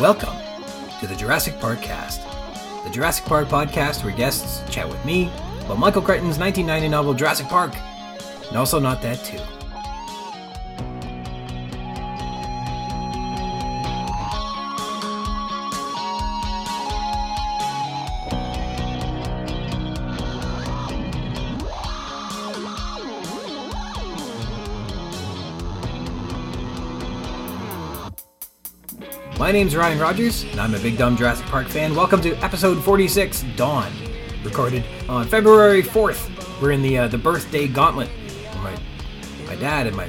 Welcome to the Jurassic Park cast. The Jurassic Park podcast where guests chat with me about Michael Crichton's 1990 novel Jurassic Park, and also Not That Too. My name's Ryan Rogers, and I'm a big dumb Jurassic Park fan. Welcome to episode 46, Dawn, recorded on February 4th. We're in the uh, the birthday gauntlet. My my dad and my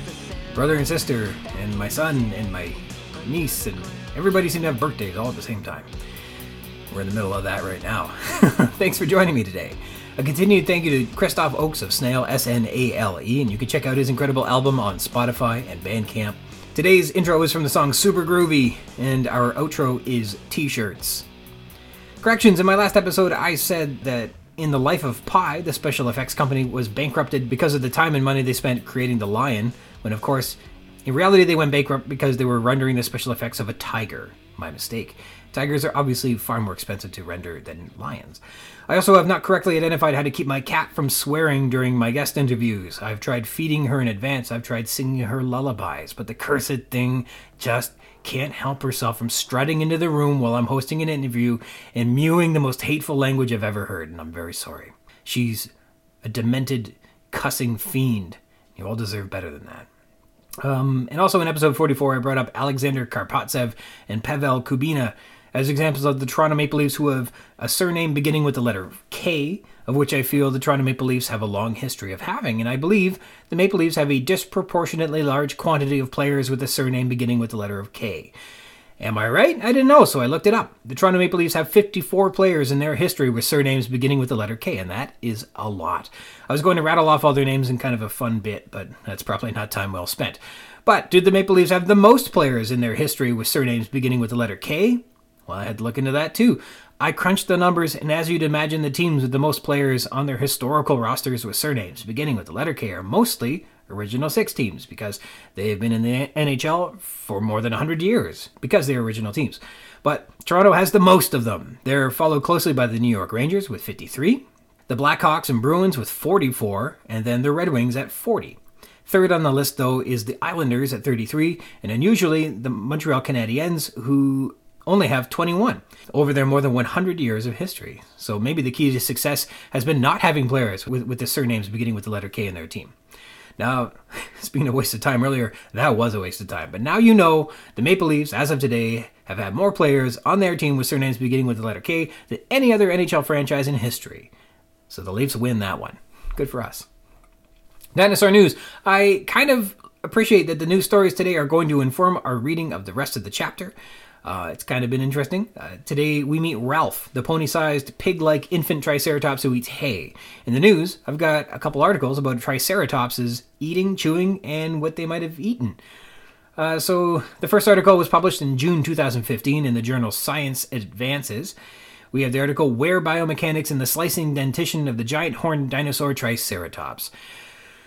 brother and sister and my son and my niece and everybody seem to have birthdays all at the same time. We're in the middle of that right now. Thanks for joining me today. A continued thank you to Kristoph Ochs of Snale, S N A L E, and you can check out his incredible album on Spotify and Bandcamp. Today's intro is from the song Super Groovy, and our outro is T shirts. Corrections in my last episode, I said that in the life of Pi, the special effects company was bankrupted because of the time and money they spent creating the lion, when of course, in reality, they went bankrupt because they were rendering the special effects of a tiger. My mistake. Tigers are obviously far more expensive to render than lions. I also have not correctly identified how to keep my cat from swearing during my guest interviews. I've tried feeding her in advance, I've tried singing her lullabies, but the cursed thing just can't help herself from strutting into the room while I'm hosting an interview and mewing the most hateful language I've ever heard, and I'm very sorry. She's a demented, cussing fiend. You all deserve better than that. Um, and also in episode 44, I brought up Alexander Karpovtsev and Pavel Kubina as examples of the Toronto Maple Leafs who have a surname beginning with the letter K, of which I feel the Toronto Maple Leafs have a long history of having. And I believe the Maple Leafs have a disproportionately large quantity of players with a surname beginning with the letter of K. Am I right? I didn't know, so I looked it up. The Toronto Maple Leafs have 54 players in their history with surnames beginning with the letter K, and that is a lot. I was going to rattle off all their names in kind of a fun bit, but that's probably not time well spent. But did the Maple Leafs have the most players in their history with surnames beginning with the letter K? Well, I had to look into that too. I crunched the numbers, and as you'd imagine, the teams with the most players on their historical rosters with surnames beginning with the letter K are mostly original six teams because they have been in the NHL for more than 100 years because they're original teams. But Toronto has the most of them. They're followed closely by the New York Rangers with 53, the Blackhawks and Bruins with 44, and then the Red Wings at 40. Third on the list, though, is the Islanders at 33, and unusually the Montreal Canadiens, who only have 21 over their more than 100 years of history. So maybe the key to success has been not having players with, with the surnames beginning with the letter K in their team. Now, speaking of waste of time earlier, that was a waste of time. But now you know the Maple Leafs, as of today, have had more players on their team with surnames beginning with the letter K than any other NHL franchise in history. So the Leafs win that one. Good for us. Dinosaur news. I kind of appreciate that the news stories today are going to inform our reading of the rest of the chapter. Uh, it's kind of been interesting. Uh, today we meet Ralph, the pony sized, pig like infant Triceratops who eats hay. In the news, I've got a couple articles about Triceratopses eating, chewing, and what they might have eaten. Uh, so the first article was published in June 2015 in the journal Science Advances. We have the article Wear Biomechanics and the Slicing Dentition of the Giant Horned Dinosaur Triceratops.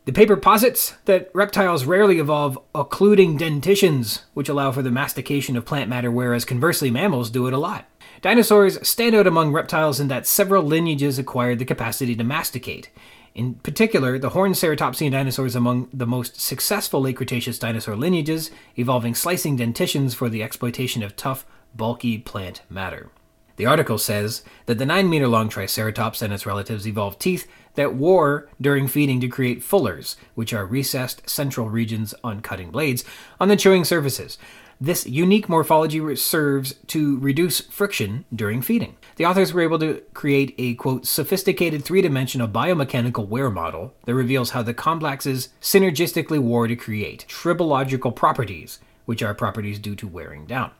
The paper posits that reptiles rarely evolve occluding dentitions, which allow for the mastication of plant matter, whereas conversely, mammals do it a lot. Dinosaurs stand out among reptiles in that several lineages acquired the capacity to masticate. In particular, the horned ceratopsian dinosaurs among the most successful late Cretaceous dinosaur lineages, evolving slicing dentitions for the exploitation of tough, bulky plant matter. The article says that the 9 meter long Triceratops and its relatives evolved teeth that wore during feeding to create fullers, which are recessed central regions on cutting blades, on the chewing surfaces. This unique morphology serves to reduce friction during feeding. The authors were able to create a quote sophisticated three-dimensional biomechanical wear model that reveals how the complexes synergistically wore to create tribological properties, which are properties due to wearing down.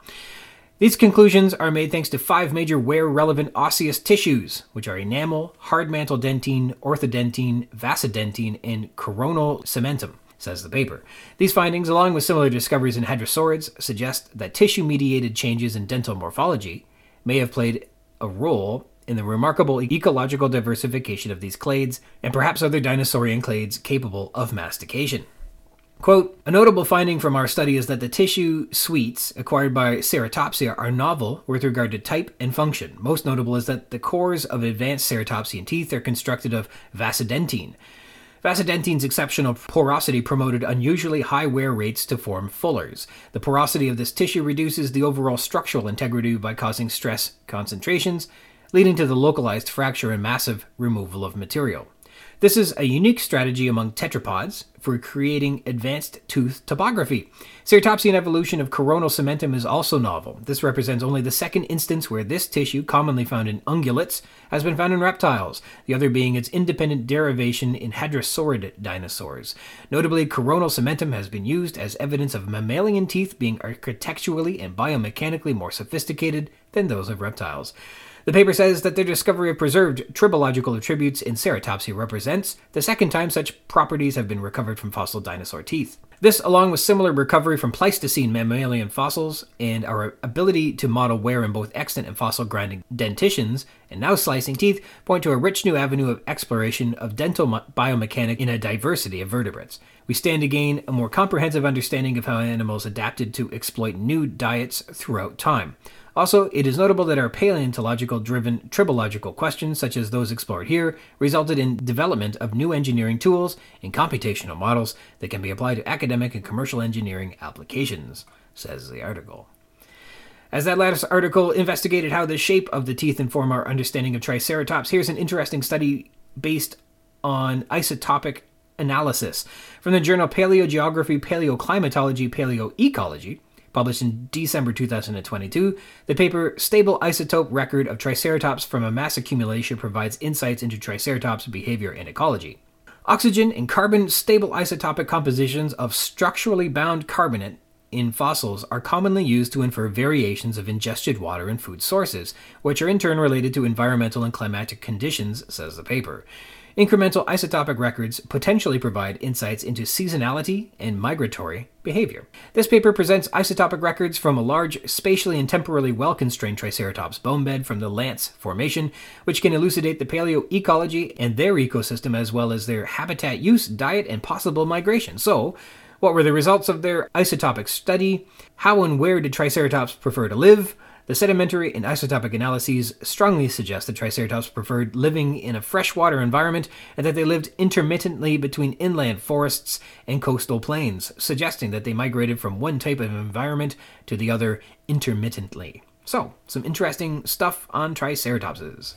These conclusions are made thanks to five major wear relevant osseous tissues, which are enamel, hard mantle dentine, orthodentine, vasodentine, and coronal cementum, says the paper. These findings, along with similar discoveries in hadrosaurids, suggest that tissue mediated changes in dental morphology may have played a role in the remarkable ecological diversification of these clades, and perhaps other dinosaurian clades capable of mastication. Quote, a notable finding from our study is that the tissue suites acquired by ceratopsia are novel with regard to type and function. Most notable is that the cores of advanced ceratopsian teeth are constructed of vasodentine. Vasodentine's exceptional porosity promoted unusually high wear rates to form fullers. The porosity of this tissue reduces the overall structural integrity by causing stress concentrations, leading to the localized fracture and massive removal of material. This is a unique strategy among tetrapods for creating advanced tooth topography. Ceratopsian evolution of coronal cementum is also novel. This represents only the second instance where this tissue, commonly found in ungulates, has been found in reptiles, the other being its independent derivation in hadrosaurid dinosaurs. Notably, coronal cementum has been used as evidence of mammalian teeth being architecturally and biomechanically more sophisticated than those of reptiles. The paper says that their discovery of preserved tribological attributes in ceratopsia represents the second time such properties have been recovered from fossil dinosaur teeth. This, along with similar recovery from Pleistocene mammalian fossils and our ability to model wear in both extant and fossil grinding dentitions and now slicing teeth, point to a rich new avenue of exploration of dental biomechanics in a diversity of vertebrates. We stand to gain a more comprehensive understanding of how animals adapted to exploit new diets throughout time. Also, it is notable that our paleontological driven tribological questions, such as those explored here, resulted in development of new engineering tools and computational models that can be applied to academic and commercial engineering applications, says the article. As that last article investigated how the shape of the teeth inform our understanding of Triceratops, here's an interesting study based on isotopic analysis from the journal Paleogeography, Paleoclimatology, Paleoecology Published in December 2022, the paper Stable Isotope Record of Triceratops from a Mass Accumulation provides insights into Triceratops behavior and ecology. Oxygen and carbon stable isotopic compositions of structurally bound carbonate in fossils are commonly used to infer variations of ingested water and food sources, which are in turn related to environmental and climatic conditions, says the paper. Incremental isotopic records potentially provide insights into seasonality and migratory behavior. This paper presents isotopic records from a large, spatially and temporally well constrained Triceratops bone bed from the Lance Formation, which can elucidate the paleoecology and their ecosystem as well as their habitat use, diet, and possible migration. So, what were the results of their isotopic study? How and where did Triceratops prefer to live? The sedimentary and isotopic analyses strongly suggest that Triceratops preferred living in a freshwater environment and that they lived intermittently between inland forests and coastal plains, suggesting that they migrated from one type of environment to the other intermittently. So, some interesting stuff on Triceratopses.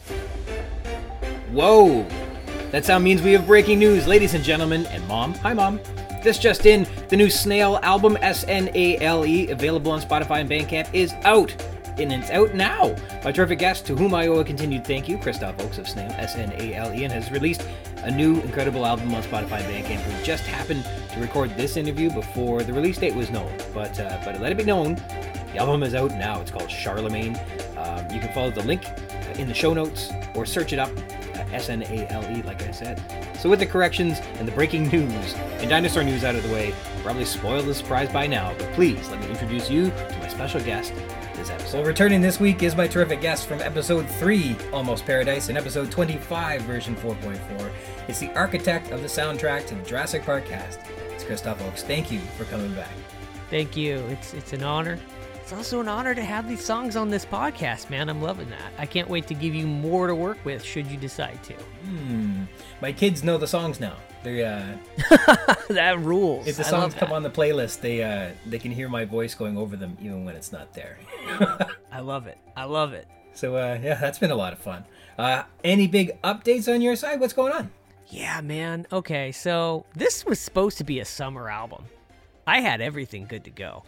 Whoa! That sound means we have breaking news, ladies and gentlemen, and mom. Hi, mom. This just in, the new Snale album, S N A L E, available on Spotify and Bandcamp, is out and it's out now. My terrific guest, to whom I owe a continued thank you, Kristoph Ochs of Snale, S N A L E, and has released a new incredible album on Spotify and Bandcamp. We just happened to record this interview before the release date was known, but uh, but let it be known, the album is out now. It's called Charlemagne. Um, you can follow the link in the show notes or search it up. S N A L E, like I said. So, with the corrections and the breaking news and dinosaur news out of the way, I'll probably spoiled the surprise by now, but please let me introduce you to my special guest, this episode. Well, returning this week is my terrific guest from episode 3, Almost Paradise, and episode 25, version 4.4. It's the architect of the soundtrack to the Jurassic Park cast. It's Kristoph Ochs. Thank you for coming back. Thank you. It's it's an honor. It's also an honor to have these songs on this podcast, man. I'm loving that. I can't wait to give you more to work with should you decide to. Hmm. My kids know the songs now. They uh, that rules. If the songs come on the playlist, they uh, they can hear my voice going over them even when it's not there. I love it. I love it. So uh, yeah, that's been a lot of fun. Uh, any big updates on your side? What's going on? Yeah, man. Okay, so this was supposed to be a summer album. I had everything good to go.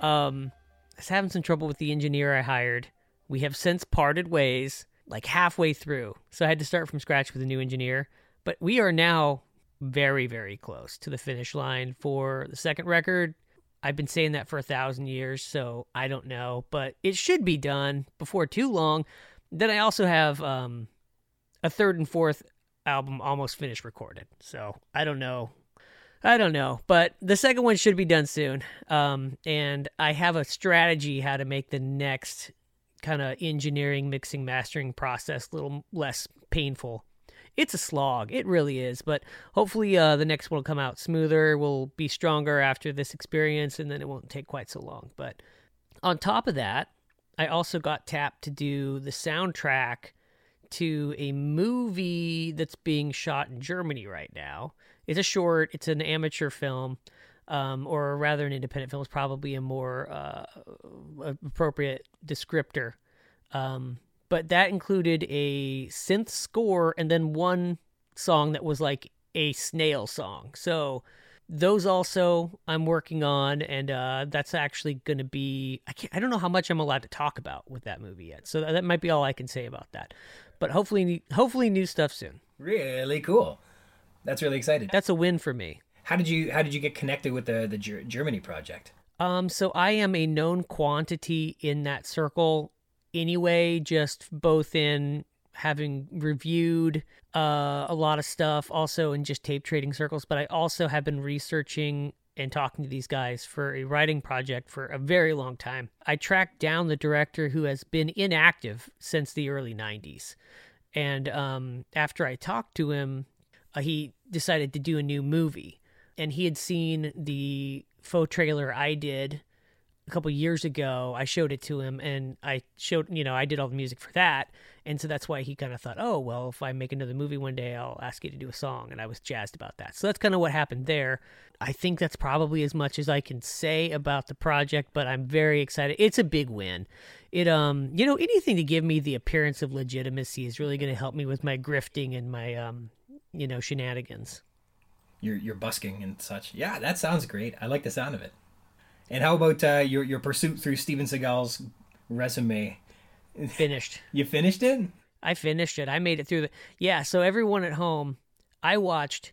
Um, I was having some trouble with the engineer I hired. We have since parted ways, like halfway through. So I had to start from scratch with a new engineer. But we are now very, very close to the finish line for the second record. I've been saying that for a thousand years, so I don't know, but it should be done before too long. Then I also have um, a third and fourth album almost finished recorded, so I don't know. I don't know, but the second one should be done soon. Um, and I have a strategy how to make the next kind of engineering, mixing, mastering process a little less painful it's a slog. It really is. But hopefully, uh, the next one will come out smoother. We'll be stronger after this experience, and then it won't take quite so long. But on top of that, I also got tapped to do the soundtrack to a movie that's being shot in Germany right now. It's a short, it's an amateur film, um, or rather, an independent film is probably a more uh, appropriate descriptor. Um, but that included a synth score and then one song that was like a Snale song. So those also I'm working on, and uh, that's actually going to be I can't I don't know how much I'm allowed to talk about with that movie yet. So that might be all I can say about that. But hopefully, hopefully new stuff soon. Really cool. That's really exciting. That's a win for me. How did you How did you get connected with the the Germany project? Um, so I am a known quantity in that circle anyway, just both in having reviewed uh, a lot of stuff, also in just tape trading circles, but I also have been researching and talking to these guys for a writing project for a very long time. I tracked down the director who has been inactive since the early 90s. And um, after I talked to him, uh, he decided to do a new movie. And he had seen the faux trailer I did a couple years ago. I showed it to him and I showed, you know, I did all the music for that. And so that's why he kind of thought, oh, well, if I make another movie one day, I'll ask you to do a song. And I was jazzed about that. So that's kind of what happened there. I think that's probably as much as I can say about the project, but I'm very excited. It's a big win. It, um, you know, anything to give me the appearance of legitimacy is really going to help me with my grifting and my, um, you know, shenanigans. Your, your busking and such. Yeah, that sounds great. I like the sound of it. And how about uh, your your pursuit through Steven Seagal's resume? Finished. you finished it? I finished it. I made it through the. Yeah. So everyone at home, I watched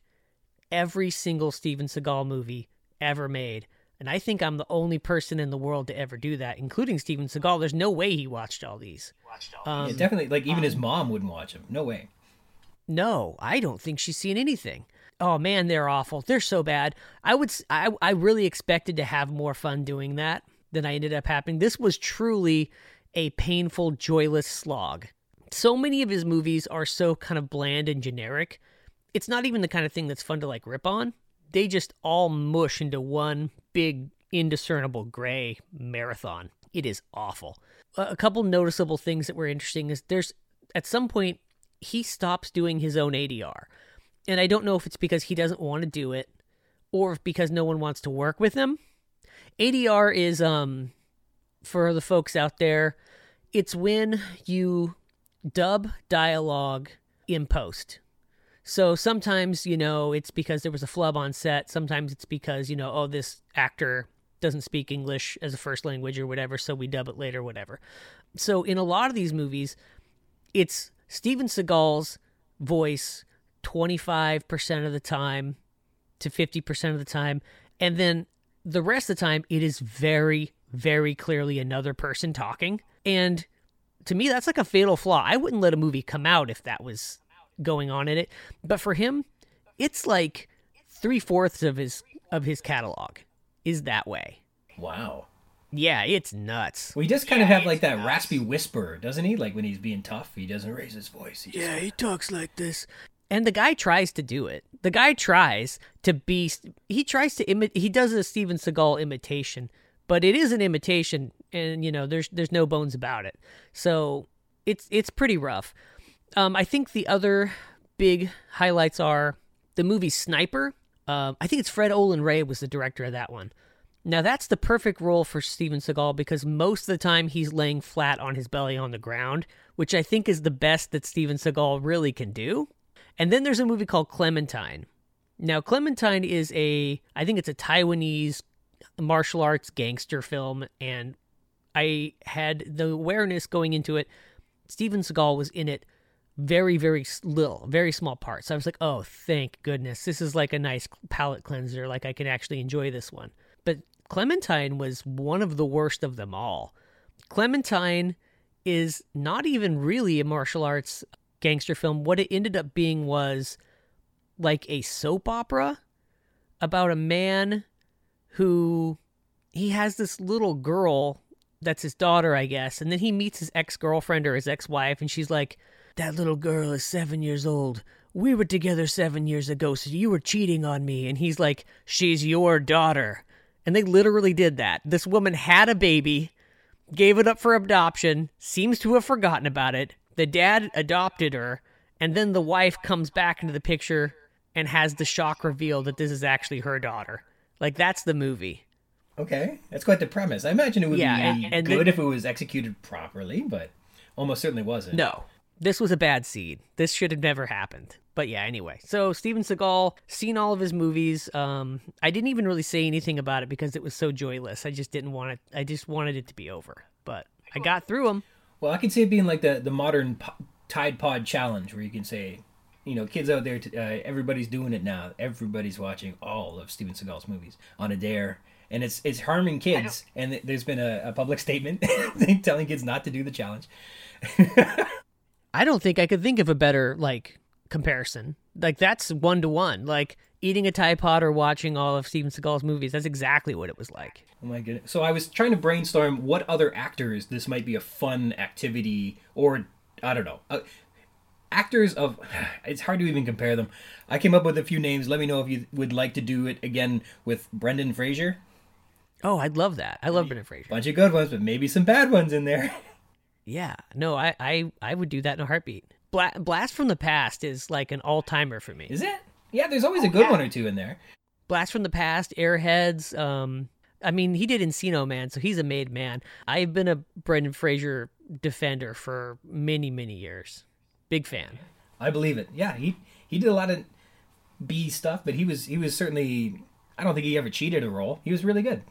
every single Steven Seagal movie ever made. And I think I'm the only person in the world to ever do that, including Steven Seagal. There's no way he watched all these. Watched all um, yeah, definitely. Like even um, his mom wouldn't watch them. No way. No, I don't think she's seen anything oh man, they're awful. They're so bad. I would I I really expected to have more fun doing that than I ended up having. This was truly a painful, joyless slog. So many of his movies are so kind of bland and generic. It's not even the kind of thing that's fun to like rip on. They just all mush into one big indiscernible gray marathon. It is awful. A couple noticeable things that were interesting is there's at some point he stops doing his own ADR and I don't know if it's because he doesn't want to do it or because no one wants to work with him. ADR is um for the folks out there, it's when you dub dialogue in post. So sometimes, you know, it's because there was a flub on set. Sometimes it's because, you know, oh, this actor doesn't speak English as a first language or whatever, so we dub it later, whatever. So in a lot of these movies, it's Steven Seagal's voice 25% of the time to 50% of the time. And then the rest of the time, it is very, very clearly another person talking. And to me, that's like a fatal flaw. I wouldn't let a movie come out if that was going on in it. But for him, it's like three fourths of his of his catalog is that way. Wow. Yeah, it's nuts. Well, he just kind yeah, of have like that nuts. raspy whisper, doesn't he? Like when he's being tough, he doesn't raise his voice. He yeah, he talks like this and the guy tries to do it. The guy tries to be. He tries to imitate. He does a Steven Seagal imitation, but it is an imitation, and you know, there's there's no bones about it. So it's it's pretty rough. Um, I think the other big highlights are the movie Sniper. Uh, I think it's Fred Olen Ray was the director of that one. Now that's the perfect role for Steven Seagal because most of the time he's laying flat on his belly on the ground, which I think is the best that Steven Seagal really can do. And then there's a movie called Clementine. Now, Clementine is a, I think it's a Taiwanese martial arts gangster film, and I had the awareness going into it. Steven Seagal was in it very, very little, very small parts. So I was like, oh, thank goodness. This is like a nice palate cleanser. Like I can actually enjoy this one. But Clementine was one of the worst of them all. Clementine is not even really a martial arts gangster film. What it ended up being was like a soap opera about a man who he has this little girl that's his daughter, I guess, and then he meets his ex girlfriend or his ex wife, and she's like, That little girl is seven years old. we were together seven years ago, so you were cheating on me. And he's like, she's your daughter. And they literally did that. This woman had a baby, gave it up for adoption, seems to have forgotten about it. The dad adopted her, and then the wife comes back into the picture and has the shock reveal that this is actually her daughter. Like, that's the movie. Okay, that's quite the premise. I imagine it would Yeah, be and- good then- if it was executed properly, but almost certainly wasn't. No, this was a bad seed. This should have never happened. But yeah, anyway. So Steven Seagal, seen all of his movies. Um, I didn't even really say anything about it because it was so joyless. I just didn't want it. I just wanted it to be over. But I got through them. Well, I can see it being like the the modern po- Tide Pod challenge, where you can say, you know, kids out there, t- uh, everybody's doing it now. Everybody's watching all of Steven Seagal's movies on a dare, and it's it's harming kids. And th- there's been a, a public statement telling kids not to do the challenge. I don't think I could think of a better like comparison. Like that's one to one. Like eating a Tide Pod or watching all of Steven Seagal's movies. That's exactly what it was like. Oh my goodness! So I was trying to brainstorm what other actors this might be a fun activity, or I don't know. Uh, actors of it's hard to even compare them. I came up with a few names. Let me know if you would like to do it again with Brendan Fraser. Oh, I'd love that. I love Brendan Fraser. Bunch of good ones, but maybe some bad ones in there. Yeah, no, I, I, I would do that in a heartbeat. Bla- Blast from the Past is like an all timer for me. Is it? Yeah, there's always a good one or two in there. Blast from the Past, Airheads. Um, I mean, he did Encino Man, so he's a made man. I've been a Brendan Fraser defender for many, many years. Big fan. I believe it. Yeah, he he did a lot of B stuff, but he was he was certainly. I don't think he ever cheated a role. He was really good.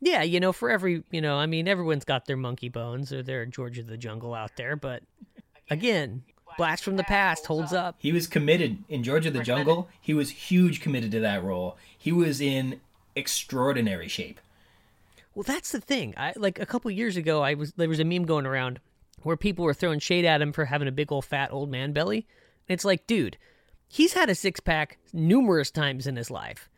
Yeah, you know, for every, you know, I mean, everyone's got their monkey bones or their George of the Jungle out there, but again, Blast from the Past holds up. He was committed in George of the Jungle. He was huge committed to that role. He was in extraordinary shape. Well, that's the thing. I like a couple years ago, I was there was a meme going around where people were throwing shade at him for having a big old fat old man belly. And it's like, dude, he's had a six pack numerous times in his life.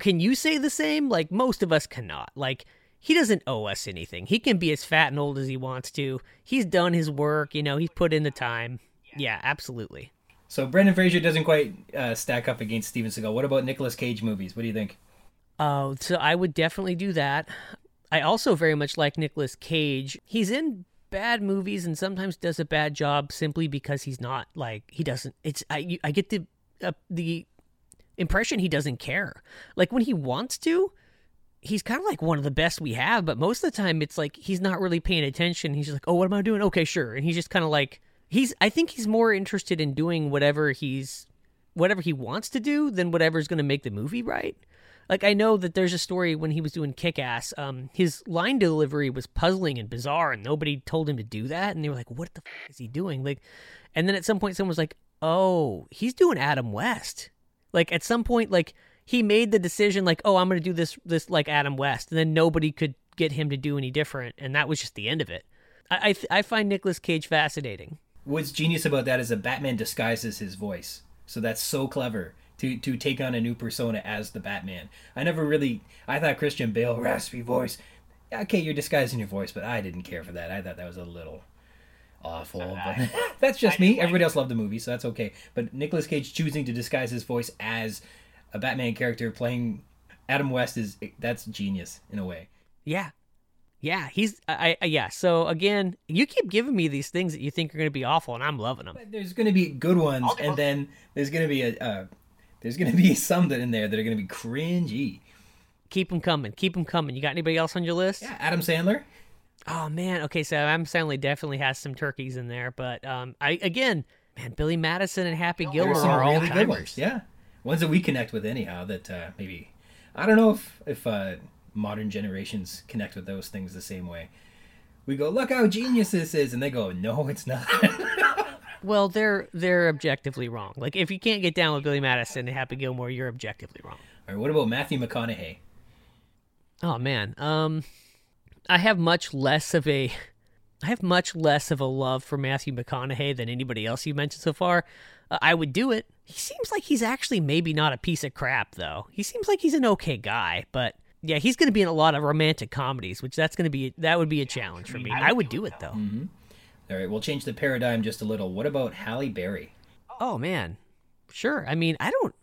Can you say the same? Like most of us cannot. Like he doesn't owe us anything. He can be as fat and old as he wants to. He's done his work. You know, he's put in the time. Yeah, absolutely. So Brendan Fraser doesn't quite uh, stack up against Steven Seagal. What about Nicolas Cage movies? What do you think? Oh, so I would definitely do that. I also very much like Nicolas Cage. He's in bad movies and sometimes does a bad job simply because he's not like he doesn't. It's I I get the uh, the impression he doesn't care. Like when he wants to, he's kind of like one of the best we have. But most of the time, it's like he's not really paying attention. He's just like, oh, what am I doing? Okay, sure. And he's just kind of like he's. I think he's more interested in doing whatever he's whatever he wants to do than whatever's going to make the movie right. Like I know that there's a story when he was doing Kick Ass, um, his line delivery was puzzling and bizarre, and nobody told him to do that, and they were like, "What the f- is he doing?" Like, and then at some point, someone was like, "Oh, he's doing Adam West." Like at some point, like he made the decision, like, "Oh, I'm going to do this, this like Adam West," and then nobody could get him to do any different, and that was just the end of it. I I, I find Nicolas Cage fascinating. What's genius about that is that Batman disguises his voice. So that's so clever to to take on a new persona as the Batman. I never really I thought Christian Bale raspy voice. Okay, you're disguising your voice, but I didn't care for that. I thought that was a little awful. But that's just me. Everybody else loved the movie, so that's okay. But Nicolas Cage choosing to disguise his voice as a Batman character playing Adam West is that's genius in a way. Yeah. Yeah, he's I, I yeah. So again, you keep giving me these things that you think are going to be awful, and I'm loving them. But there's going to be good ones, and then there's going to be a uh, there's going to be some that in there that are going to be cringy. Keep them coming. Keep them coming. You got anybody else on your list? Yeah, Adam Sandler. Oh man. Okay, so Adam Sandler definitely has some turkeys in there, but um, I again, man, Billy Madison and Happy Gilmore are all really good ones. timers. Yeah, ones that we connect with anyhow. That uh, maybe I don't know if if uh, modern generations connect with those things the same way. We go, look how genius this is, and they go, no, it's not. Well, they're they're objectively wrong. Like if you can't get down with Billy Madison and Happy Gilmore, you're objectively wrong. All right, what about Matthew McConaughey? Oh man, um, I have much less of a, I have much less of a love for Matthew McConaughey than anybody else you've mentioned so far. Uh, I would do it. He seems like he's actually maybe not a piece of crap though. He seems like he's an okay guy, but yeah, he's going to be in a lot of romantic comedies, which that's going to be that would be a challenge for me. I would do it though. Mm-hmm. All right, we'll change the paradigm just a little. What about Halle Berry? Oh man, Sure. I mean, I don't.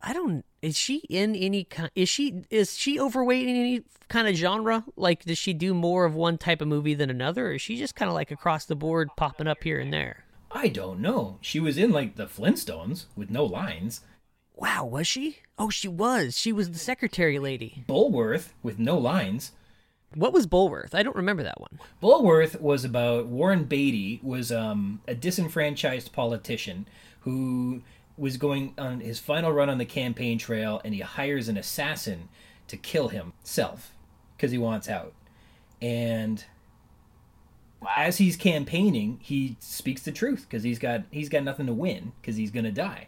I don't. Is she in any kind? Is she is she overweight in any kind of genre? Like, does she do more of one type of movie than another, or is she just kind of like across the board, popping up here and there? I don't know. She was in like the Flintstones with no lines. Wow, was she? Oh, she was. She was the secretary lady. Bulworth with no lines. What was Bulworth? I don't remember that one. Bulworth was about Warren Beatty was um, a disenfranchised politician who was going on his final run on the campaign trail, and he hires an assassin to kill himself because he wants out. And as he's campaigning, he speaks the truth because he's got he's got nothing to win because he's gonna die,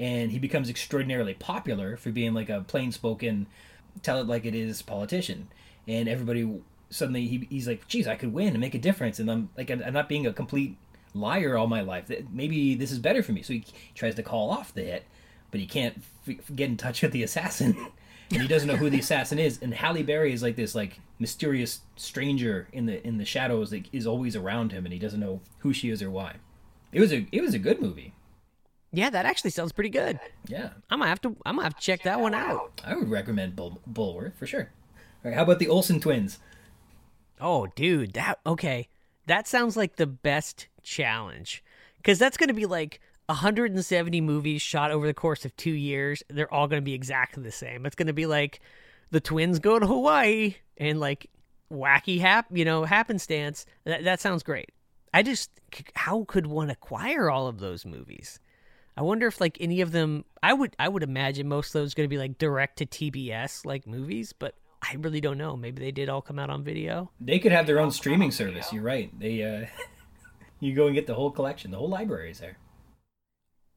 and he becomes extraordinarily popular for being like a plain spoken, tell it like it is politician, and everybody suddenly he, he's like, geez, I could win and make a difference, and I'm like, I'm not being a complete liar all my life. Maybe this is better for me. So he tries to call off the hit, but he can't f- get in touch with the assassin, and he doesn't know who the assassin is. And Halle Berry is like this like mysterious stranger in the in the shadows that is always around him, and he doesn't know who she is or why. It was a it was a good movie. Yeah, that actually sounds pretty good. Yeah, I'm gonna have to I'm gonna have to check that one out. I would recommend Bull, Bulworth for sure. All right, how about the Olsen twins? Oh, dude, that okay. That sounds like the best challenge because that's going to be like 170 movies shot over the course of two years. They're all going to be exactly the same. It's going to be like the twins go to Hawaii and like wacky hap, you know, happenstance. That that sounds great. I just how could one acquire all of those movies? I wonder if like any of them. I would I would imagine most of those going to be like direct to TBS like movies, but I really don't know. Maybe they did all come out on video. They could have their own streaming service. You're right. They uh you go and get the whole collection. The whole library is there.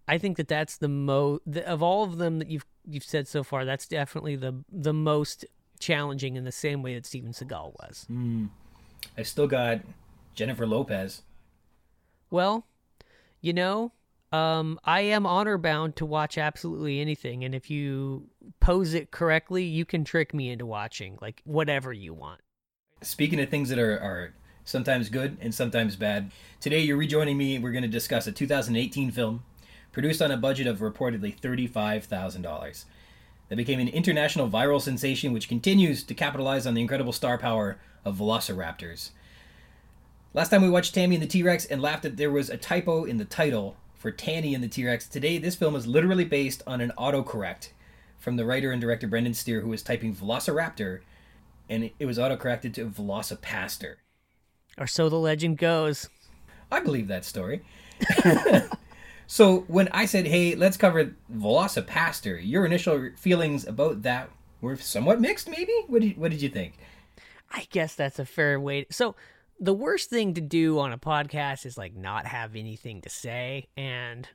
I think that that's the most of all of them that you've you've said so far. That's definitely the the most challenging in the same way that Steven Seagal was. Mm. I still got Jennifer Lopez. Well, you know, um, I am honor bound to watch absolutely anything, and if you pose it correctly, you can trick me into watching like whatever you want. Speaking of things that are, are sometimes good and sometimes bad. Today, you're rejoining me. We're going to discuss a 2018 film produced on a budget of reportedly $35,000 that became an international viral sensation which continues to capitalize on the incredible star power of velociraptors. Last time we watched Tammy and the T Rex and laughed that there was a typo in the title for Tanny and the T Rex. Today, this film is literally based on an autocorrect from the writer and director Brendan Steere, who was typing Velociraptor, and it was autocorrected to VelociPastor. Or so the legend goes. I believe that story. so when I said, "Hey, let's cover VelociPastor," your initial feelings about that were somewhat mixed. Maybe. What did What did you think? I guess that's a fair way. To, so the worst thing to do on a podcast is like not have anything to say, and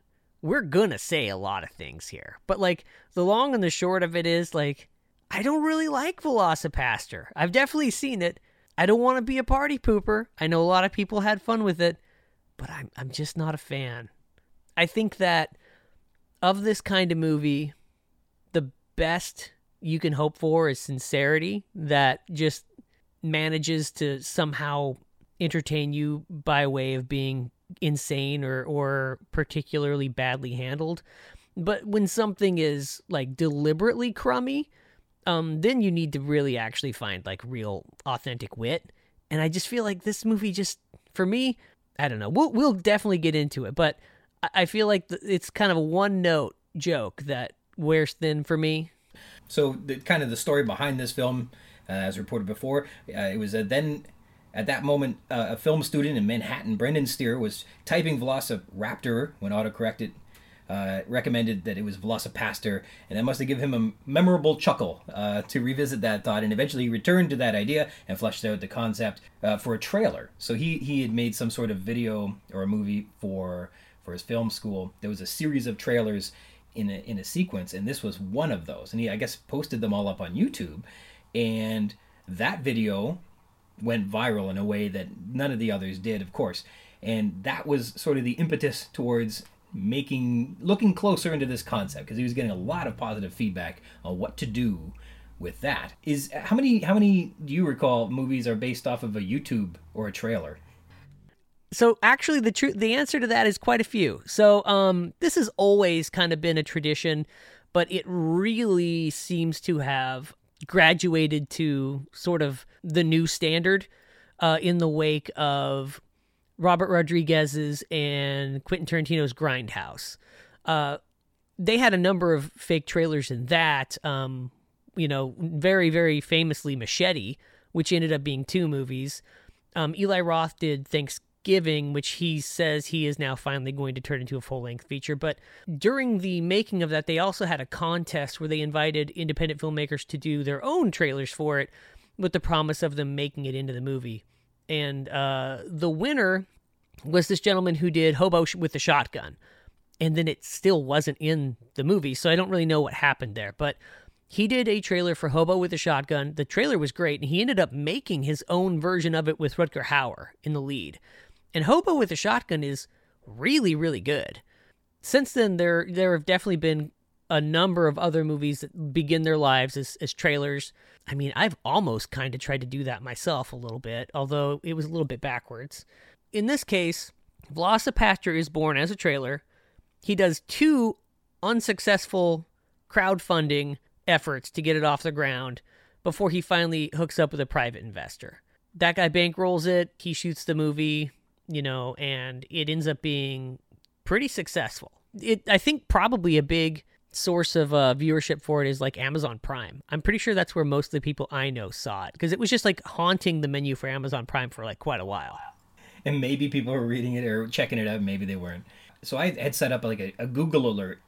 we're gonna say a lot of things here. But like the long and the short of it is like I don't really like VelociPastor. I've definitely seen it. I don't want to be a party pooper. I know a lot of people had fun with it, but I'm I'm just not a fan. I think that of this kind of movie, the best you can hope for is sincerity that just manages to somehow entertain you by way of being insane or or particularly badly handled. But when something is like deliberately crummy, um, then you need to really actually find like real authentic wit. And I just feel like this movie just for me, I don't know. We'll we'll definitely get into it, but I feel like it's kind of a one note joke that wears thin for me. So the kind of the story behind this film, uh, as reported before, uh, it was uh, then at that moment uh, a film student in Manhattan, Brendan Steere, was typing Velociraptor when autocorrected uh, recommended that it was VelociPastor, and that must have given him a memorable chuckle uh, to revisit that thought. And eventually, he returned to that idea and fleshed out the concept uh, for a trailer. So he he had made some sort of video or a movie for for his film school. There was a series of trailers in a in a sequence, and this was one of those. And he I guess posted them all up on YouTube, and that video went viral in a way that none of the others did, of course. And that was sort of the impetus towards making looking closer into this concept because he was getting a lot of positive feedback on what to do with that. Is how many how many do you recall movies are based off of a YouTube or a trailer? So actually, the truth, the answer to that is quite a few. So um, this has always kind of been a tradition, but it really seems to have graduated to sort of the new standard uh, in the wake of Robert Rodriguez's and Quentin Tarantino's Grindhouse. Uh, they had a number of fake trailers in that. Um, you know, very very famously Machete, which ended up being two movies. Um, Eli Roth did Thanksgiving, which he says he is now finally going to turn into a full length feature. But during the making of that, they also had a contest where they invited independent filmmakers to do their own trailers for it with the promise of them making it into the movie. And uh, the winner was this gentleman who did Hobo with the Shotgun. And then it still wasn't in the movie, so I don't really know what happened there. But he did a trailer for Hobo with a Shotgun. The trailer was great, and he ended up making his own version of it with Rutger Hauer in the lead. And Hobo with a Shotgun is really, really good. Since then, there there have definitely been a number of other movies that begin their lives as, as trailers. I mean, I've almost kind of tried to do that myself a little bit, although it was a little bit backwards. In this case, VelociPastor is born as a trailer. He does two unsuccessful crowdfunding efforts to get it off the ground before he finally hooks up with a private investor. That guy bankrolls it, he shoots the movie, you know, and it ends up being pretty successful. It I think probably a big source of uh, viewership for it is like Amazon Prime. I'm pretty sure that's where most of the people I know saw it because it was just like haunting the menu for Amazon Prime for like quite a while. And maybe people were reading it or checking it out, maybe they weren't. So I had set up like a, a Google alert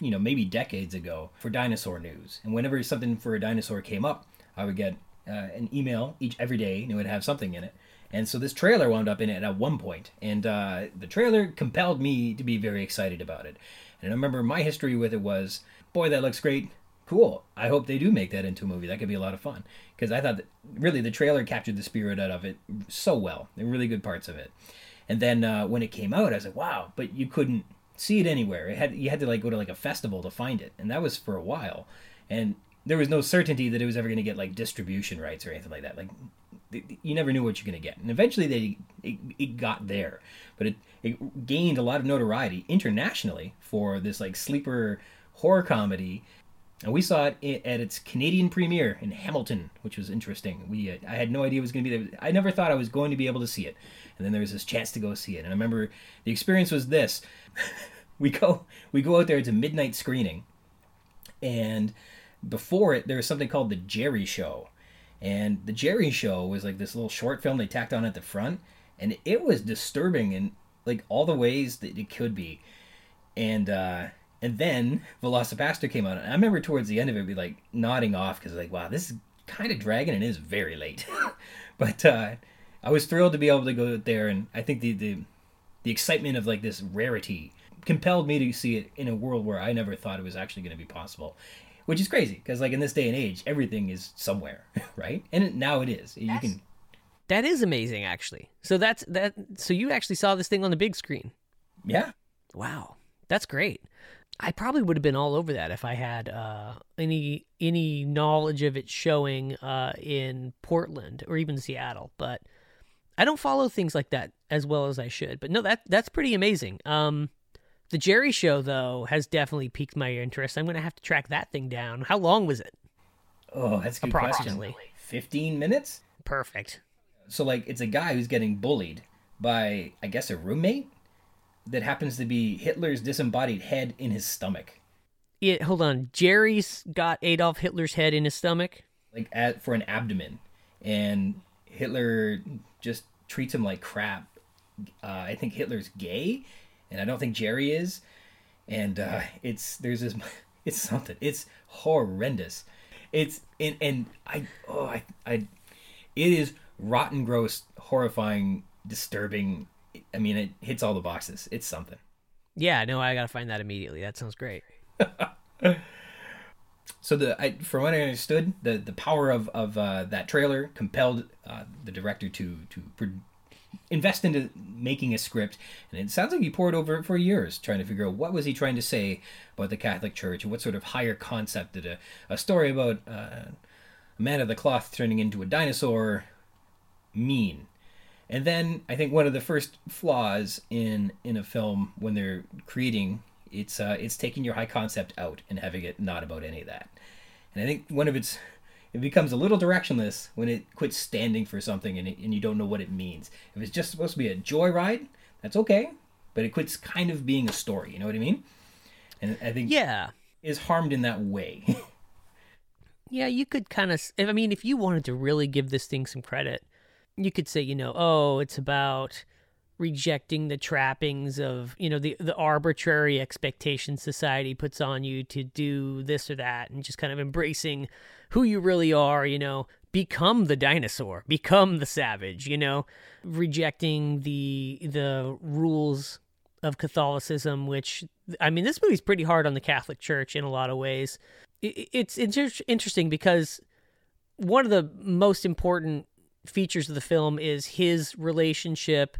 you know, maybe decades ago for dinosaur news. And whenever something for a dinosaur came up, I would get uh, an email each every day, and it would have something in it. And so this trailer wound up in it at one point, and uh, the trailer compelled me to be very excited about it. And I remember my history with it was, boy, that looks great. Cool. I hope they do make that into a movie. That could be a lot of fun. Because I thought that really the trailer captured the spirit out of it so well. Were really good parts of it. And then uh, when it came out, I was like, wow, but you couldn't see it anywhere. It had you had to like go to like a festival to find it, and that was for a while. And there was no certainty that it was ever going to get like distribution rights or anything like that. Like you never knew what you're going to get. And eventually they it, it got there, but it it gained a lot of notoriety internationally for this like sleeper horror comedy. And we saw it at its Canadian premiere in Hamilton, which was interesting. We uh, I had no idea it was going to be there. I never thought I was going to be able to see it, and then there was this chance to go see it. And I remember the experience was this: we go we go out there. A midnight screening, and before it there was something called the Jerry Show, and the Jerry Show was like this little short film they tacked on at the front, and it was disturbing in like all the ways that it could be, and. uh and then VelociPastor came out, and I remember towards the end of it, be like nodding off because like, wow, this is kind of dragging and it is very late. but uh, I was thrilled to be able to go there, and I think the the the excitement of like this rarity compelled me to see it in a world where I never thought it was actually going to be possible. Which is crazy because, like, in this day and age, everything is somewhere, right? And it, now it is. You can. That is amazing, actually. So that's that. So you actually saw this thing on the big screen. Yeah. Wow, that's great. I probably would have been all over that if I had uh, any any knowledge of it showing uh, in Portland or even Seattle. But I don't follow things like that as well as I should. But no, that that's pretty amazing. Um, the Jerry Show though has definitely piqued my interest. I'm gonna have to track that thing down. How long was it? Oh, that's a good Approximately. question. Fifteen minutes. Perfect. So like, it's a guy who's getting bullied by, I guess, a roommate that happens to be Hitler's disembodied head in his stomach. It, hold on, Jerry's got Adolf Hitler's head in his stomach, like at, for an abdomen, and Hitler just treats him like crap. Uh, I think Hitler's gay, and I don't think Jerry is. And uh, it's there's this, it's something. It's horrendous. It's and and I oh I I, it is rotten, gross, horrifying, disturbing. I mean, it hits all the boxes. It's something. Yeah, no, I gotta find that immediately. That sounds great. so the I, from what I understood, the the power of of uh, that trailer compelled uh, the director to to invest into making a script and it sounds like he poured over it for years trying to figure out what was he trying to say about the catholic church and what sort of higher concept did a, a story about uh, a man of the cloth turning into a dinosaur mean And then I think one of the first flaws in in a film when they're creating it's uh, it's taking your high concept out and having it not about any of that. And I think one of its it becomes a little directionless when it quits standing for something and, it, and you don't know what it means. If it's just supposed to be a joyride, that's okay, but it quits kind of being a story. You know what I mean? And I think yeah is harmed in that way. yeah, you could kind of. I mean, if you wanted to really give this thing some credit, you could say, you know, oh, it's about rejecting the trappings of you know the the arbitrary expectations society puts on you to do this or that and just kind of embracing who you really are you know become the dinosaur become the savage you know rejecting the the rules of catholicism which i mean this movie's pretty hard on the catholic church in a lot of ways. It's it's interesting because one of the most important features of the film is his relationship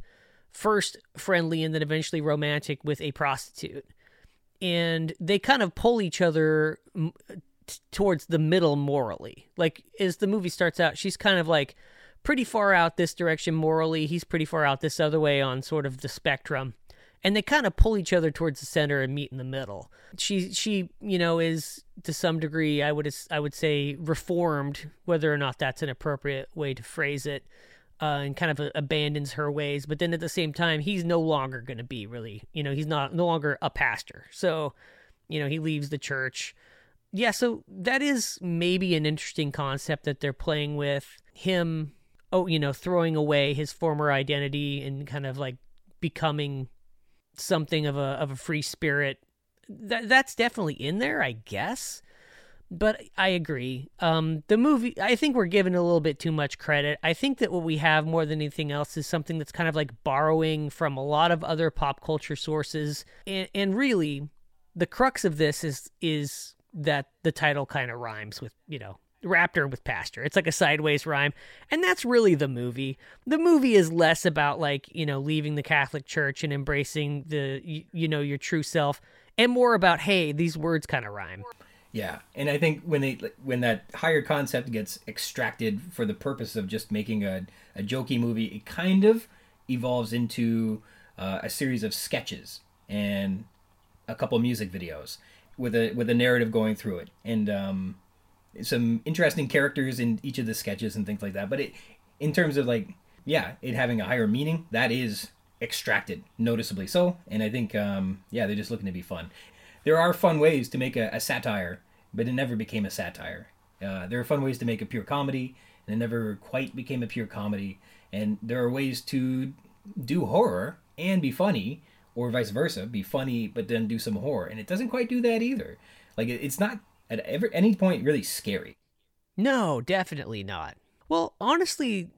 first friendly and then eventually romantic with a prostitute. And they kind of pull each other towards the middle morally. Like, as the movie starts out, she's kind of like pretty far out this direction morally. He's pretty far out this other way on sort of the spectrum. And they kind of pull each other towards the center and meet in the middle. She, she, you know, is to some degree, I would, I would say, reformed. Whether or not that's an appropriate way to phrase it, uh, and kind of abandons her ways. But then at the same time, he's no longer going to be really, you know, he's not no longer a pastor. So, you know, he leaves the church. Yeah, so that is maybe an interesting concept that they're playing with him. Oh, you know, throwing away his former identity and kind of like becoming something of a of a free spirit. That that's definitely in there, I guess but I agree. Um, the movie, I think we're given a little bit too much credit. I think that what we have more than anything else is something that's kind of like borrowing from a lot of other pop culture sources, and, and really, the crux of this is is that the title kind of rhymes with you know raptor with pastor. It's like a sideways rhyme, and that's really the movie. The movie is less about like you know leaving the Catholic Church and embracing the you, you know your true self, and more about hey these words kind of rhyme. Yeah, and I think when they when that higher concept gets extracted for the purpose of just making a, a jokey movie, it kind of evolves into uh, a series of sketches and a couple music videos with a with a narrative going through it and um, some interesting characters in each of the sketches and things like that. But it, in terms of like yeah, it having a higher meaning, that is extracted noticeably so. And I think um, yeah, they're just looking to be fun. There are fun ways to make a, a satire but it never became a satire. Uh, there are fun ways to make a pure comedy, and it never quite became a pure comedy. And there are ways to do horror and be funny, or vice versa, be funny but then do some horror, and it doesn't quite do that either. Like it's not at ever any point really scary. No, definitely not. Well, honestly,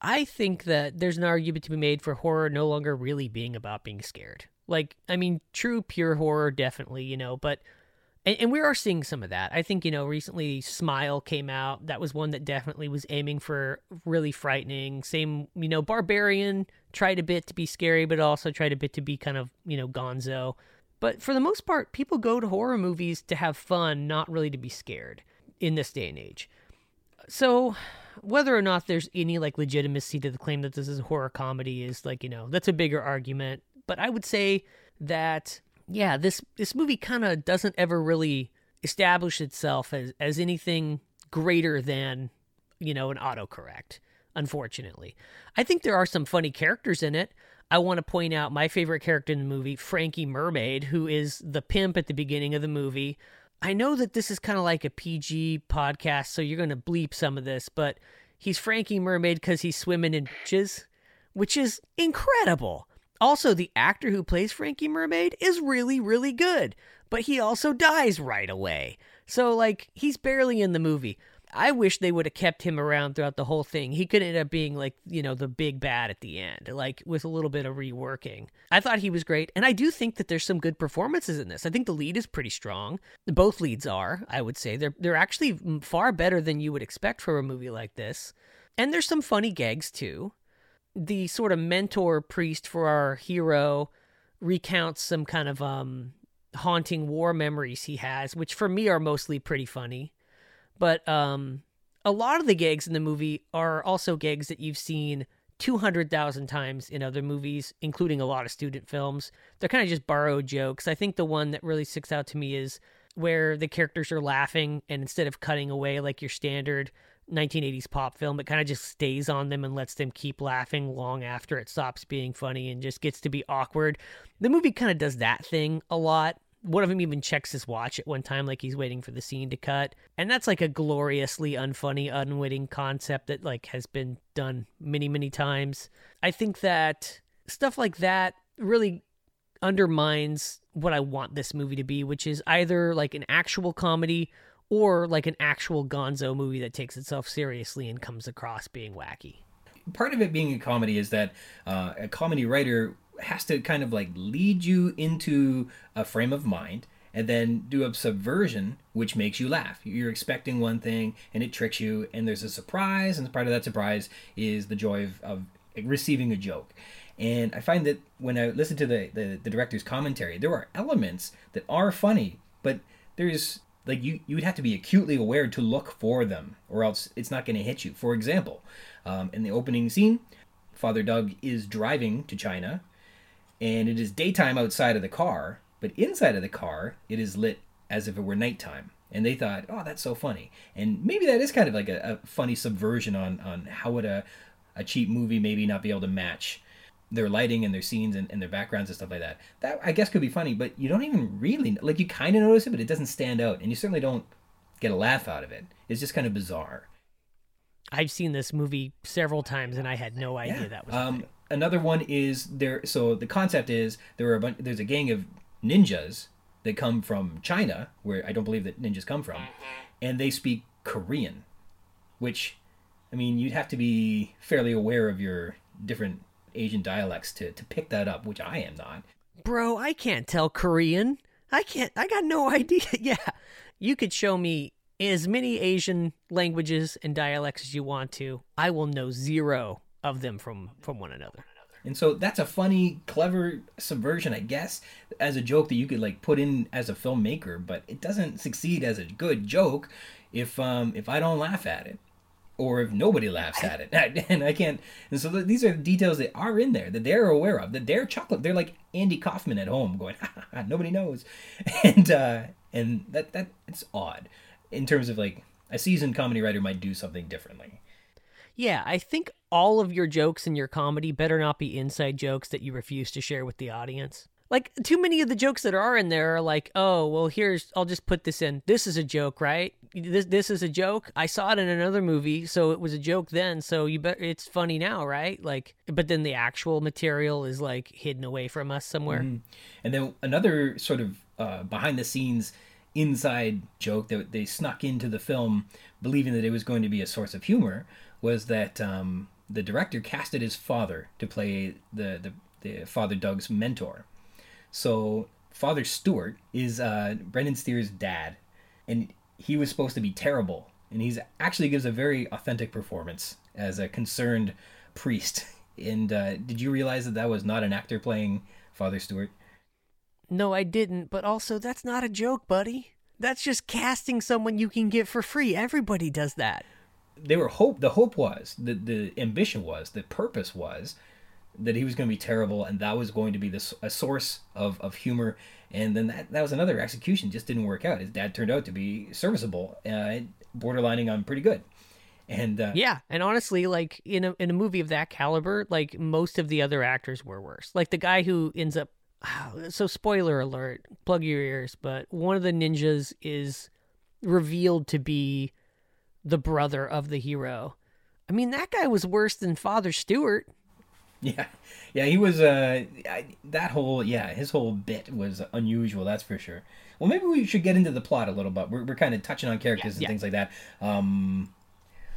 I think that there's an argument to be made for horror no longer really being about being scared. Like, I mean, true pure horror, definitely, you know, but and, and we are seeing some of that. I think you know recently Smile came out. That was one that definitely was aiming for really frightening. Same, you know, Barbarian tried a bit to be scary, but also tried a bit to be kind of you know Gonzo. But for the most part, people go to horror movies to have fun, not really to be scared in this day and age. So, whether or not there's any like legitimacy to the claim that this is a horror comedy is like, you know, that's a bigger argument. But I would say that yeah, this this movie kind of doesn't ever really establish itself as as anything greater than you know an autocorrect. Unfortunately, I think there are some funny characters in it. I want to point out my favorite character in the movie, Frankie Mermaid, who is the pimp at the beginning of the movie. I know that this is kind of like a PG podcast, so you're going to bleep some of this, but he's Frankie Mermaid because he's swimming in bitches, which is incredible. Also, the actor who plays Frankie Mermaid is really, really good, but he also dies right away. So, like, he's barely in the movie. I wish they would have kept him around throughout the whole thing. He could end up being like, you know, the big bad at the end, like with a little bit of reworking. I thought he was great, and I do think that there's some good performances in this. I think the lead is pretty strong. Both leads are, I would say. They're they're actually far better than you would expect for a movie like this. And there's some funny gags too the sort of mentor priest for our hero recounts some kind of um haunting war memories he has, which for me are mostly pretty funny. But um a lot of the gags in the movie are also gags that you've seen 200,000 times in other movies, including a lot of student films. They're kind of just borrowed jokes. I think the one that really sticks out to me is where the characters are laughing and instead of cutting away like your standard 1980s pop film, it kind of just stays on them and lets them keep laughing long after it stops being funny and just gets to be awkward. The movie kind of does that thing a lot. One of them even checks his watch at one time like he's waiting for the scene to cut. And that's like a gloriously unfunny unwitting concept that like has been done many many times. I think that stuff like that really undermines what i want this movie to be which is either like an actual comedy or like an actual gonzo movie that takes itself seriously and comes across being wacky part of it being a comedy is that uh, a comedy writer has to kind of like lead you into a frame of mind and then do a subversion which makes you laugh. You're expecting one thing and it tricks you and there's a surprise and part of that surprise is the joy of, of receiving a joke. And I find that when I listen to the, the, the director's commentary, there are elements that are funny, but there's like you you would have to be acutely aware to look for them or else it's not going to hit you. For example, um, in the opening scene, Father Doug is driving to China and it is daytime outside of the car, but inside of the car, it is lit as if it were nighttime. And they thought, oh, that's so funny. And maybe that is kind of like a, a funny subversion on, on how would a, a cheap movie maybe not be able to match their lighting and their scenes and, and their backgrounds and stuff like that. That I guess could be funny, but you don't even really like you kind of notice it, but it doesn't stand out, and you certainly don't get a laugh out of it. It's just kind of bizarre. I've seen this movie several times, and I had no idea yeah. that was. Um, another one is there. So the concept is there are a bunch, there's a gang of ninjas that come from China, where I don't believe that ninjas come from, and they speak Korean, which, I mean, you'd have to be fairly aware of your different Asian dialects to to pick that up, which I am not. Bro, I can't tell Korean. I can't. I got no idea. yeah, you could show me as many Asian languages and dialects as you want to. I will know zero of them from from one another. And so that's a funny, clever subversion, I guess, as a joke that you could like put in as a filmmaker, but it doesn't succeed as a good joke if um if I don't laugh at it or if nobody laughs at it. And I can't and so these are the details that are in there that they're aware of. That they're chocolate. They're like Andy Kaufman at home going, nobody knows. And uh and that that it's odd in terms of like a seasoned comedy writer might do something differently. Yeah, I think all of your jokes in your comedy better not be inside jokes that you refuse to share with the audience. Like too many of the jokes that are in there are like, "Oh, well here's I'll just put this in. This is a joke, right? This this is a joke. I saw it in another movie, so it was a joke then, so you bet it's funny now, right?" Like but then the actual material is like hidden away from us somewhere. Mm-hmm. And then another sort of uh, behind the scenes inside joke that they snuck into the film believing that it was going to be a source of humor was that um, the director casted his father to play the, the, the Father Doug's mentor. So Father Stewart is uh, Brendan Steere's dad, and he was supposed to be terrible, and he's actually gives a very authentic performance as a concerned priest. And uh, did you realize that that was not an actor playing Father Stewart? No, I didn't. But also, that's not a joke, buddy. That's just casting someone you can get for free. Everybody does that they were hope the hope was the the ambition was the purpose was that he was going to be terrible and that was going to be this a source of, of humor and then that, that was another execution just didn't work out his dad turned out to be serviceable uh, borderlining on pretty good and uh, yeah and honestly like in a, in a movie of that caliber like most of the other actors were worse like the guy who ends up so spoiler alert plug your ears but one of the ninjas is revealed to be the brother of the hero. I mean, that guy was worse than Father Stewart. Yeah, yeah, he was. Uh, that whole yeah, his whole bit was unusual. That's for sure. Well, maybe we should get into the plot a little bit. We're, we're kind of touching on characters yeah, and yeah. things like that. Um,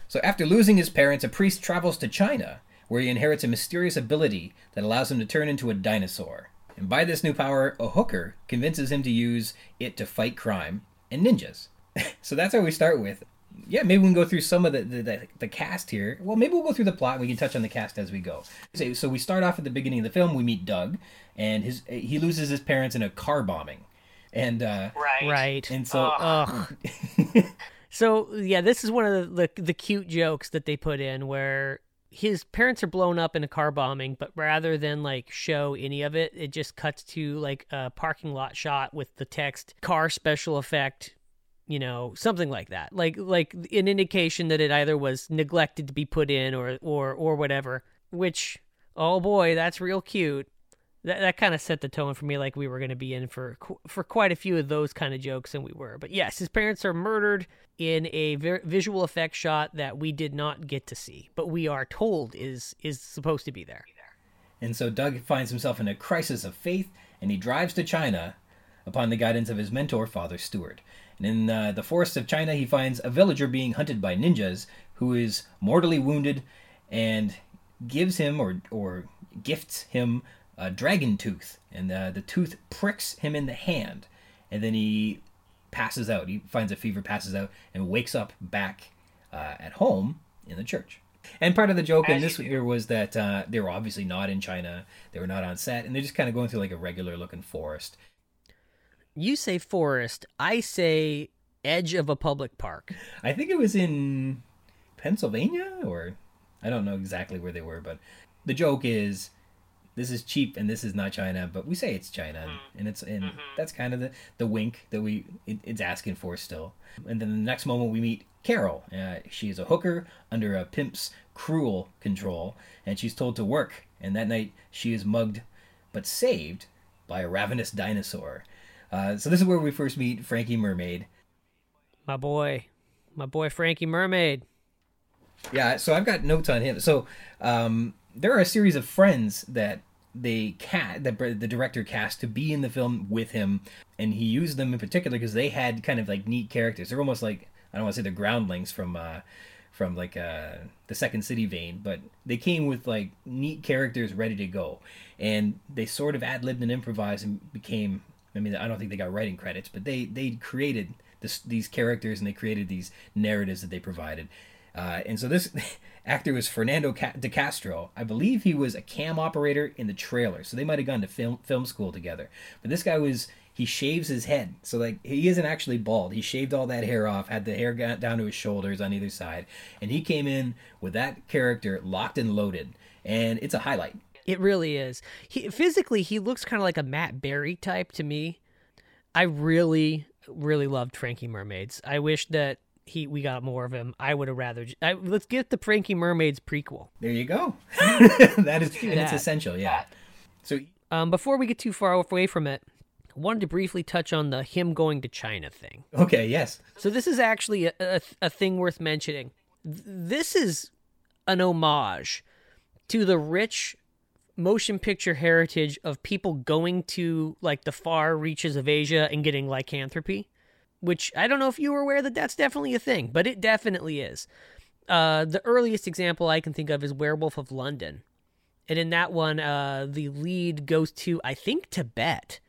so after losing his parents, a priest travels to China, where he inherits a mysterious ability that allows him to turn into a dinosaur. And by this new power, a hooker convinces him to use it to fight crime and ninjas. so that's how we start with yeah, maybe we can go through some of the, the, the, the, cast here. Well, maybe we'll go through the plot and we can touch on the cast as we go. So, so we start off at the beginning of the film. We meet Doug, and his he loses his parents in a car bombing, and uh, right, right, and so. Ugh. so yeah, this is one of the, the the cute jokes that they put in where his parents are blown up in a car bombing, but rather than like show any of it, it just cuts to like a parking lot shot with the text car special effect, you know, something like that. Like like an indication that it either was neglected to be put in or or or whatever, which oh boy, that's real cute. That that kind of set the tone for me like we were going to be in for for quite a few of those kind of jokes and we were. But yes, his parents are murdered in a visual effect shot that we did not get to see, but we are told is is supposed to be there. And so Doug finds himself in a crisis of faith, and he drives to China upon the guidance of his mentor, Father Stewart. And in uh, the forests of China, he finds a villager being hunted by ninjas who is mortally wounded and gives him or, or gifts him a dragon tooth. And uh, the tooth pricks him in the hand. And then he passes out. He finds a fever, passes out, and wakes up back uh, at home in the church. And part of the joke As in this year was that uh, they were obviously not in China. They were not on set, and they're just kind of going through like a regular looking forest. You say forest. I say edge of a public park. I think it was in Pennsylvania, or I don't know exactly where they were, but the joke is this is cheap and this is not China, but we say it's China, mm-hmm. and it's and mm-hmm. that's kind of the the wink that we it, it's asking for still. And then the next moment we meet Carol. Uh, she is a hooker under a pimp's cruel control, and she's told to work. And that night she is mugged, but saved by a ravenous dinosaur. Uh, so this is where we first meet Frankie Mermaid. My boy, my boy Frankie Mermaid. Yeah, so I've got notes on him. So um, there are a series of friends that they cast that the director cast to be in the film with him, and he used them in particular because they had kind of like neat characters. They're almost like I don't want to say the groundlings from uh, from like uh, the Second City vein, but they came with like neat characters ready to go, and they sort of ad libbed and improvised and became. I mean, I don't think they got writing credits, but they they created this, these characters and they created these narratives that they provided. Uh, and so this actor was Fernando de Castro. I believe he was a cam operator in the trailer, so they might have gone to film film school together. But this guy was he shaves his head, so like he isn't actually bald. He shaved all that hair off, had the hair down to his shoulders on either side, and he came in with that character locked and loaded, and it's a highlight. It really is. He physically he looks kind of like a Matt Berry type to me. I really really loved Frankie Mermaids. I wish that he we got more of him. I would have rather. I, let's get the Frankie Mermaids prequel. There you go. that is and it's essential. Yeah. So um, before we get too far away from it, I wanted to briefly touch on the him going to China thing. Okay. Yes. So this is actually a, a, a thing worth mentioning. This is an homage to the rich motion picture heritage of people going to like the far reaches of Asia and getting lycanthropy which I don't know if you were aware that that's definitely a thing, but it definitely is. Uh, the earliest example I can think of is Werewolf of London. And in that one, uh, the lead goes to, I think, Tibet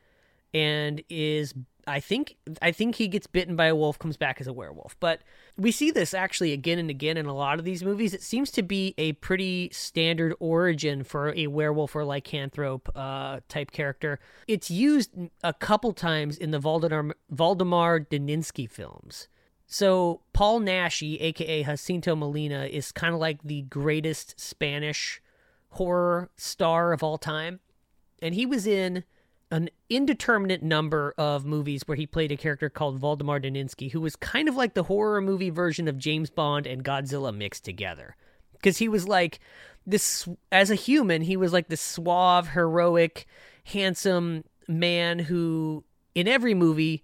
and is I think I think he gets bitten by a wolf, comes back as a werewolf. But we see this actually again and again in a lot of these movies. It seems to be a pretty standard origin for a werewolf or lycanthrope uh, type character. It's used a couple times in the Valdemar, Waldemar Daninsky films. So Paul Naschy, aka Jacinto Molina, is kind of like the greatest Spanish horror star of all time, and he was in an indeterminate number of movies where he played a character called Waldemar Daninsky, who was kind of like the horror movie version of James Bond and Godzilla mixed together. Because he was like this, as a human, he was like this suave, heroic, handsome man who, in every movie,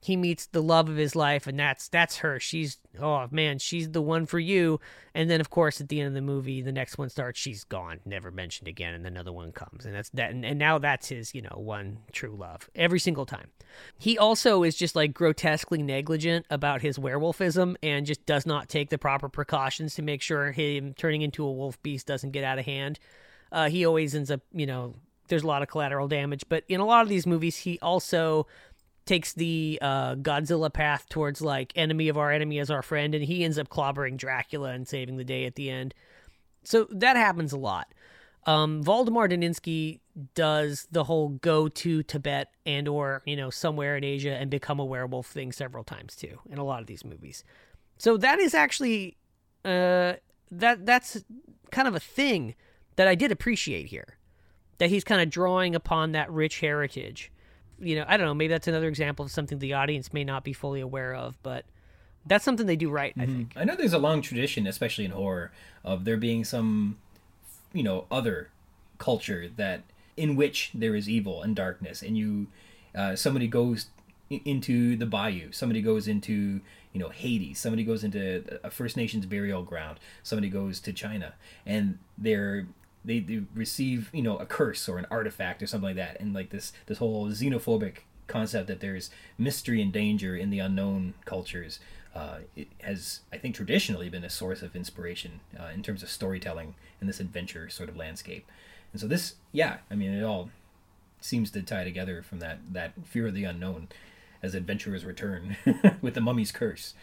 he meets the love of his life and that's that's her. She's oh man she's the one for you. And then of course at the end of the movie the next one starts she's gone never mentioned again and another one comes. And that's that and, and now that's his you know one true love every single time. He also is just like grotesquely negligent about his werewolfism and just does not take the proper precautions to make sure him turning into a wolf beast doesn't get out of hand. Uh, he always ends up you know there's a lot of collateral damage. But in a lot of these movies he also takes the uh, Godzilla path towards like enemy of our enemy as our friend, and he ends up clobbering Dracula and saving the day at the end. So that happens a lot. Um, Waldemar Daninsky does the whole go to Tibet and or you know somewhere in Asia and become a werewolf thing several times too in a lot of these movies. So that is actually uh, that that's kind of a thing that I did appreciate here. That he's kind of drawing upon that rich heritage. You know, I don't know, maybe that's another example of something the audience may not be fully aware of, but that's something they do right, I think. I know there's a long tradition, especially in horror, of there being some, you know, other culture that in which there is evil and darkness, and you, uh, somebody goes into the bayou, somebody goes into you know Haiti, somebody goes into a First Nations burial ground, somebody goes to China, and they're they, they receive you know a curse or an artifact or something like that, and like this this whole xenophobic concept that there's mystery and danger in the unknown cultures uh, it has, I think, traditionally been a source of inspiration uh, in terms of storytelling in this adventure sort of landscape. And so this, yeah, I mean, it all seems to tie together from that that fear of the unknown as adventurers return with the mummy's curse.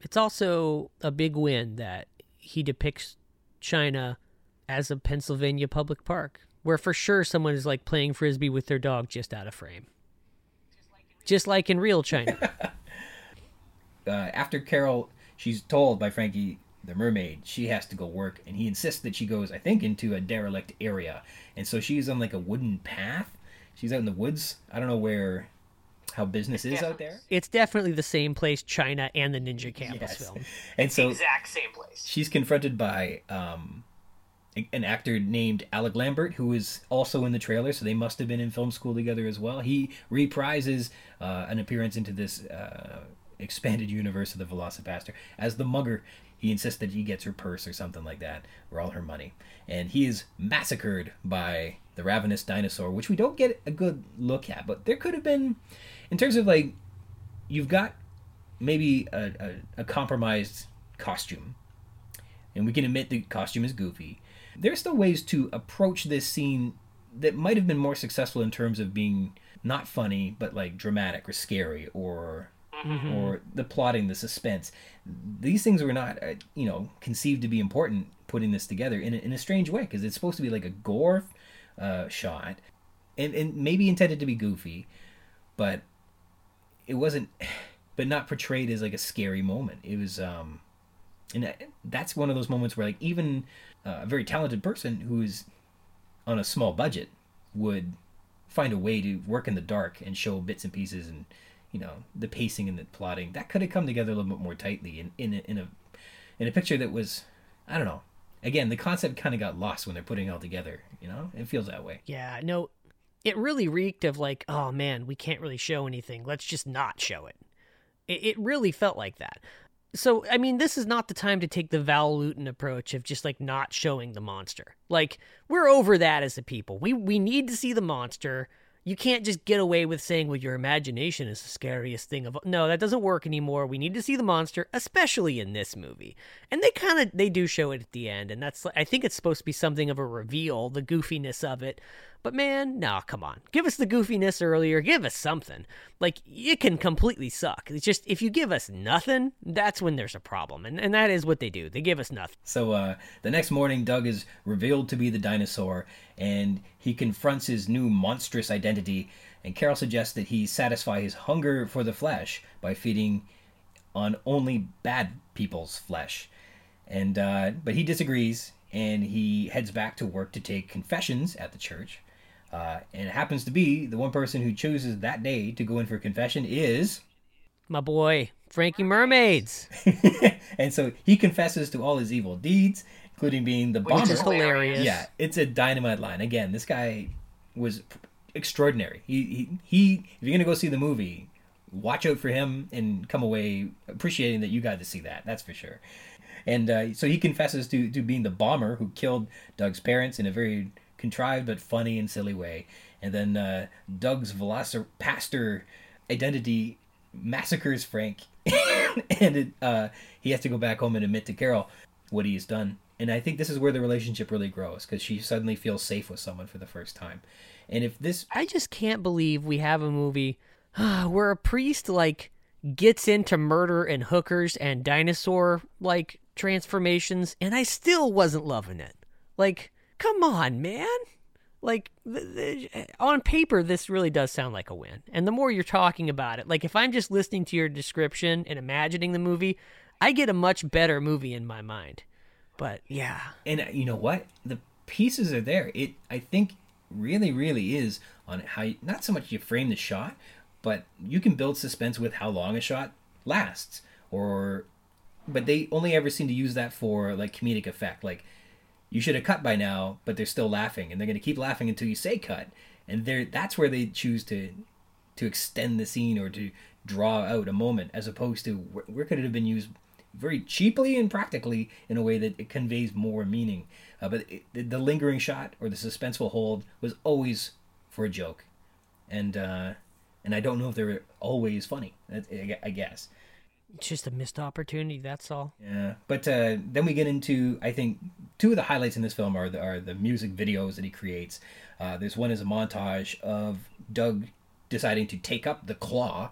It's also a big win that he depicts China as a Pennsylvania public park, where for sure someone is like playing frisbee with their dog just out of frame. Just like in real China. Uh, after Carol, she's told by Frankie the mermaid she has to go work, and he insists that she goes, I think, into a derelict area, and so she's on like a wooden path. She's out in the woods. I don't know where how business is out there. it's definitely the same place China and the Ninja Campus Yes. film. And so exact same place. she's confronted by um, a- an actor named Alec Lambert, who is also in the trailer, so they must have been in film school together as well. He reprises uh, an appearance into this uh, expanded universe of the VelociPastor as the mugger. He insists that he gets her purse or something like that, or all her money. And he is massacred by the ravenous dinosaur, which we don't get a good look at. But there could have been, in terms of like, you've got maybe a, a, a compromised costume and we can admit the costume is goofy. There's still ways to approach this scene that might have been more successful in terms of being not funny, but like dramatic or scary or or the plotting, the suspense. These things were not, uh, you know, conceived to be important. Putting this together in a, in a strange way because it's supposed to be like a gore uh, shot, and and maybe intended to be goofy, but it wasn't. But not portrayed as like a scary moment. It was um, and that's one of those moments where like even uh, a very talented person who's on a small budget would find a way to work in the dark and show bits and pieces and you know the pacing and the plotting that could have come together a little bit more tightly in in a, in a in a picture that was I don't know again the concept kind of got lost when they're putting it all together you know it feels that way Yeah, no, it really reeked of like, oh man, we can't really show anything. Let's just not show it. It, it really felt like that. So, I mean, this is not the time to take the Val Lewton approach of just like not showing the monster. Like, we're over that as a people. We we need to see the monster. You can't just get away with saying, well, your imagination is the scariest thing of No, that doesn't work anymore. We need to see the monster, especially in this movie. And they kind of they do show it at the end, and that's I think it's supposed to be something of a reveal, the goofiness of it. But man, no, come on. Give us the goofiness earlier. Give us something. Like it can completely suck. It's just if you give us nothing, that's when there's a problem. And and that is what they do. They give us nothing. So uh, the next morning, Doug is revealed to be the dinosaur, and he confronts his new monstrous identity. And Carol suggests that he satisfy his hunger for the flesh by feeding on only bad people's flesh. And uh, but he disagrees, and he heads back to work to take confessions at the church. Uh, and it happens to be the one person who chooses that day to go in for confession is My boy, Frankie Mermaids. and so he confesses to all his evil deeds, including being the bomber. Which is hilarious. Yeah, it's a dynamite line. Again, this guy was extraordinary. He, he, he if you're gonna go see the movie, watch out for him and come away appreciating that you got to see that. That's for sure. And uh, so he confesses to, to being the bomber who killed Doug's parents in a very contrived but funny and silly way. And then uh, Doug's VelociPastor identity massacres Frank, and it, uh, he has to go back home and admit to Carol what he has done. And I think this is where the relationship really grows because she suddenly feels safe with someone for the first time. And if this, I just can't believe we have a movie where a priest like gets into murder and hookers and dinosaur like transformations and I still wasn't loving it. Like, come on, man. Like on paper this really does sound like a win. And the more you're talking about it, like if I'm just listening to your description and imagining the movie, I get a much better movie in my mind. But yeah, and uh, you know what? The pieces are there. It I think really really is on how you, not so much you frame the shot, but you can build suspense with how long a shot lasts or but they only ever seem to use that for like comedic effect like you should have cut by now but they're still laughing and they're going to keep laughing until you say cut. And they that's where they choose to to extend the scene or to draw out a moment as opposed to where, where could it have been used very cheaply and practically in a way that it conveys more meaning? Uh, but it, the, the lingering shot or the suspenseful hold was always for a joke. And uh and i don't know if they were always funny i, I guess it's just a missed opportunity. That's all. Yeah, but uh, then we get into I think two of the highlights in this film are the, are the music videos that he creates. Uh, there's one is a montage of Doug deciding to take up the claw,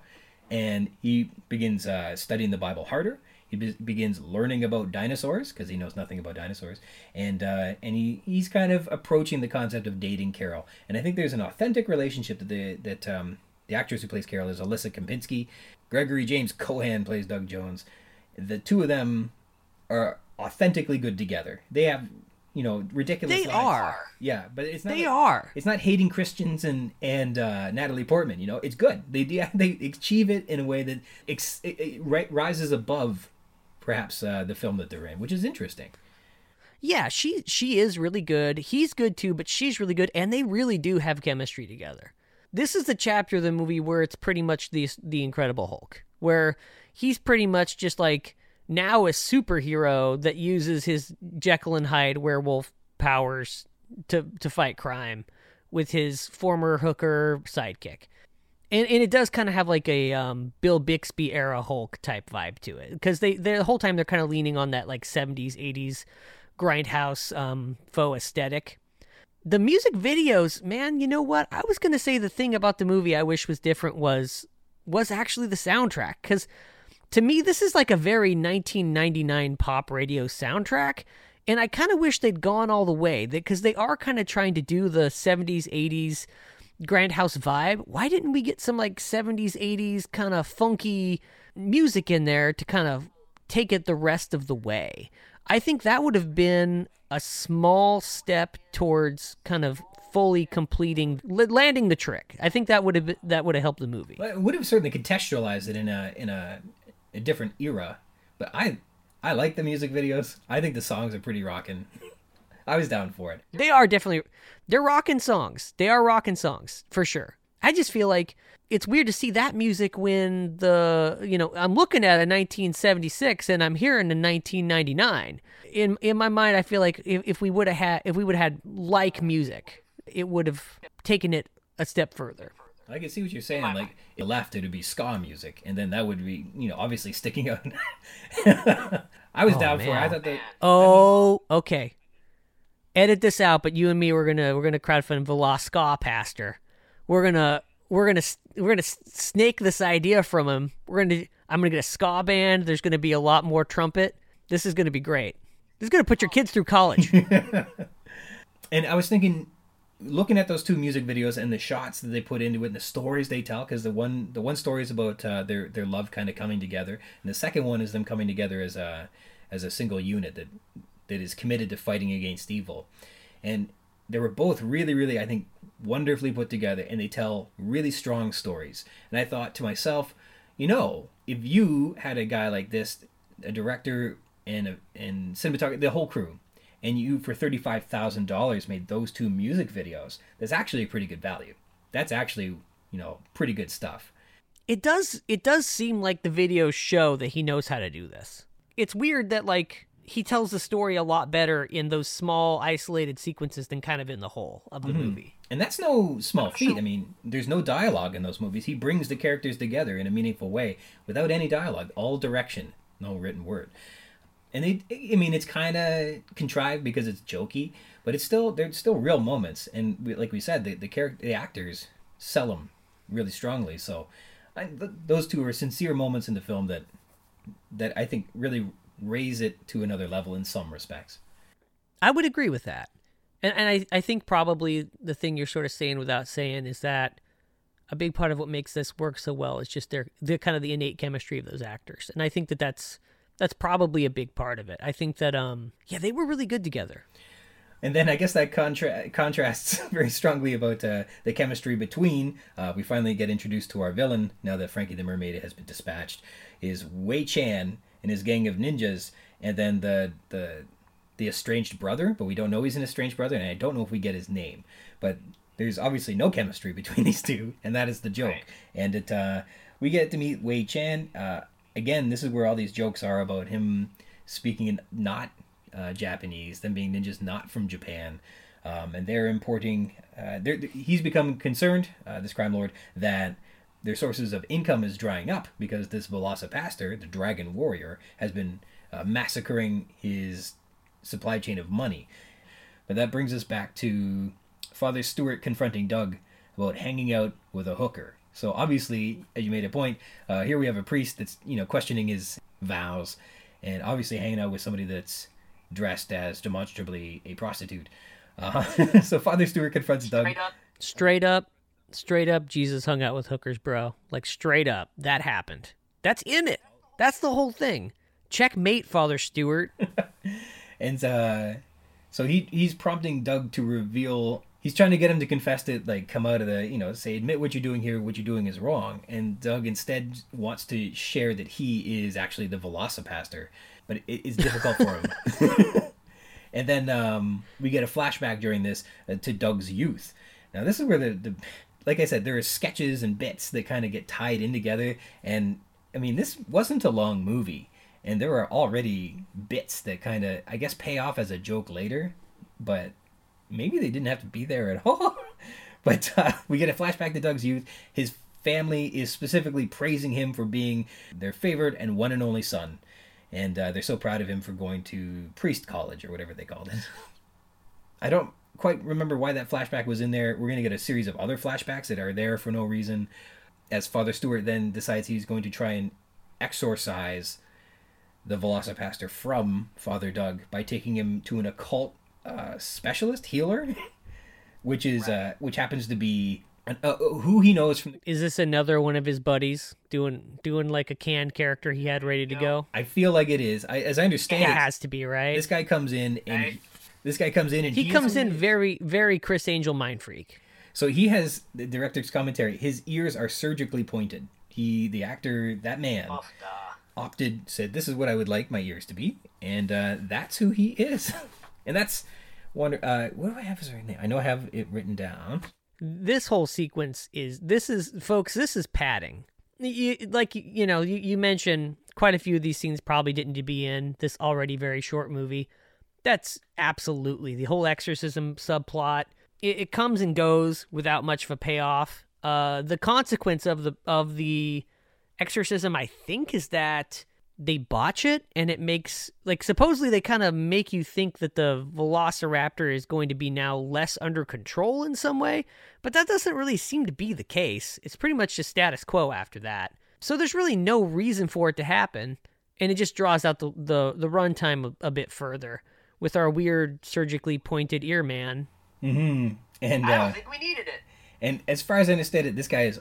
and he begins uh, studying the Bible harder. He be- begins learning about dinosaurs because he knows nothing about dinosaurs, and uh, and he, he's kind of approaching the concept of dating Carol. And I think there's an authentic relationship that the that um, the actress who plays Carol is Alyssa Kempinski. Gregory James Cohan plays Doug Jones. The two of them are authentically good together. They have, you know, ridiculous. They lines. are. Yeah, but it's not. They like, are. It's not hating Christians and and uh, Natalie Portman. You know, it's good. They they achieve it in a way that ex- it, it rises above, perhaps uh, the film that they're in, which is interesting. Yeah, she she is really good. He's good too, but she's really good, and they really do have chemistry together this is the chapter of the movie where it's pretty much the the Incredible Hulk, where he's pretty much just like now a superhero that uses his Jekyll and Hyde werewolf powers to to fight crime with his former hooker sidekick. And, and it does kind of have like a um, Bill Bixby era Hulk type vibe to it because they the whole time they're kind of leaning on that like 70s 80s grindhouse um, faux aesthetic the music videos, man, you know what? I was going to say the thing about the movie I wish was different was was actually the soundtrack cuz to me this is like a very 1999 pop radio soundtrack and I kind of wish they'd gone all the way because they are kind of trying to do the 70s 80s grindhouse vibe. Why didn't we get some like 70s 80s kind of funky music in there to kind of take it the rest of the way? I think that would have been a small step towards kind of fully completing landing the trick. I think that would have that would have helped the movie. Well, it would have certainly contextualized it in a in a, a different era. But I I like the music videos. I think the songs are pretty rocking. I was down for it. They are definitely they're rocking songs. They are rocking songs for sure. I just feel like it's weird to see that music when the you know I'm looking at a 1976 and I'm hearing a 1999. In in my mind, I feel like if, if we would have had if we would have had like music, it would have taken it a step further. I can see what you're saying. Like it left it would be ska music, and then that would be you know obviously sticking out. I was oh, down man. for it. I thought that. Oh, okay. Edit this out, but you and me we're gonna we're gonna crowdfund Vela Ska Pastor we're gonna we're gonna we're gonna snake this idea from him. We're gonna I'm gonna get a ska band. There's gonna be a lot more trumpet. This is gonna be great. This is gonna put your kids through college. and I was thinking, looking at those two music videos and the shots that they put into it and the stories they tell, because the one the one story is about uh, their their love kind of coming together, and the second one is them coming together as a as a single unit that that is committed to fighting against evil, and they were both really really I think wonderfully put together and they tell really strong stories. And I thought to myself, you know, if you had a guy like this, a director and a, and cinematographer, the whole crew, and you for thirty five thousand dollars made those two music videos, that's actually a pretty good value. That's actually you know pretty good stuff. It does it does seem like the videos show that he knows how to do this. It's weird that like he tells the story a lot better in those small isolated sequences than kind of in the whole of the mm-hmm. movie. And that's no small feat. I mean, there's no dialogue in those movies. He brings the characters together in a meaningful way without any dialogue, all direction, no written word. And they, I mean, it's kind of contrived because it's jokey, but it's still there's still real moments. And we, like we said, the the character, the actors sell them really strongly. So I, th- those two are sincere moments in the film that that I think really raise it to another level in some respects. I would agree with that. And, and I, I think probably the thing you're sort of saying without saying is that a big part of what makes this work so well is just their the kind of the innate chemistry of those actors. And I think that that's That's probably a big part of it. I think that um yeah, they were really good together. And then I guess that contra- contrasts very strongly about uh, the chemistry between. Uh, we finally get introduced to our villain now that Frankie the Mermaid has been dispatched. Is Wei Chan and his gang of ninjas, and then the the the estranged brother, but we don't know he's an estranged brother, and I don't know if we get his name. But there's obviously no chemistry between these two, and that is the joke. Right. And it uh, we get to meet Wei Chan. Uh, again, this is where all these jokes are about him speaking in not uh, Japanese, them being ninjas not from Japan. Um, and they're importing. Uh, they're, he's become concerned, uh, this crime lord, that their sources of income is drying up because this VelociPastor, the dragon warrior, has been uh, massacring his supply chain of money. But that brings us back to Father Stewart confronting Doug about hanging out with a hooker. So obviously, as you made a point, uh, here we have a priest that's you know questioning his vows, and obviously hanging out with somebody that's dressed as demonstrably a prostitute. Uh, so Father Stewart confronts Doug. Straight up. Straight up, straight up. Jesus hung out with hookers, bro. Like straight up, that happened. That's in it. That's the whole thing. Checkmate, Father Stewart. and uh, so he he's prompting Doug to reveal. He's trying to get him to confess to like come out of the you know say admit what you're doing here. What you're doing is wrong. And Doug instead wants to share that he is actually the VelociPastor, but it is difficult for him. and then um, we get a flashback during this uh, to Doug's youth. Now this is where the, the like I said, there are sketches and bits that kind of get tied in together. And I mean, this wasn't a long movie and there are already bits that kind of I guess pay off as a joke later, but maybe they didn't have to be there at all. but uh, we get a flashback to Doug's youth. His family is specifically praising him for being their favorite and one and only son, and uh, they're so proud of him for going to priest college or whatever they called it. I don't quite remember why that flashback was in there. We're gonna get a series of other flashbacks that are there for no reason. As Father Stewart then decides he's going to try and exorcise the VelociPastor from Father Doug by taking him to an occult uh, specialist healer, which is uh, which happens to be uh, uh, who he knows from. The- is this another one of his buddies doing doing like a canned character he had ready to go? I feel like it is. I, as I understand, it, it has to be right. This guy comes in and he, this guy comes in and he comes in very very Criss Angel mind freak. So he has the director's commentary. His ears are surgically pointed. He, the actor, that man. Opted said this is what I would like my ears to be, and uh, that's who he is, and that's one. Uh, what do I have as right name? I know I have it written down. This whole sequence is this is folks. This is padding. You, like you know, you, you mentioned quite a few of these scenes probably didn't to be in this already very short movie. That's absolutely the whole exorcism subplot. It, it comes and goes without much of a payoff. Uh, the consequence of the of the exorcism i think is that they botch it and it makes like supposedly they kind of make you think that the velociraptor is going to be now less under control in some way but that doesn't really seem to be the case it's pretty much just status quo after that so there's really no reason for it to happen and it just draws out the the, the runtime a, a bit further with our weird surgically pointed ear man mm-hmm and i don't uh, think we needed it and as far as i understand it this guy is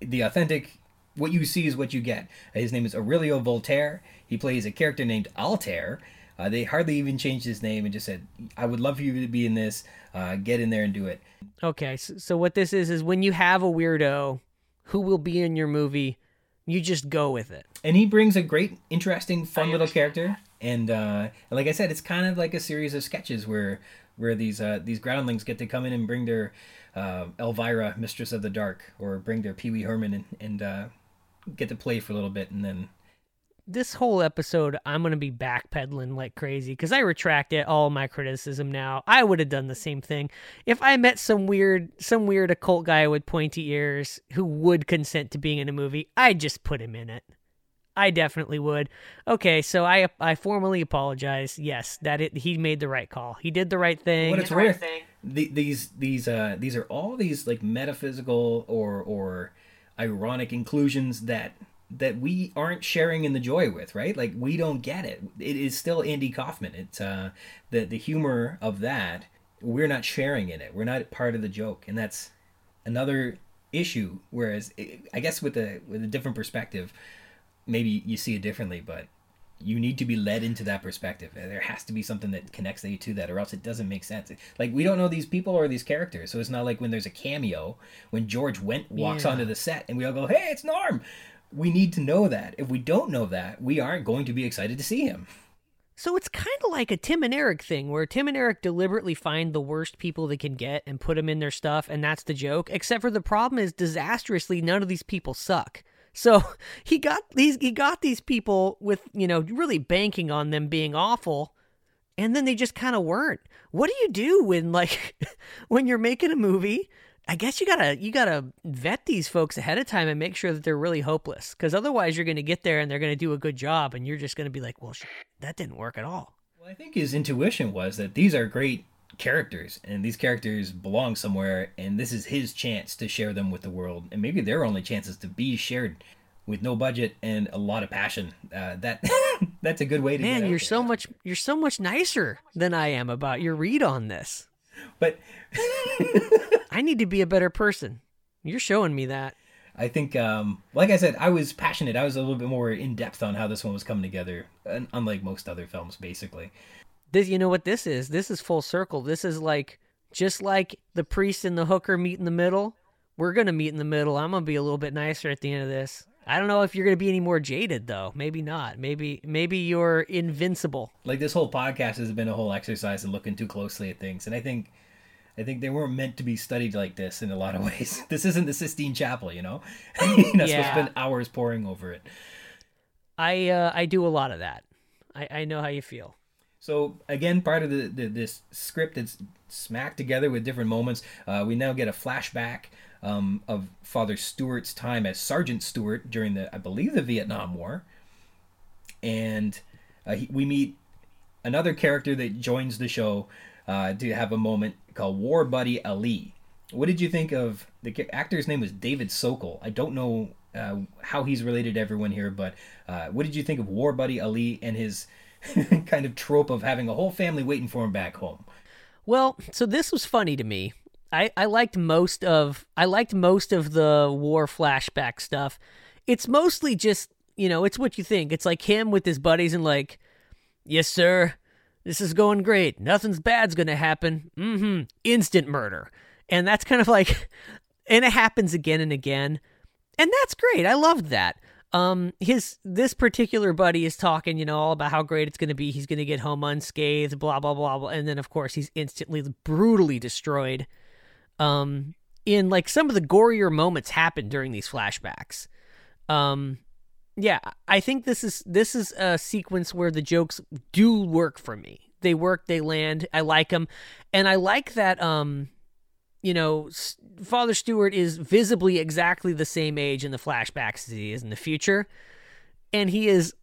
the authentic what you see is what you get. His name is Aurelio Voltaire. He plays a character named Altair. Uh, they hardly even changed his name and just said, "I would love for you to be in this. Uh, get in there and do it." Okay, so, so what this is is when you have a weirdo who will be in your movie, you just go with it. And he brings a great, interesting, fun little character. And, uh, like I said, it's kind of like a series of sketches where where these uh, these groundlings get to come in and bring their uh, Elvira, Mistress of the Dark, or bring their Pee Wee Herman and, and uh, get to play for a little bit and then this whole episode i'm to be backpedaling like crazy because i retract it all my criticism now. I would have done the same thing. If i met some weird some weird occult guy with pointy ears who would consent to being in a movie i'd just put him in it i definitely would okay so i i formally apologize yes that it he made the right call he did the right thing what it's worth the, these these uh these are all these like metaphysical or or ironic inclusions that that we aren't sharing in the joy with, right? Like we don't get it. It is still Andy Kaufman. It's uh the the humor of that we're not sharing in it. We're not part of the joke, and that's another issue. Whereas I guess with a with a different perspective, maybe you see it differently. But you need to be led into that perspective. There has to be something that connects you to that, or else it doesn't make sense. Like we don't know these people or these characters, so it's not like when there's a cameo when George Wendt walks Yeah. onto the set and we all go, "Hey, it's Norm." We need to know that. If we don't know that, we aren't going to be excited to see him. So it's kind of like a Tim and Eric thing where Tim and Eric deliberately find the worst people they can get and put them in their stuff, and that's the joke. Except for the problem is disastrously, none of these people suck. So he got these he got these people with you know really banking on them being awful, and then they just kind of weren't. What do you do when like when you're making a movie? I guess you gotta you gotta vet these folks ahead of time and make sure that they're really hopeless, because otherwise you're gonna get there and they're gonna do a good job, and you're just gonna be like, well, that didn't work at all. Well, I think his intuition was that these are great characters and these characters belong somewhere and this is his chance to share them with the world and maybe their only chances to be shared with no budget and a lot of passion uh, that that's a good way to Man, you're there. so much you're so much nicer than I am about your read on this. but I need to be a better person. You're showing me that. I think, um, like I said, I was passionate. I was a little bit more in depth on how this one was coming together, un- unlike most other films, basically. This you know what this is? This is full circle. This is like just like the priest and the hooker meet in the middle. We're gonna meet in the middle. I'm gonna be a little bit nicer at the end of this. I don't know if you're gonna be any more jaded though. Maybe not. Maybe maybe you're invincible. Like this whole podcast has been a whole exercise in looking too closely at things, and I think, I think they weren't meant to be studied like this in a lot of ways. This isn't the Sistine Chapel, you know. You're not supposed to Yeah. spend hours poring over it. I uh, I do a lot of that. I, I know how you feel. So again, part of the, the this script that's smacked together with different moments. Uh, we now get a flashback um, of Father Stewart's time as Sergeant Stewart during the, I believe, the Vietnam War, and uh, he, we meet another character that joins the show uh, to have a moment called War Buddy Ali. What did you think of the actor's name was David Sokol? I don't know uh, how he's related to everyone here, but uh, what did you think of War Buddy Ali and his kind of trope of having a whole family waiting for him back home? Well, so this was funny to me. I, I liked most of I liked most of the war flashback stuff. It's mostly just you know, it's what you think. It's like him with his buddies and like, yes, sir, this is going great. Nothing's bad's gonna happen. Mm-hmm. Instant murder. And that's kind of like and it happens again and again. And that's great. I loved that. Um, his this particular buddy is talking, you know, all about how great it's going to be. He's going to get home unscathed, blah blah blah blah, and then of course he's instantly brutally destroyed. Um, in like some of the gorier moments happen during these flashbacks. Um, yeah, I think this is this is a sequence where the jokes do work for me. They work, they land. I like them, and I like that. Um, you know, Father Stewart is visibly exactly the same age in the flashbacks as he is in the future, and he is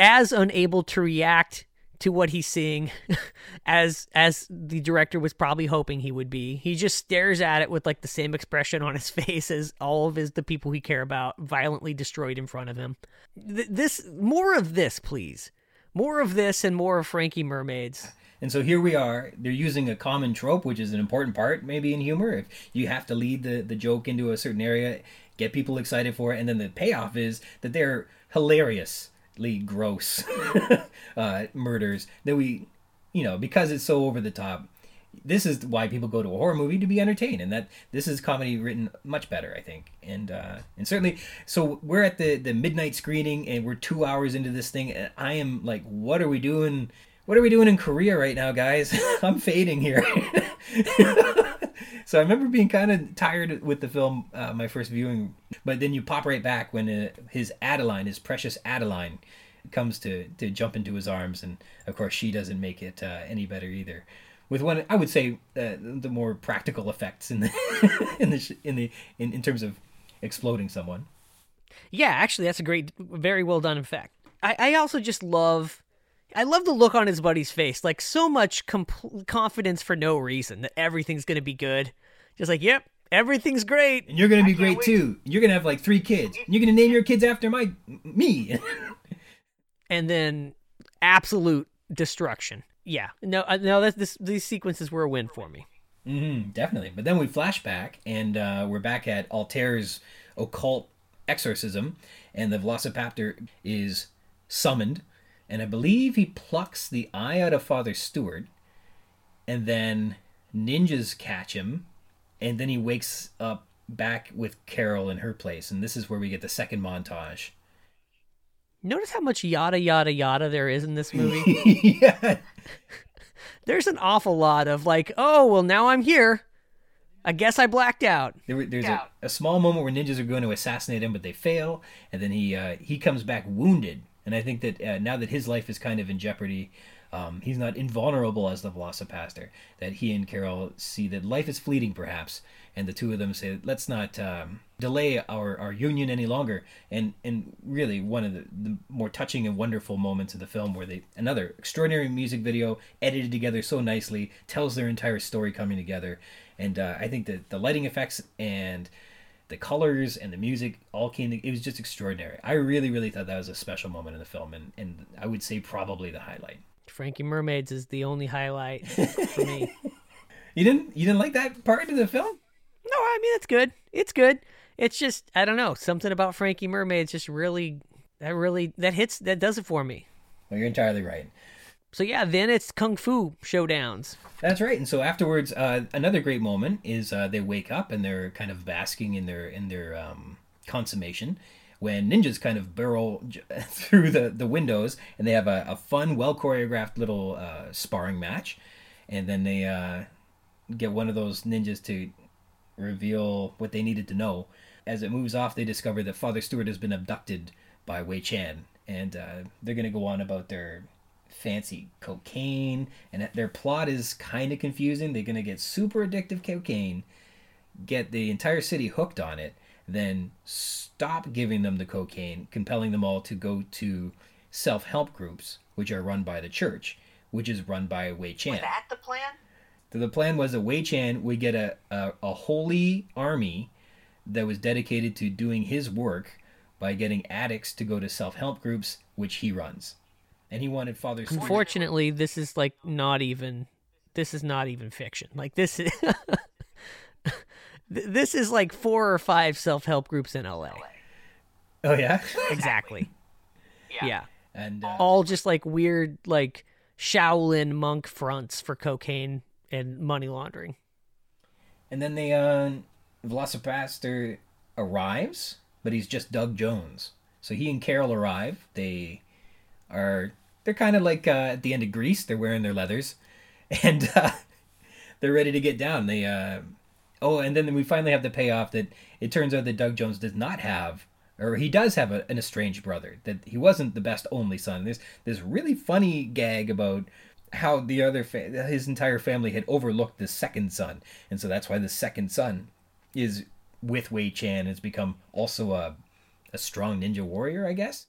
as unable to react to what he's seeing as as the director was probably hoping he would be. He just stares at it with like the same expression on his face as all of his the people he care about violently destroyed in front of him. Th- this more of this, please. More of this and more of Frankie Mermaids. And so here we are. They're using a common trope, which is an important part, maybe in humor. If you have to lead the, the joke into a certain area, get people excited for it, and then the payoff is that they're hilariously gross uh, murders that we, you know, because it's so over the top. This is why people go to a horror movie to be entertained, and that this is comedy written much better, I think, and uh, and certainly. So we're at the the midnight screening, and we're two hours into this thing, and I am like, what are we doing? What are we doing in Korea right now, guys? I'm fading here. so I remember being kind of tired with the film, uh, my first viewing, but then you pop right back when uh, his Adeline, his precious Adeline, comes to to jump into his arms, and of course she doesn't make it uh, any better either. With one, I would say uh, the more practical effects in the in the in the in, in terms of exploding someone. Yeah, actually, that's a great, very well done effect. I, I also just love, I love the look on his buddy's face, like so much compl- confidence for no reason that everything's gonna be good. Just like, yep, everything's great. And you're gonna be great too. You're gonna have like three kids. You're gonna name your kids after my me. and then absolute destruction. Yeah, no, uh, no, that this these sequences were a win for me. hmm definitely. But then we flash back, and uh, we're back at Altair's occult exorcism, and the Velocipaptor is summoned, and I believe he plucks the eye out of Father Stewart, and then ninjas catch him, and then he wakes up back with Carol in her place, and this is where we get the second montage. Notice how much yada yada yada there is in this movie. yeah, There's an awful lot of like, oh well, now I'm here. I guess I blacked out. there, were- there's a, a small moment where ninjas are going to assassinate him, but they fail, and then he uh, he comes back wounded. And I think that uh, now that his life is kind of in jeopardy, um, he's not invulnerable as the VelociPastor. That he and Carol see that life is fleeting, perhaps, and the two of them say, "Let's not um, delay our, our union any longer." And and really, one of the, the more touching and wonderful moments of the film, where they another extraordinary music video edited together so nicely, tells their entire story coming together. And uh, I think that the lighting effects and the colors and the music all came to, it was just extraordinary i really really thought that was a special moment in the film and, and i would say probably the highlight Frankie Mermaids is the only highlight for me. you didn't you didn't like that part of the film No, I mean it's good. It's good. It's just I don't know something about Frankie Mermaids just really that really that hits that does it for me. well you're entirely right So yeah, then it's kung fu showdowns. that's right and so afterwards uh, another great moment is uh, they wake up and they're kind of basking in their in their um, consummation when ninjas kind of burrow through the, the windows and they have a, a fun well choreographed little uh, sparring match and then they uh, get one of those ninjas to reveal what they needed to know. As it moves off, they discover that Father Stewart has been abducted by Wei Chan, and uh, they're going to go on about their fancy cocaine, and their plot is kind of confusing. They're going to get super addictive cocaine, get the entire city hooked on it, then stop giving them the cocaine, compelling them all to go to self help groups, which are run by the church, which is run by Wei Chan. Was that the plan? So the plan was that Wei Chan would get a, a, a holy army that was dedicated to doing his work by getting addicts to go to self help groups, which he runs. And he wanted Father Stewart. Unfortunately, this is like not even this is not even fiction. Like this is this is like four or five self-help groups in LA. Oh yeah, Exactly. Yeah. Yeah. and uh, All just like weird like Shaolin monk fronts for cocaine and money laundering. and then the uh, VelociPastor arrives, but he's just Doug Jones. So he and Carol arrive. They are they're kind of like uh, at the end of Grease. They're wearing their leathers, and uh, they're ready to get down. They uh, oh, and then we finally have the payoff that it turns out that Doug Jones does not have, or he does have a, an estranged brother. That he wasn't the best only son. There's this really funny gag about how the other fa- his entire family had overlooked the second son, and so that's why the second son is with Wei Chan. And has become also a a strong ninja warrior, I guess.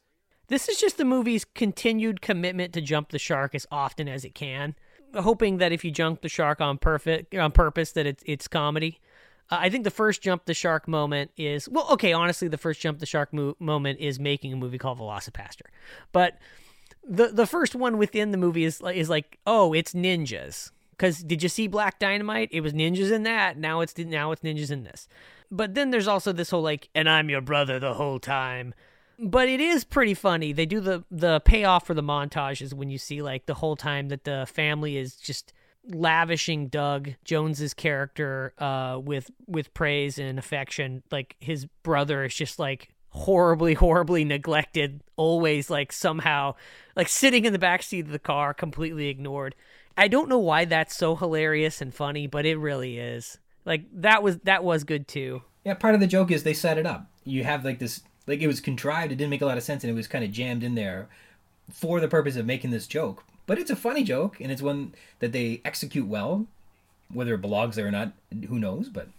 This is just the movie's continued commitment to jump the shark as often as it can, hoping that if you jump the shark on perfect on purpose, that it's it's comedy. Uh, I think the first jump the shark moment is well, okay. Honestly, the first jump the shark mo- moment is making a movie called VelociPastor, but the the first one within the movie is is like, oh, it's ninjas. Because did you see Black Dynamite? It was ninjas in that. Now it's now it's ninjas in this. But then there's also this whole like, and I'm your brother the whole time but it is pretty funny. They do the the payoff for the montages when you see like the whole time that the family is just lavishing Doug Jones's character uh, with with praise and affection. Like his brother is just like horribly, horribly neglected. Always like somehow like sitting in the back seat of the car, completely ignored. I don't know why that's so hilarious and funny, but it really is. Like that was that was good too. Yeah, part of the joke is they set it up. You have like this, like it was contrived. It didn't make a lot of sense, and it was kind of jammed in there for the purpose of making this joke. But it's a funny joke, and it's one that they execute well. Whether it belongs there or not, who knows? But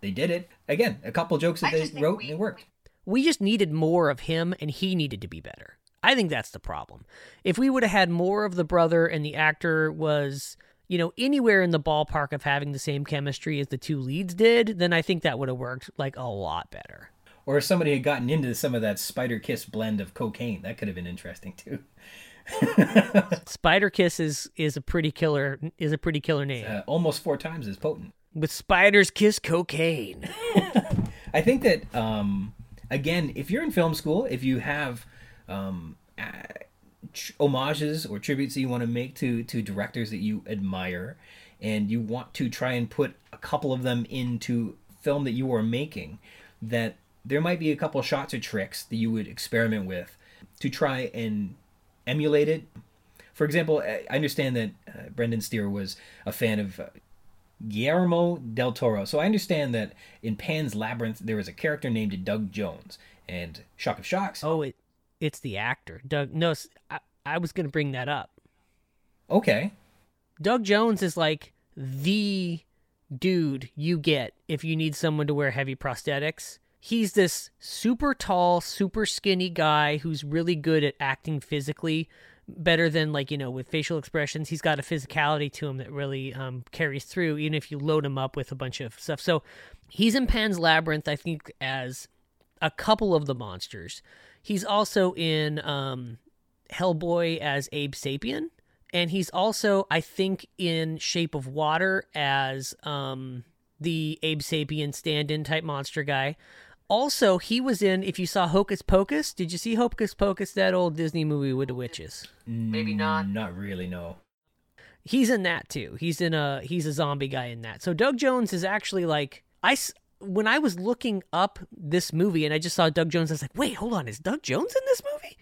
they did it. Again, a couple jokes that I they wrote, we- and it worked. we just needed more of him and he needed to be better. I think that's the problem. If we would have had more of the brother and the actor was, you know, anywhere in the ballpark of having the same chemistry as the two leads did, then I think that would have worked like a lot better. Or if somebody had gotten into some of that Spider Kiss blend of cocaine, that could have been interesting too. Spider Kiss is is a pretty killer is a pretty killer name. Uh, almost four times as potent. With spiders kiss cocaine. I think that um, again, if you're in film school, if you have um, uh, tr- homages or tributes that you want to make to to directors that you admire, and you want to try and put a couple of them into film that you are making, that there might be a couple shots or tricks that you would experiment with to try and emulate it. For example, I understand that uh, Brendan Steere was a fan of uh, Guillermo del Toro. So I understand that in Pan's Labyrinth there was a character named Doug Jones, and Shock of Shocks. Oh, it it's the actor Doug. No, I, I was gonna bring that up. Okay. Doug Jones is like the dude you get if you need someone to wear heavy prosthetics. He's this super tall, super skinny guy who's really good at acting physically, better than like you know with facial expressions. He's got a physicality to him that really um, carries through even if you load him up with a bunch of stuff. So he's in pan's labyrinth i think as a couple of the monsters. He's also in um, hellboy as abe sapien and he's also i think in shape of water as um, the abe sapien stand-in type monster guy also, he was in. If you saw Hocus Pocus, did you see Hocus Pocus? That old Disney movie with the witches. Maybe mm, not. Not really. No. He's in that too. He's in a. He's a zombie guy in that. So Doug Jones is actually like I. When I was looking up this movie and I just saw Doug Jones, I was like, wait, hold on, is Doug Jones in this movie?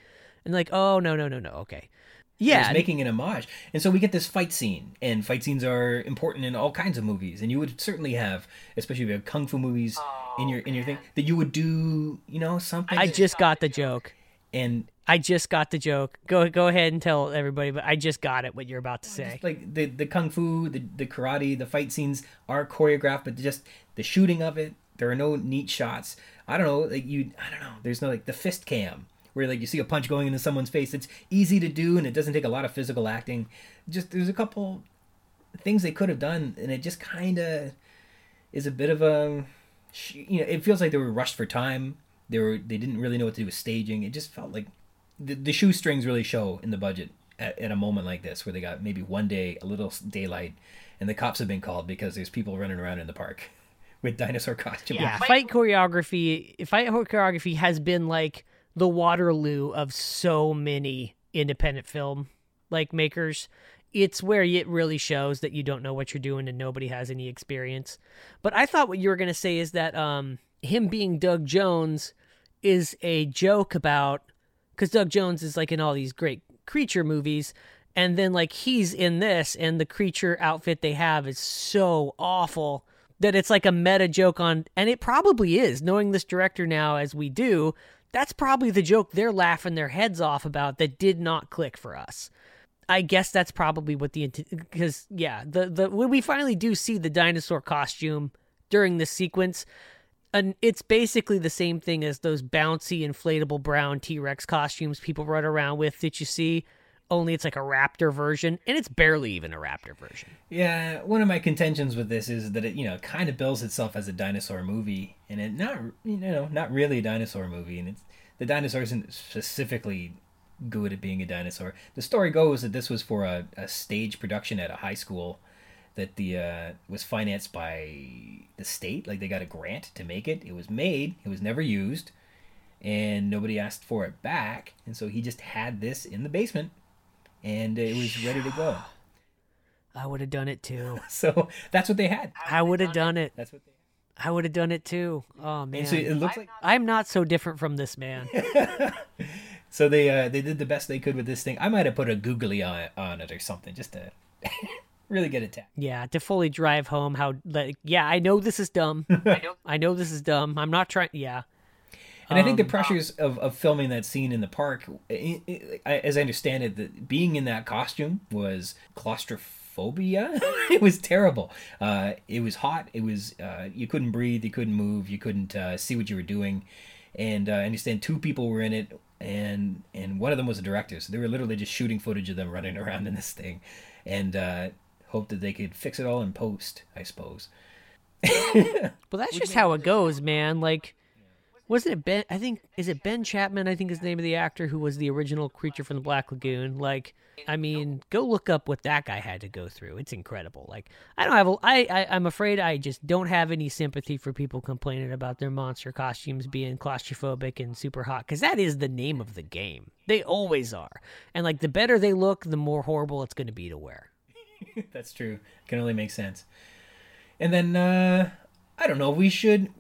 And like, oh no, no, no, no. Okay. Yeah, making an homage, and so we get this fight scene, and fight scenes are important in all kinds of movies, and you would certainly have, especially if you have kung fu movies oh, in your in your thing, that you would do, you know, something. I just got the joke, and I just got the joke. Go go ahead and tell everybody, but I just got it. What you're about to say, like the the kung fu, the the karate, the fight scenes are choreographed, but just the shooting of it, there are no neat shots. I don't know, like you, I don't know. There's no like the fist cam where like you see a punch going into someone's face. It's easy to do and it doesn't take a lot of physical acting. Just there's a couple things they could have done and it just kind of is a bit of a you know it feels like they were rushed for time. They were they didn't really know what to do with staging. It just felt like the, the shoestrings really show in the budget at, at a moment like this where they got maybe one day a little daylight and the cops have been called because there's people running around in the park with dinosaur costumes. Yeah, fight choreography. Fight choreography has been like the Waterloo of so many independent film like makers. It's where it really shows that you don't know what you're doing and nobody has any experience. But I thought what you were going to say is that um, him being Doug Jones is a joke about because Doug Jones is like in all these great creature movies, and then like he's in this, and the creature outfit they have is so awful that it's like a meta joke on, and it probably is. Knowing this director now as we do, that's probably the joke they're laughing their heads off about that did not click for us. I guess that's probably what the because yeah the the when we finally do see the dinosaur costume during this sequence, and it's basically the same thing as those bouncy inflatable brown T Rex costumes people run around with that you see only it's like a raptor version and it's barely even a raptor version yeah one of my contentions with this is that it you know kind of bills itself as a dinosaur movie and it not you know not really a dinosaur movie and it's the dinosaur isn't specifically good at being a dinosaur the story goes that this was for a, a stage production at a high school that the uh, was financed by the state like they got a grant to make it it was made it was never used and nobody asked for it back and so he just had this in the basement and it was ready to go. I would have done it too. so that's what they had. I would have done it. That's what they. I would have done it too. Oh man! So it looks like I'm not so different from this man. so they uh, they did the best they could with this thing. I might have put a googly on, on it or something just to really get it tapped. Yeah, to fully drive home how like yeah, I know this is dumb. I know I know this is dumb. I'm not trying. Yeah, and um, I think the um, pressures of, of filming that scene in the park, it, it, as I understand it, that being in that costume was claustrophobia. it was terrible. Uh, it was hot. It was uh, you couldn't breathe. You couldn't move. You couldn't uh, see what you were doing. And uh, I understand two people were in it, and and one of them was a director. So they were literally just shooting footage of them running around in this thing, and uh, hoped that they could fix it all in post. I suppose. well, that's just how it goes, man. Like wasn't it Ben? I think is it Ben Chapman? I think is the name of the actor who was the original creature from the Black Lagoon. Like, I mean, go look up what that guy had to go through. It's incredible. Like, I don't have. A, I, I I'm afraid I just don't have any sympathy for people complaining about their monster costumes being claustrophobic and super hot because that is the name of the game. They always are. And like, the better they look, the more horrible it's going to be to wear. That's true. Can only make sense. And then uh I don't know. We should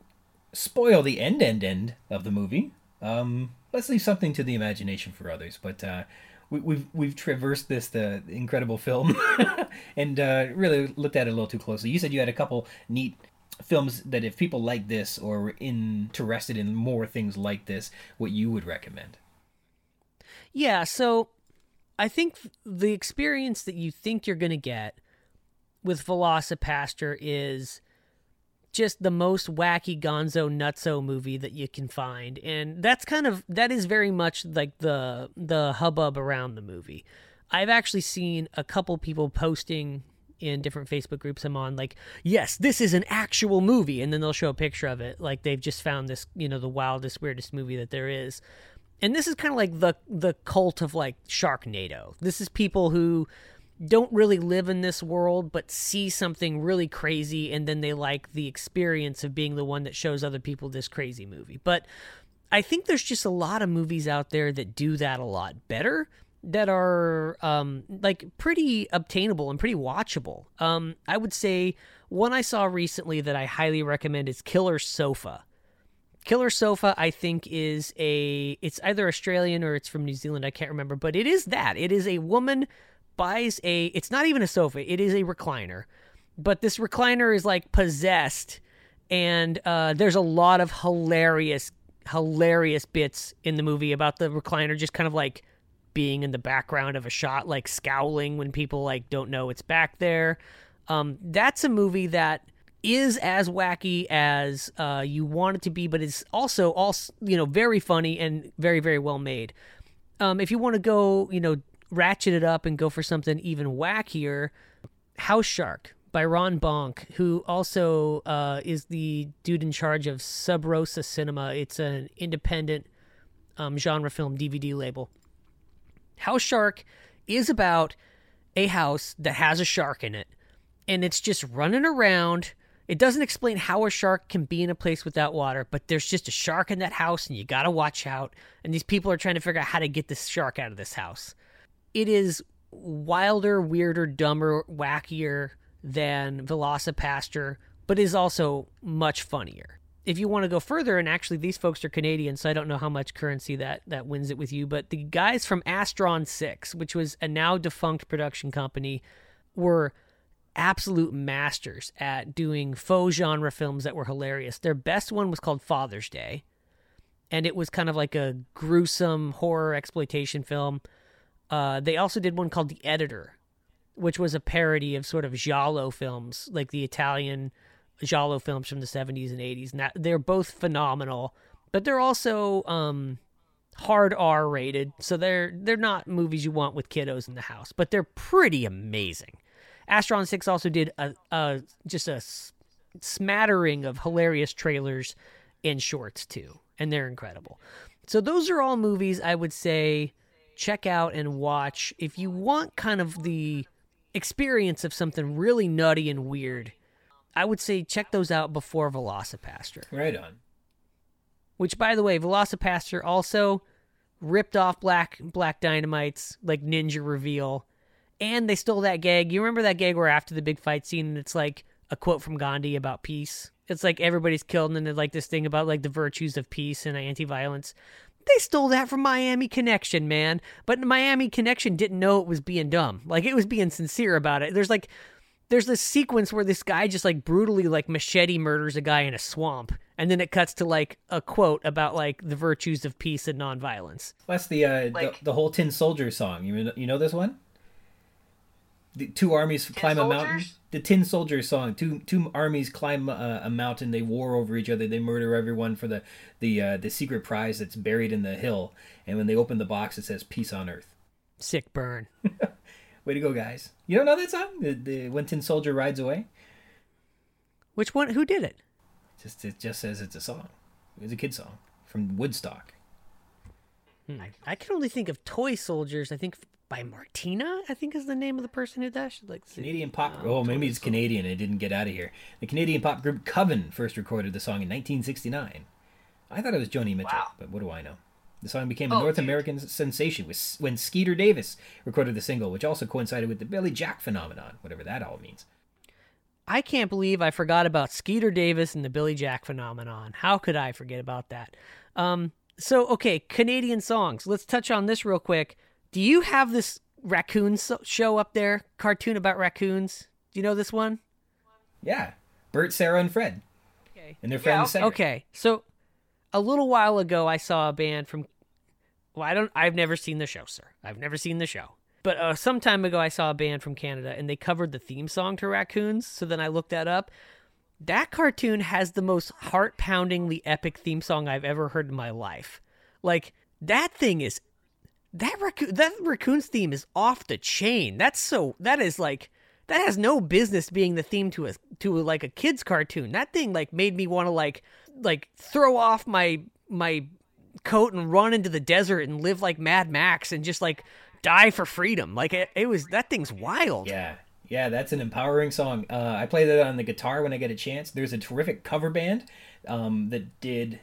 spoil the end end end of the movie. Um, let's leave something to the imagination for others. But uh, we, we've we've traversed this the incredible film and uh, really looked at it a little too closely. You said you had a couple neat films that if people like this or were interested in more things like this, what you would recommend. Yeah, so I think the experience that you think you're going to get with VelociPastor is just the most wacky gonzo nutso movie that you can find. And that's kind of that is very much like the the hubbub around the movie. I've actually seen a couple people posting in different facebook groups i'm on like yes this is an actual movie. And then they'll show a picture of it. Like they've just found this you know the wildest weirdest movie that there is. And this is kind of like the the cult of like sharknado. This is people who don't really live in this world but see something really crazy and then they like the experience of being the one that shows other people this crazy movie. But I think there's just a lot of movies out there that do that a lot better that are um, like pretty obtainable and pretty watchable. Um, I would say one I saw recently that I highly recommend is Killer Sofa. Killer Sofa, I think, is a. It's either Australian or it's from New Zealand. I can't remember, but it is that. It is a woman buys a it's not even a sofa it is a recliner. But this recliner is like possessed and uh, there's a lot of hilarious hilarious bits in the movie about the recliner just kind of like being in the background of a shot like scowling when people like don't know it's back there. Um, that's a movie that is as wacky as uh, you want it to be but it's also also you know very funny and very very well made. Um, if you want to go you know ratchet it up and go for something even wackier, House Shark by Ron Bonk, who also uh, is the dude in charge of Sub Rosa Cinema. It's an independent um, genre film DVD label. House Shark is about a house that has a shark in it, and it's just running around. It doesn't explain how a shark can be in a place without water, but there's just a shark in that house, and you gotta watch out. And these people are trying to figure out how to get this shark out of this house it is wilder, weirder, dumber, wackier than VelociPastor, but is also much funnier. If you want to go further, and actually these folks are Canadian, so I don't know how much currency that that wins it with you, but the guys from Astron Six, which was a now defunct production company, were absolute masters at doing faux genre films that were hilarious. Their best one was called Father's Day, and it was kind of like a gruesome horror exploitation film uh, they also did one called The Editor, which was a parody of sort of giallo films, like the Italian giallo films from the 70s and 80s. And they're both phenomenal, but they're also um, hard R rated, so they're they're not movies you want with kiddos in the house, but they're pretty amazing. Astron Six also did a, a just a smattering of hilarious trailers and shorts too, and they're incredible. So those are all movies I would say check out and watch if you want kind of the experience of something really nutty and weird. I would say check those out before VelociPastor. Right on. Which, by the way, VelociPastor also ripped off Black Black Dynamite's like ninja reveal, and they stole that gag. You remember that gag where after the big fight scene, and it's like a quote from Gandhi about peace. It's like everybody's killed, and then like this thing about like the virtues of peace and anti-violence. They stole that from Miami Connection, man. But Miami Connection didn't know it was being dumb. Like it was being sincere about it. There's like there's this sequence where this guy just like brutally like machete murders a guy in a swamp and then it cuts to like a quote about like the virtues of peace and nonviolence. That's the uh like, the, the, whole Tin Soldier song. You know, you know this one? The two armies climb soldiers? a mountain the Tin Soldier song. Two two armies climb uh, a mountain. They war over each other. They murder everyone for the the uh, the secret prize that's buried in the hill. And when they open the box, it says "Peace on Earth." Sick burn. Way to go, guys! You don't know that song? The, the One Tin Soldier Rides Away. Which one? Who did it? Just it just says it's a song. It's a kid song. from Woodstock. Hmm. I can only think of Toy Soldiers. I think by Martika. I think is the name of the person who does. Like Canadian pop. Oh, maybe it's Canadian. It didn't get out of here. The Canadian pop group Coven first recorded the song in 1969. I thought it was Joni Mitchell, wow. but what do I know? The song became a oh, North dude. American sensation when Skeeter Davis recorded the single, which also coincided with the Billy Jack phenomenon, whatever that all means. I can't believe I forgot about Skeeter Davis and the Billy Jack phenomenon. How could I forget about that? Um, so, okay, Canadian songs. Let's touch on this real quick. Do you have this raccoon show up there? Cartoon about raccoons? Do you know this one? Yeah, Bert, Sarah, and Fred. Okay. And their friend yeah, Okay, so a little while ago, I saw a band from. Well, I don't. I've never seen the show, sir. I've never seen the show. But uh, some time ago, I saw a band from Canada, and they covered the theme song to Raccoons. So then I looked that up. That cartoon has the most heart-poundingly epic theme song I've ever heard in my life. Like that thing is that raccoon that raccoon's theme is off the chain. That's so that is like that has no business being the theme to a to like a kids cartoon. That thing like made me want to like like throw off my my coat and run into the desert and live like Mad Max and just like die for freedom. Like it, it was that thing's wild. Yeah. Yeah, that's an empowering song. Uh, I play that on the guitar when I get a chance. There's a terrific cover band um, that did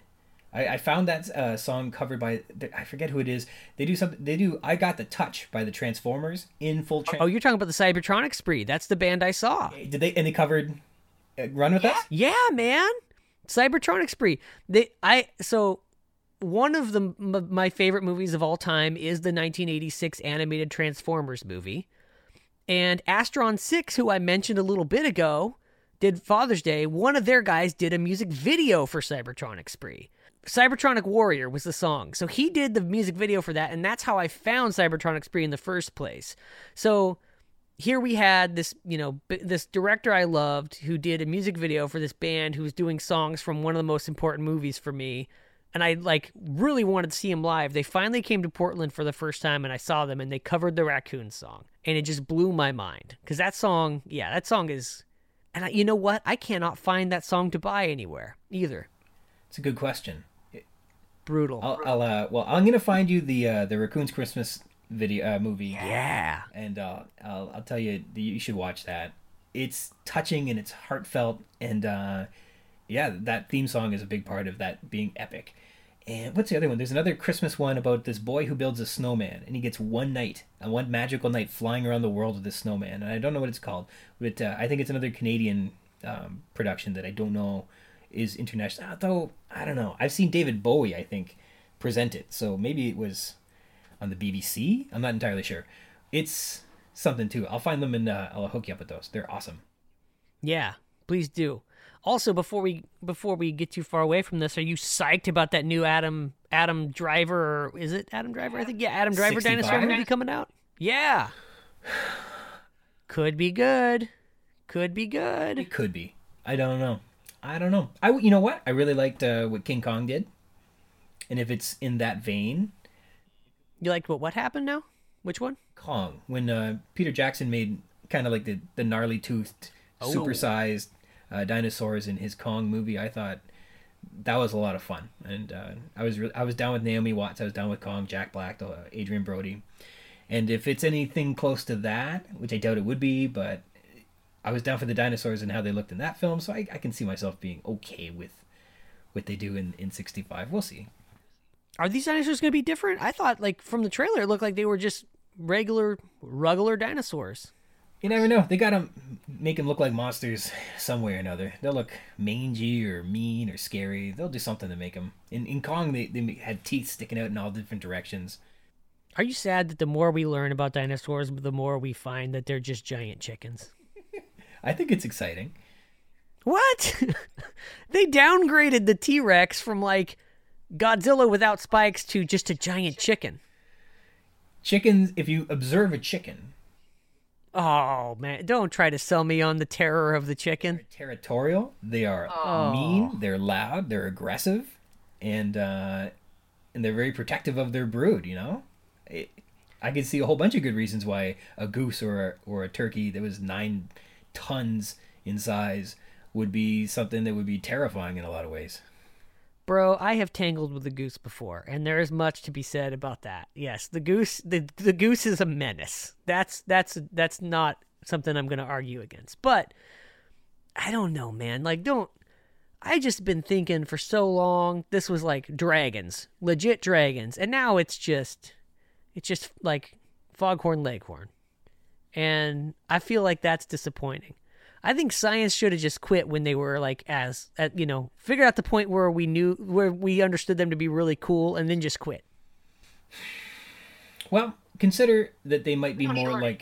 I, I found that uh, song covered by I forget who it is. They do something. They do "I Got the Touch" by the Transformers in full. oh, you're talking about the Cybertronic Spree. That's the band I saw. Did they? And they covered uh, "Run with yeah. Us." Yeah, man. Cybertronic Spree. They I so one of the m- my favorite movies of all time is the 1986 animated Transformers movie. And Astron 6, who I mentioned a little bit ago, did Father's Day. One of their guys did a music video for Cybertronic Spree. Cybertronic Warrior was the song. So he did the music video for that, and that's how I found Cybertronic Spree in the first place. So here we had this, you know, this director I loved who did a music video for this band who was doing songs from one of the most important movies for me. And I like really wanted to see him live. They finally came to Portland for the first time and I saw them and they covered the Raccoon song. And it just blew my mind cuz that song, yeah, that song is and I, you know what? I cannot find that song to buy anywhere either. It's a good question brutal. I'll, I'll uh, well, I'm gonna find you the uh, the Raccoon's Christmas video uh, movie. Yeah, and uh, I'll I'll tell you you should watch that. It's touching and it's heartfelt, and uh, yeah, that theme song is a big part of that being epic. And what's the other one? There's another Christmas one about this boy who builds a snowman, and he gets one night, a one magical night, flying around the world with this snowman. And I don't know what it's called, but uh, I think it's another Canadian um, production that I don't know is international. Although I don't know, I've seen David Bowie, I think, present it. So maybe it was on the BBC. I'm not entirely sure. It's something too. I'll find them and uh, I'll hook you up with those. They're awesome. Yeah, please do. Also, before we before we get too far away from this, are you psyched about that new Adam Adam Driver? Or is it Adam Driver? I think yeah, Adam Driver 65? dinosaur movie coming out. Yeah, could be good. Could be good. It could be. I don't know. I don't know. I you know what? I really liked uh, what King Kong did, and if it's in that vein, you liked what? What happened now? Which one? Kong. When uh, Peter Jackson made kind of like the the gnarly toothed, oh. supersized uh, dinosaurs in his Kong movie, I thought that was a lot of fun, and uh, I was re- I was down with Naomi Watts. I was down with Kong, Jack Black, uh, Adrien Brody, and if it's anything close to that, which I doubt it would be, but I was down for the dinosaurs and how they looked in that film, so I, I can see myself being okay with what they do in, in 65. We'll see. Are these dinosaurs going to be different? I thought, like, from the trailer, it looked like they were just regular, regular dinosaurs. You never know. They got to make them look like monsters some way or another. They'll look mangy or mean or scary. They'll do something to make them. In, in Kong, they, they had teeth sticking out in all different directions. Are you sad that the more we learn about dinosaurs, the more we find that they're just giant chickens? I think it's exciting. What? they downgraded the T Rex from like Godzilla without spikes to just a giant chicken. Chickens, if you observe a chicken. Oh, man. Don't try to sell me on the terror of the chicken. They're territorial. They are oh. mean. They're loud. They're aggressive. And, uh, and they're very protective of their brood, you know? It, I could see a whole bunch of good reasons why a goose or a, or a turkey that was nine tons in size would be something that would be terrifying in a lot of ways. Bro, I have tangled with a goose before, and there is much to be said about that. Yes, the goose the the goose is a menace. That's that's that's not something I'm going to argue against. But I don't know, man. Like don't I just been thinking for so long this was like dragons, legit dragons, and now it's just it's just like foghorn leghorn. And I feel like that's disappointing. I think science should have just quit when they were like as at, you know, figured out the point where we knew where we understood them to be really cool and then just quit. Well, consider that they might be more like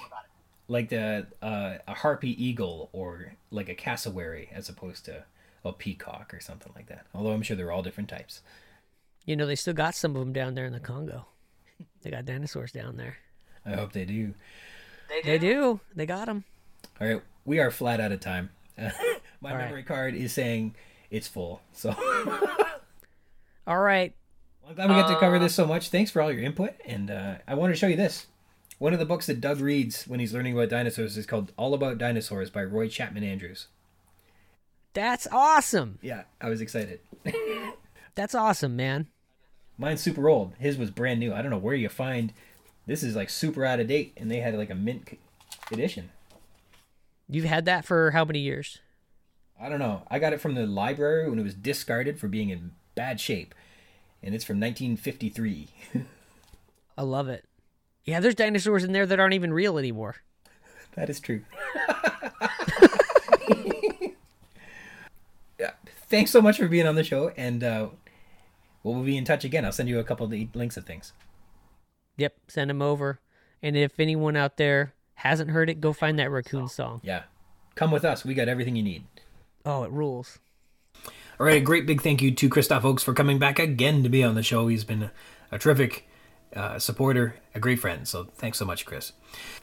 like the uh, a harpy eagle or like a cassowary as opposed to a peacock or something like that. Although I'm sure they're all different types. You know, they still got some of them down there in the Congo. They got dinosaurs down there. I hope they do. They do. They, do. they got them. All right, we are flat out of time. My All right. memory card is saying it's full. So All right. I'm glad we got to cover this so much. Thanks for all your input. And uh, I want to show you this. One of the books that Doug reads when he's learning about dinosaurs is called All About Dinosaurs by Roy Chapman Andrews. That's awesome. Yeah, I was excited. That's awesome, man. Mine's super old. His was brand new. I don't know where you find. This is like super out of date, and they had like a mint edition. You've had that for how many years? I don't know. I got it from the library when it was discarded for being in bad shape, and it's from 1953. I love it. Yeah, there's dinosaurs in there that aren't even real anymore. that is true. yeah. Thanks so much for being on the show, and uh, we'll be in touch again. I'll send you a couple of the links of things. Yep, send them over. And if anyone out there hasn't heard it, go find that raccoon song. Yeah. Come with us. We got everything you need. Oh, it rules. All right, a great big thank you to Kristoph Ochs for coming back again to be on the show. He's been a, a terrific uh, supporter, a great friend. So thanks so much, Chris.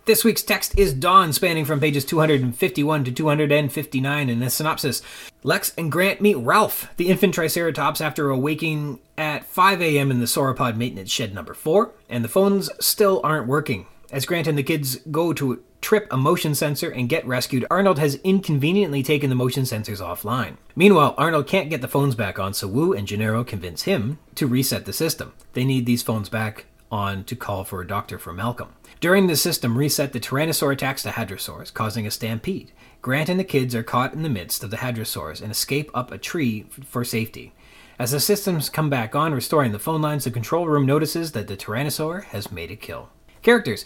This week's text is Dawn, spanning from pages 251 to 259 in the synopsis. Lex and Grant meet Ralph, the infant Triceratops, after awaking at 5 a.m. in the sauropod maintenance shed number 4, and the phones still aren't working. As Grant and the kids go to trip a motion sensor and get rescued, Arnold has inconveniently taken the motion sensors offline. Meanwhile, Arnold can't get the phones back on, so Wu and Gennaro convince him to reset the system. They need these phones back on to call for a doctor for Malcolm. During the system reset, the Tyrannosaur attacks the Hadrosaurs, causing a stampede. Grant and the kids are caught in the midst of the Hadrosaurs and escape up a tree for safety. As the systems come back on, restoring the phone lines, the control room notices that the Tyrannosaur has made a kill. Characters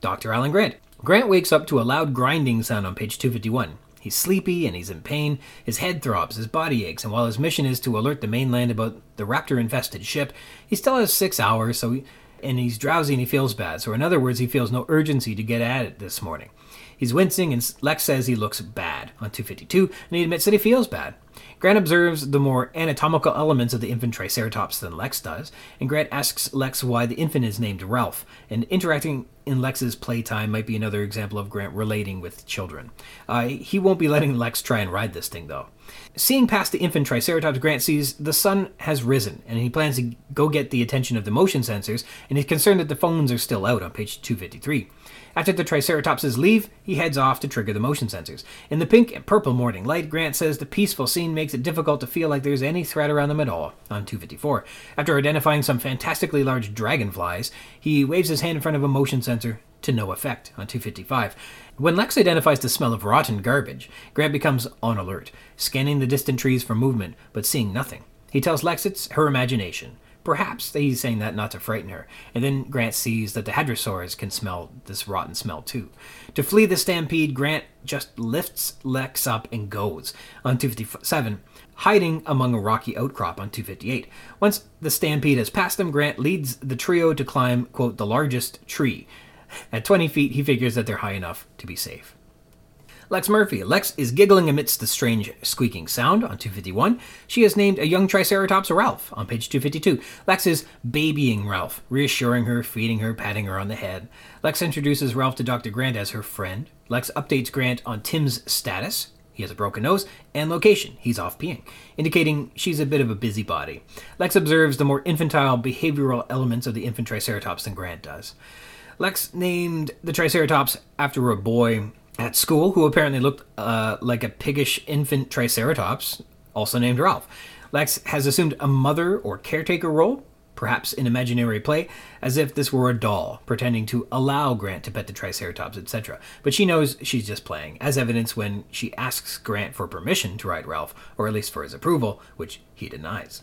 Dr. Alan Grant. Grant wakes up to a loud grinding sound on page 251. He's sleepy and he's in pain. His head throbs, his body aches, and while his mission is to alert the mainland about the raptor infested ship, he still has six hours, so he, and he's drowsy and he feels bad. So, in other words, he feels no urgency to get at it this morning. He's wincing, and Lex says he looks bad on 252, and he admits that he feels bad. Grant observes the more anatomical elements of the infant Triceratops than Lex does, and Grant asks Lex why the infant is named Ralph, and interacting in Lex's playtime might be another example of Grant relating with children. Uh, he won't be letting Lex try and ride this thing, though. Seeing past the infant Triceratops, Grant sees the sun has risen, and he plans to go get the attention of the motion sensors, and he's concerned that the phones are still out on page 253. After the Triceratopses leave, he heads off to trigger the motion sensors. In the pink and purple morning light, Grant says the peaceful scene makes it difficult to feel like there's any threat around them at all on 254. After identifying some fantastically large dragonflies, he waves his hand in front of a motion sensor to no effect on 255. When Lex identifies the smell of rotten garbage, Grant becomes on alert, scanning the distant trees for movement, but seeing nothing. He tells Lex it's her imagination. Perhaps he's saying that not to frighten her, and then Grant sees that the hadrosaurs can smell this rotten smell too. To flee the stampede, Grant just lifts Lex up and goes on 257, hiding among a rocky outcrop on 258. Once the stampede has passed them, Grant leads the trio to climb, quote, the largest tree. At 20 feet, he figures that they're high enough to be safe. Lex Murphy. Lex is giggling amidst the strange squeaking sound on 251. She has named a young Triceratops Ralph on page 252. Lex is babying Ralph, reassuring her, feeding her, patting her on the head. Lex introduces Ralph to Dr. Grant as her friend. Lex updates Grant on Tim's status. He has a broken nose and location. He's off peeing, indicating she's a bit of a busybody. Lex observes the more infantile behavioral elements of the infant Triceratops than Grant does. Lex named the Triceratops after a boy at school who apparently looked uh, like a piggish infant Triceratops, also named Ralph. Lex has assumed a mother or caretaker role, perhaps in imaginary play, as if this were a doll, pretending to allow Grant to pet the Triceratops, etc. But she knows she's just playing, as evidence when she asks Grant for permission to ride Ralph, or at least for his approval, which he denies.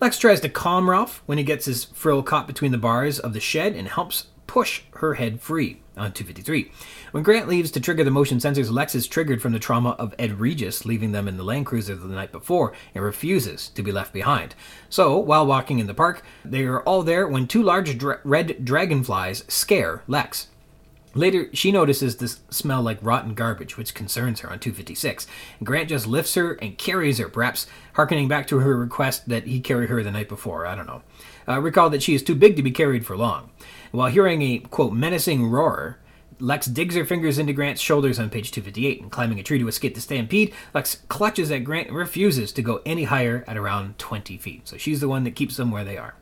Lex tries to calm Ralph when he gets his frill caught between the bars of the shed and helps push her head free on 253. When Grant leaves to trigger the motion sensors, Lex is triggered from the trauma of Ed Regis leaving them in the Land Cruiser the night before and refuses to be left behind. So, while walking in the park, they are all there when two large dra- red dragonflies scare Lex. Later, she notices this smell like rotten garbage, which concerns her on 256. Grant just lifts her and carries her, perhaps harkening back to her request that he carry her the night before. I don't know. Uh, recall that she is too big to be carried for long. While hearing a, quote, menacing roar, Lex digs her fingers into Grant's shoulders on page 258 and climbing a tree to escape the stampede. Lex clutches at Grant and refuses to go any higher at around 20 feet. So she's the one that keeps them where they are.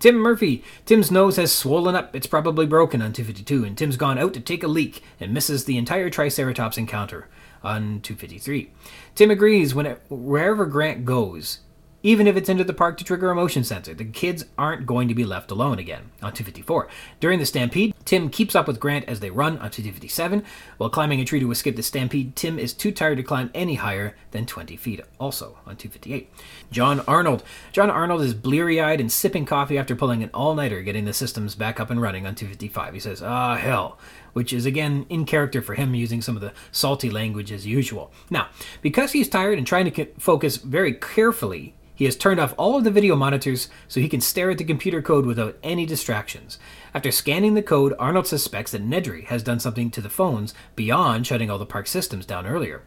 Tim Murphy. Tim's nose has swollen up. It's probably broken on 252, and Tim's gone out to take a leak and misses the entire Triceratops encounter on 253. Tim agrees when it, wherever Grant goes, even if it's into the park to trigger a motion sensor, the kids aren't going to be left alone again. On 254, during the stampede, Tim keeps up with Grant as they run on 257. While climbing a tree to escape the stampede, Tim is too tired to climb any higher than 20 feet, also on 258. John Arnold. John Arnold is bleary eyed and sipping coffee after pulling an all nighter getting the systems back up and running on 255. He says, Ah, hell which is again in character for him using some of the salty language as usual. Now, because he's tired and trying to focus very carefully, he has turned off all of the video monitors so he can stare at the computer code without any distractions. After scanning the code, Arnold suspects that Nedry has done something to the phones beyond shutting all the park systems down earlier.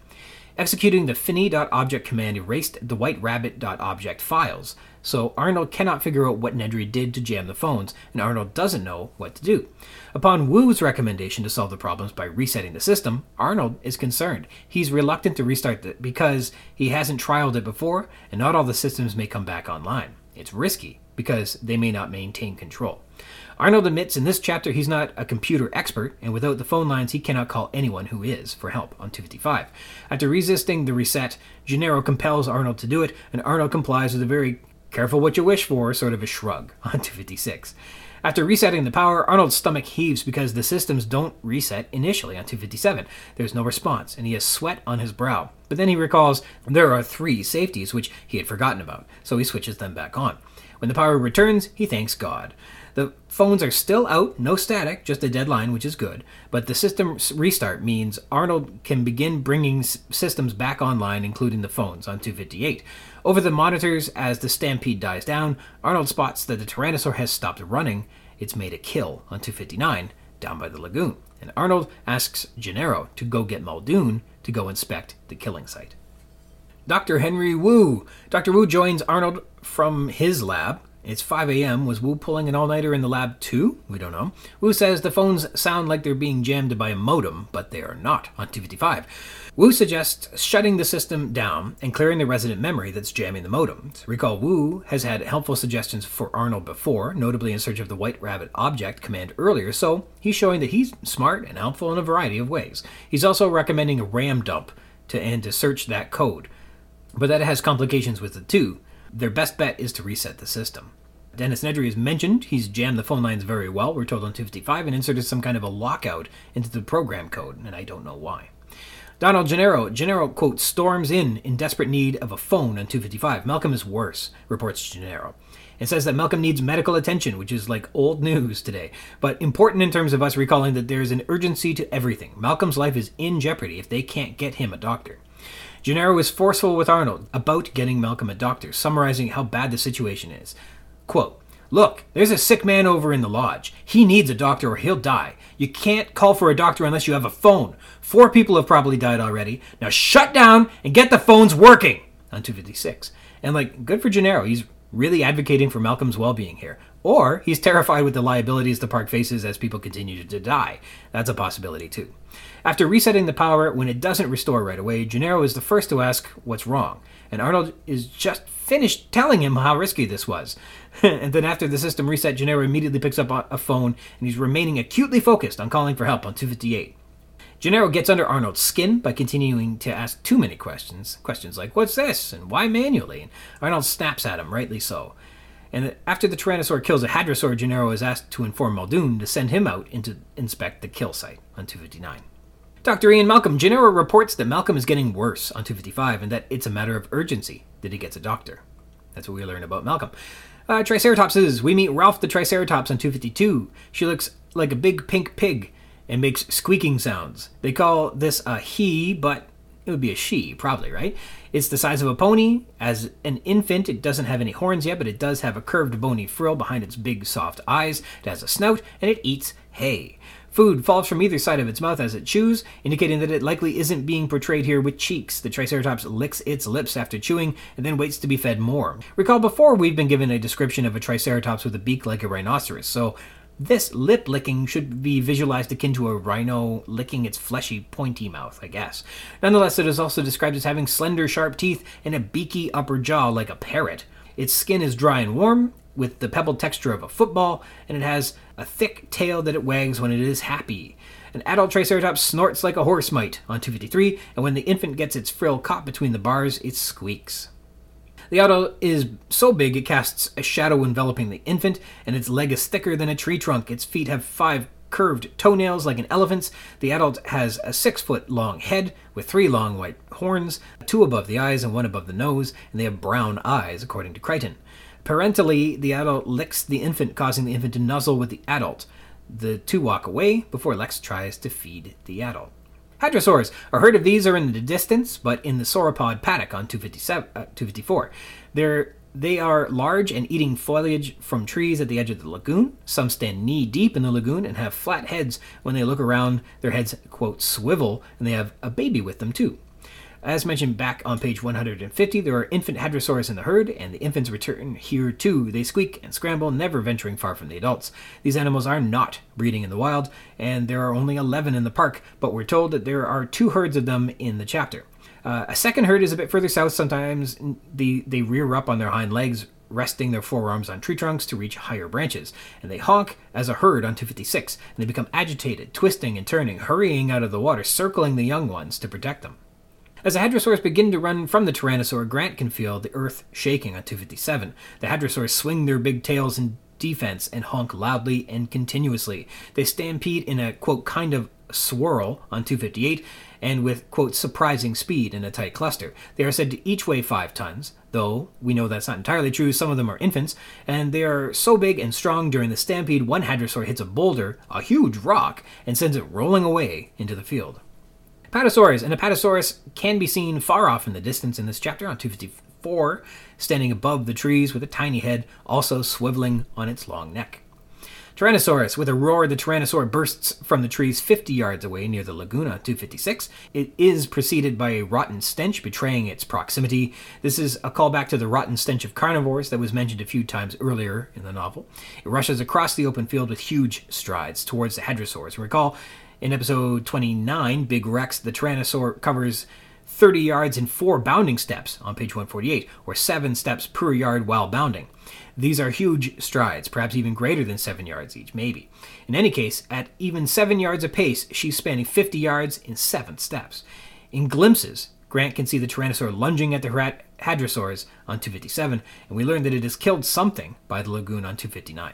Executing the fini.object command erased the white whiterabbit.object files, so Arnold cannot figure out what Nedry did to jam the phones, and Arnold doesn't know what to do. Upon Wu's recommendation to solve the problems by resetting the system, Arnold is concerned. He's reluctant to restart it because he hasn't trialed it before, and not all the systems may come back online. It's risky because they may not maintain control. Arnold admits in this chapter he's not a computer expert, and without the phone lines, he cannot call anyone who is for help on 255. After resisting the reset, Gennaro compels Arnold to do it, and Arnold complies with a very careful what you wish for sort of a shrug on 256. After resetting the power, Arnold's stomach heaves because the systems don't reset initially on 257. There's no response, and he has sweat on his brow. But then he recalls there are three safeties which he had forgotten about, so he switches them back on. When the power returns, he thanks God. The phones are still out, no static, just a deadline, which is good. But the system restart means Arnold can begin bringing systems back online, including the phones, on 258. Over the monitors, as the stampede dies down, Arnold spots that the Tyrannosaur has stopped running. It's made a kill on 259, down by the lagoon. And Arnold asks Gennaro to go get Muldoon to go inspect the killing site. Dr. Henry Wu. Dr. Wu joins Arnold from his lab it's 5 a.m. Was Wu pulling an all nighter in the lab too? We don't know. Wu says the phones sound like they're being jammed by a modem, but they are not on 255. Wu suggests shutting the system down and clearing the resident memory that's jamming the modems. Recall Wu has had helpful suggestions for Arnold before, notably in search of the White Rabbit object command earlier, so he's showing that he's smart and helpful in a variety of ways. He's also recommending a RAM dump to and to search that code, but that has complications with it too. Their best bet is to reset the system. Dennis Nedry is mentioned. He's jammed the phone lines very well, we're told on 255, and inserted some kind of a lockout into the program code, and I don't know why. Donald Gennaro, Gennaro, quote, storms in in desperate need of a phone on 255. Malcolm is worse, reports Gennaro. It says that Malcolm needs medical attention, which is like old news today, but important in terms of us recalling that there is an urgency to everything. Malcolm's life is in jeopardy if they can't get him a doctor. Gennaro is forceful with Arnold about getting Malcolm a doctor, summarizing how bad the situation is. Quote, Look, there's a sick man over in the lodge. He needs a doctor or he'll die. You can't call for a doctor unless you have a phone. Four people have probably died already. Now shut down and get the phones working on 256. And like, good for Gennaro. He's really advocating for Malcolm's well being here. Or he's terrified with the liabilities the park faces as people continue to die. That's a possibility too. After resetting the power, when it doesn't restore right away, Gennaro is the first to ask what's wrong. And Arnold is just finished telling him how risky this was. and then after the system reset, Gennaro immediately picks up a phone and he's remaining acutely focused on calling for help on 258. Gennaro gets under Arnold's skin by continuing to ask too many questions. Questions like, What's this? and Why manually? And Arnold snaps at him, rightly so. And after the Tyrannosaur kills a Hadrosaur, Gennaro is asked to inform Muldoon to send him out to inspect the kill site on 259. Dr. Ian Malcolm, Gennaro reports that Malcolm is getting worse on 255 and that it's a matter of urgency that he gets a doctor. That's what we learn about Malcolm. Uh, Triceratopses. We meet Ralph the Triceratops on 252. She looks like a big pink pig and makes squeaking sounds. They call this a he, but it would be a she, probably, right? It's the size of a pony. As an infant, it doesn't have any horns yet, but it does have a curved bony frill behind its big soft eyes. It has a snout, and it eats hay. Food falls from either side of its mouth as it chews, indicating that it likely isn't being portrayed here with cheeks. The Triceratops licks its lips after chewing and then waits to be fed more. Recall before we've been given a description of a Triceratops with a beak like a rhinoceros, so this lip licking should be visualized akin to a rhino licking its fleshy, pointy mouth, I guess. Nonetheless, it is also described as having slender, sharp teeth and a beaky upper jaw like a parrot. Its skin is dry and warm, with the pebbled texture of a football, and it has a thick tail that it wags when it is happy. An adult Triceratops snorts like a horse might on 253, and when the infant gets its frill caught between the bars, it squeaks. The adult is so big it casts a shadow enveloping the infant, and its leg is thicker than a tree trunk. Its feet have five curved toenails like an elephant's. The adult has a six foot long head with three long white horns, two above the eyes and one above the nose, and they have brown eyes, according to Crichton. Parentally, the adult licks the infant, causing the infant to nuzzle with the adult. The two walk away before Lex tries to feed the adult. Hadrosaurs. A herd of these are in the distance, but in the sauropod paddock on 257, uh, 254. They're, they are large and eating foliage from trees at the edge of the lagoon. Some stand knee deep in the lagoon and have flat heads. When they look around, their heads, quote, swivel, and they have a baby with them, too. As mentioned back on page 150, there are infant hadrosaurs in the herd, and the infants return here too. They squeak and scramble, never venturing far from the adults. These animals are not breeding in the wild, and there are only 11 in the park, but we're told that there are two herds of them in the chapter. Uh, a second herd is a bit further south. Sometimes they, they rear up on their hind legs, resting their forearms on tree trunks to reach higher branches, and they honk as a herd on 256, and they become agitated, twisting and turning, hurrying out of the water, circling the young ones to protect them. As the hadrosaurs begin to run from the Tyrannosaur, Grant can feel the earth shaking on 257. The hadrosaurs swing their big tails in defense and honk loudly and continuously. They stampede in a, quote, kind of swirl on 258 and with, quote, surprising speed in a tight cluster. They are said to each weigh 5 tons, though we know that's not entirely true. Some of them are infants, and they are so big and strong during the stampede, one hadrosaur hits a boulder, a huge rock, and sends it rolling away into the field. Apatosaurus. An Apatosaurus can be seen far off in the distance in this chapter on 254, standing above the trees with a tiny head, also swiveling on its long neck. Tyrannosaurus. With a roar, the Tyrannosaur bursts from the trees 50 yards away near the Laguna 256. It is preceded by a rotten stench betraying its proximity. This is a callback to the rotten stench of carnivores that was mentioned a few times earlier in the novel. It rushes across the open field with huge strides towards the Hadrosaurs. Recall, in episode 29, Big Rex, the Tyrannosaur covers 30 yards in four bounding steps on page 148, or seven steps per yard while bounding. These are huge strides, perhaps even greater than seven yards each, maybe. In any case, at even seven yards apace, she's spanning 50 yards in seven steps. In glimpses, Grant can see the Tyrannosaur lunging at the Hadrosaurs on 257, and we learn that it has killed something by the lagoon on 259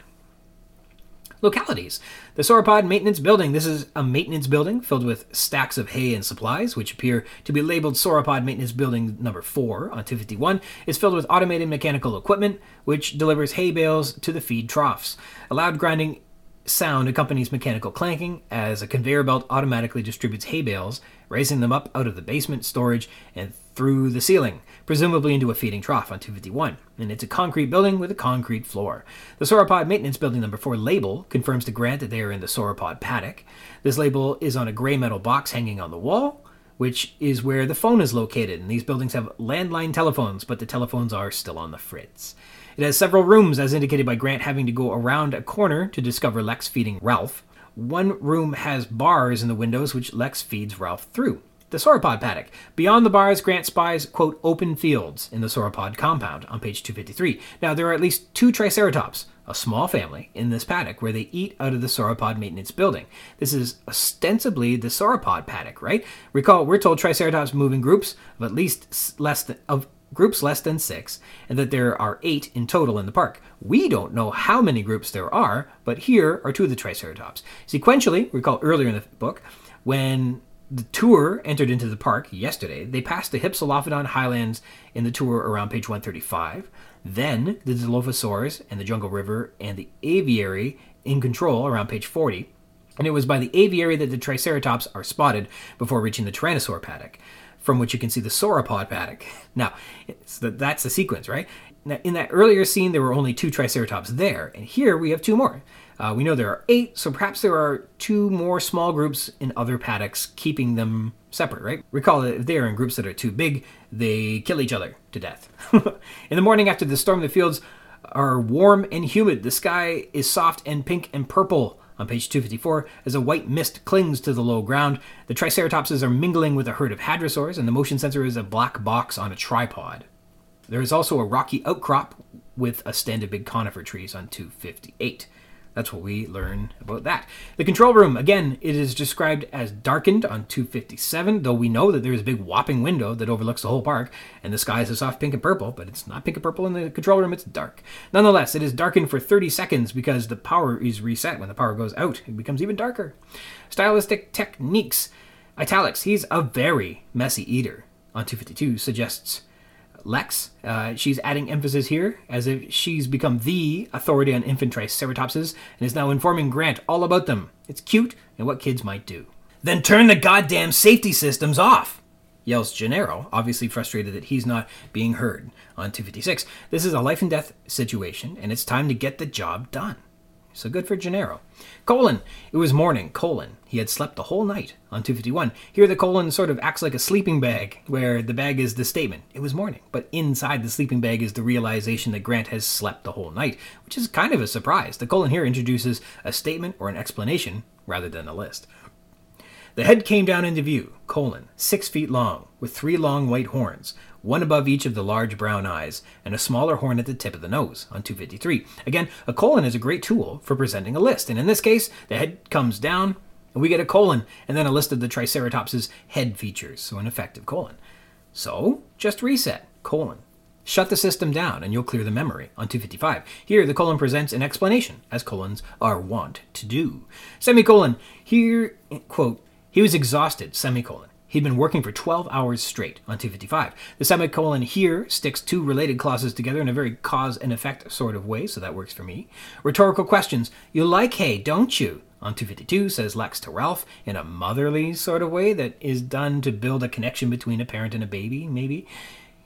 localities. The Sauropod Maintenance Building. This is a maintenance building filled with stacks of hay and supplies, which appear to be labeled Sauropod Maintenance Building number 4 on 251. It's filled with automated mechanical equipment, which delivers hay bales to the feed troughs. A loud grinding sound accompanies mechanical clanking as a conveyor belt automatically distributes hay bales, raising them up out of the basement storage and through the ceiling, presumably into a feeding trough on 251. And it's a concrete building with a concrete floor. The Sauropod Maintenance Building number 4 label confirms to Grant that they are in the Sauropod paddock. This label is on a gray metal box hanging on the wall, which is where the phone is located. And these buildings have landline telephones, but the telephones are still on the fritz. It has several rooms, as indicated by Grant having to go around a corner to discover Lex feeding Ralph. One room has bars in the windows, which Lex feeds Ralph through. the sauropod paddock. Beyond the bars, Grant spies, quote, open fields in the sauropod compound on page 253. Now, there are at least two Triceratops, a small family, in this paddock where they eat out of the sauropod maintenance building. This is ostensibly the sauropod paddock, right? Recall, we're told Triceratops move in groups of at least less than, of groups less than six, and that there are eight in total in the park. We don't know how many groups there are, but here are two of the Triceratops. Sequentially, recall earlier in the book, when the tour entered into the park yesterday, they passed the Hypsilophodon highlands in the tour around page 135. Then the Dilophosaurs and the Jungle River and the Aviary in control around page 40. And it was by the aviary that the Triceratops are spotted before reaching the Tyrannosaur paddock from which you can see the sauropod paddock. Now, the, that's the sequence, right? Now, in that earlier scene, there were only two Triceratops there, and here we have two more. Uh, we know there are eight, so perhaps there are two more small groups in other paddocks, keeping them separate, right? Recall that if they are in groups that are too big, they kill each other to death. in the morning after the storm, the fields are warm and humid. The sky is soft and pink and purple. On page 254, as a white mist clings to the low ground, the Triceratopses are mingling with a herd of hadrosaurs, and the motion sensor is a black box on a tripod. There is also a rocky outcrop with a stand of big conifer trees on 258. That's what we learn about that. The control room, again, it is described as darkened on 257, though we know that there is a big whopping window that overlooks the whole park, and the sky is a soft pink and purple, but it's not pink and purple in the control room, it's dark. Nonetheless, it is darkened for 30 seconds because the power is reset. When the power goes out, it becomes even darker. Stylistic techniques. Italics, he's a very messy eater. On 252 suggests Lex. Uh, she's adding emphasis here as if she's become the authority on infant triceratopses and is now informing Grant all about them. It's cute and what kids might do. Then turn the goddamn safety systems off! Yells Gennaro, obviously frustrated that he's not being heard. On 256, this is a life and death situation, and it's time to get the job done. So good for Gennaro. Colon. It was morning. Colon. He had slept the whole night on 251. Here the colon sort of acts like a sleeping bag, where the bag is the statement. It was morning. But inside the sleeping bag is the realization that Grant has slept the whole night, which is kind of a surprise. The colon here introduces a statement or an explanation rather than a list. The head came down into view, colon, six feet long, with three long white horns, one above each of the large brown eyes, and a smaller horn at the tip of the nose on 253. Again, a colon is a great tool for presenting a list, and in this case, the head comes down, and we get a colon, and then a list of the Triceratops's head features, so an effective colon. So, just reset, colon. Shut the system down, and you'll clear the memory on 255. Here, the colon presents an explanation, as colons are wont to do. Semicolon, here, quote, he was exhausted, semicolon. He'd been working for 12 hours straight on 255. The semicolon here sticks two related clauses together in a very cause and effect sort of way, so that works for me. Rhetorical questions. You like hay, don't you? On 252 says Lex to Ralph in a motherly sort of way that is done to build a connection between a parent and a baby, maybe.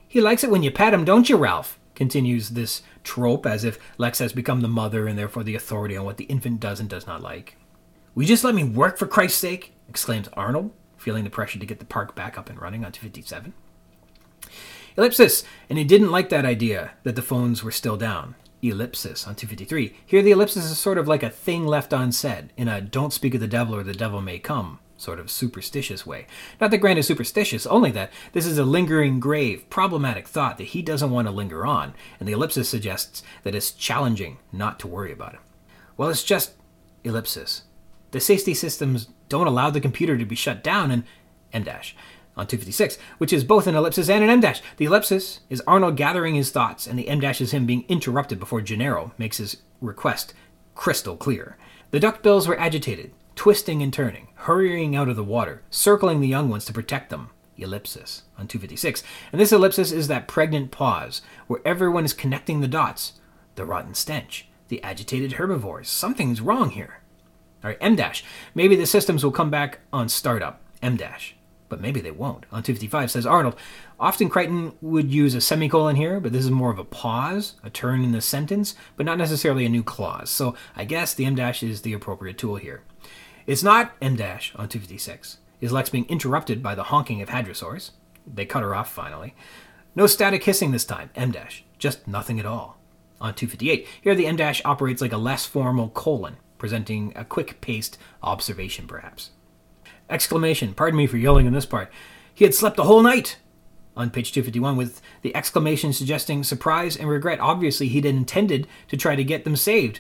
He likes it when you pat him, don't you, Ralph? Continues this trope as if Lex has become the mother and therefore the authority on what the infant does and does not like. Will you just let me work for Christ's sake? exclaims Arnold feeling the pressure to get the park back up and running on 257. Ellipsis, and he didn't like that idea that the phones were still down. Ellipsis on 253. Here, the ellipsis is sort of like a thing left unsaid in a don't speak of the devil or the devil may come sort of superstitious way. Not that Grant is superstitious, only that this is a lingering, grave, problematic thought that he doesn't want to linger on, and the ellipsis suggests that it's challenging not to worry about it. Well, it's just ellipsis. The safety systems don't allow the computer to be shut down and M dash on 256, which is both an ellipsis and an M dash. The ellipsis is Arnold gathering his thoughts, and the M dash is him being interrupted before Gennaro makes his request crystal clear. The duckbills were agitated, twisting and turning, hurrying out of the water, circling the young ones to protect them. Ellipsis on 256. And this ellipsis is that pregnant pause where everyone is connecting the dots. The rotten stench, the agitated herbivores. Something's wrong here. All right, M dash. Maybe the systems will come back on startup. M dash. But maybe they won't. On 255 says Arnold. Often Crichton would use a semicolon here, but this is more of a pause, a turn in the sentence, but not necessarily a new clause. So I guess the M dash is the appropriate tool here. It's not M dash on 256. Is Lex being interrupted by the honking of hadrosaurs? They cut her off finally. No static hissing this time. M dash. Just nothing at all. On 258, here the M dash operates like a less formal colon presenting a quick paced observation, perhaps. Exclamation, pardon me for yelling in this part. he had slept the whole night. On page 251, with the exclamation suggesting surprise and regret. Obviously, he'd intended to try to get them saved.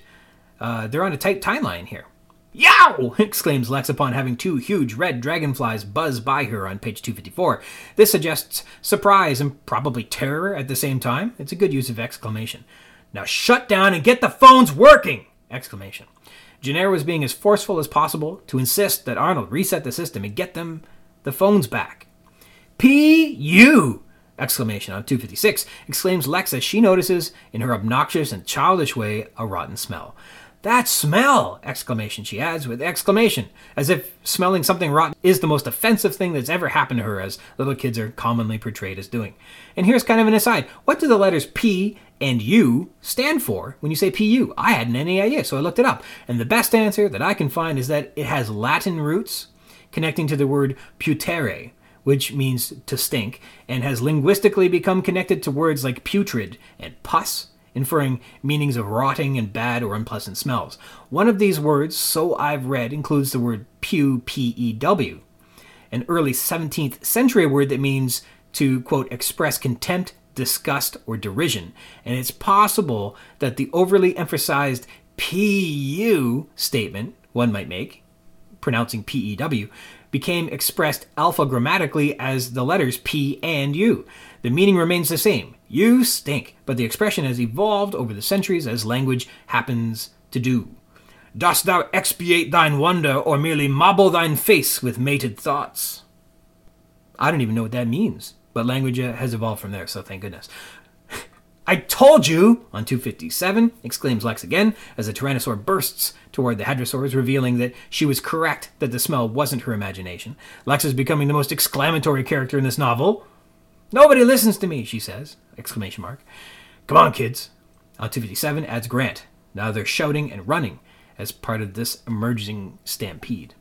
Uh, they're on a tight timeline here. Yow! exclaims Lex upon having two huge red dragonflies buzz by her on page 254. This suggests surprise and probably terror at the same time. It's a good use of exclamation. Now shut down and get the phones working! Exclamation. Gennaro was being as forceful as possible to insist that Arnold reset the system and get them the phones back. P.U. Exclamation on 256 exclaims Lex as she notices, in her obnoxious and childish way, a rotten smell. That smell! Exclamation she adds with exclamation, as if smelling something rotten is the most offensive thing that's ever happened to her, as little kids are commonly portrayed as doing. And here's kind of an aside what do the letters P and U stand for when you say PU? I hadn't any idea, so I looked it up. And the best answer that I can find is that it has Latin roots connecting to the word putere, which means to stink, and has linguistically become connected to words like putrid and pus inferring meanings of rotting and bad or unpleasant smells. One of these words, so I've read, includes the word pew, P E W, an early 17th century word that means to, quote, express contempt, disgust, or derision. And it's possible that the overly emphasized PU statement one might make, pronouncing PEW, became expressed alphagrammatically as the letters P and U. The meaning remains the same you stink, but the expression has evolved over the centuries as language happens to do. Dost thou expiate thine wonder, or merely mobble thine face with mated thoughts? I don't even know what that means, but language uh, has evolved from there, so thank goodness. I told you! On 257, exclaims Lex again, as the Tyrannosaur bursts toward the Hadrosaurs, revealing that she was correct that the smell wasn't her imagination. Lex is becoming the most exclamatory character in this novel. Nobody listens to me, she says. Exclamation mark. Come on, kids. On 257 adds Grant. Now they're shouting and running as part of this emerging stampede.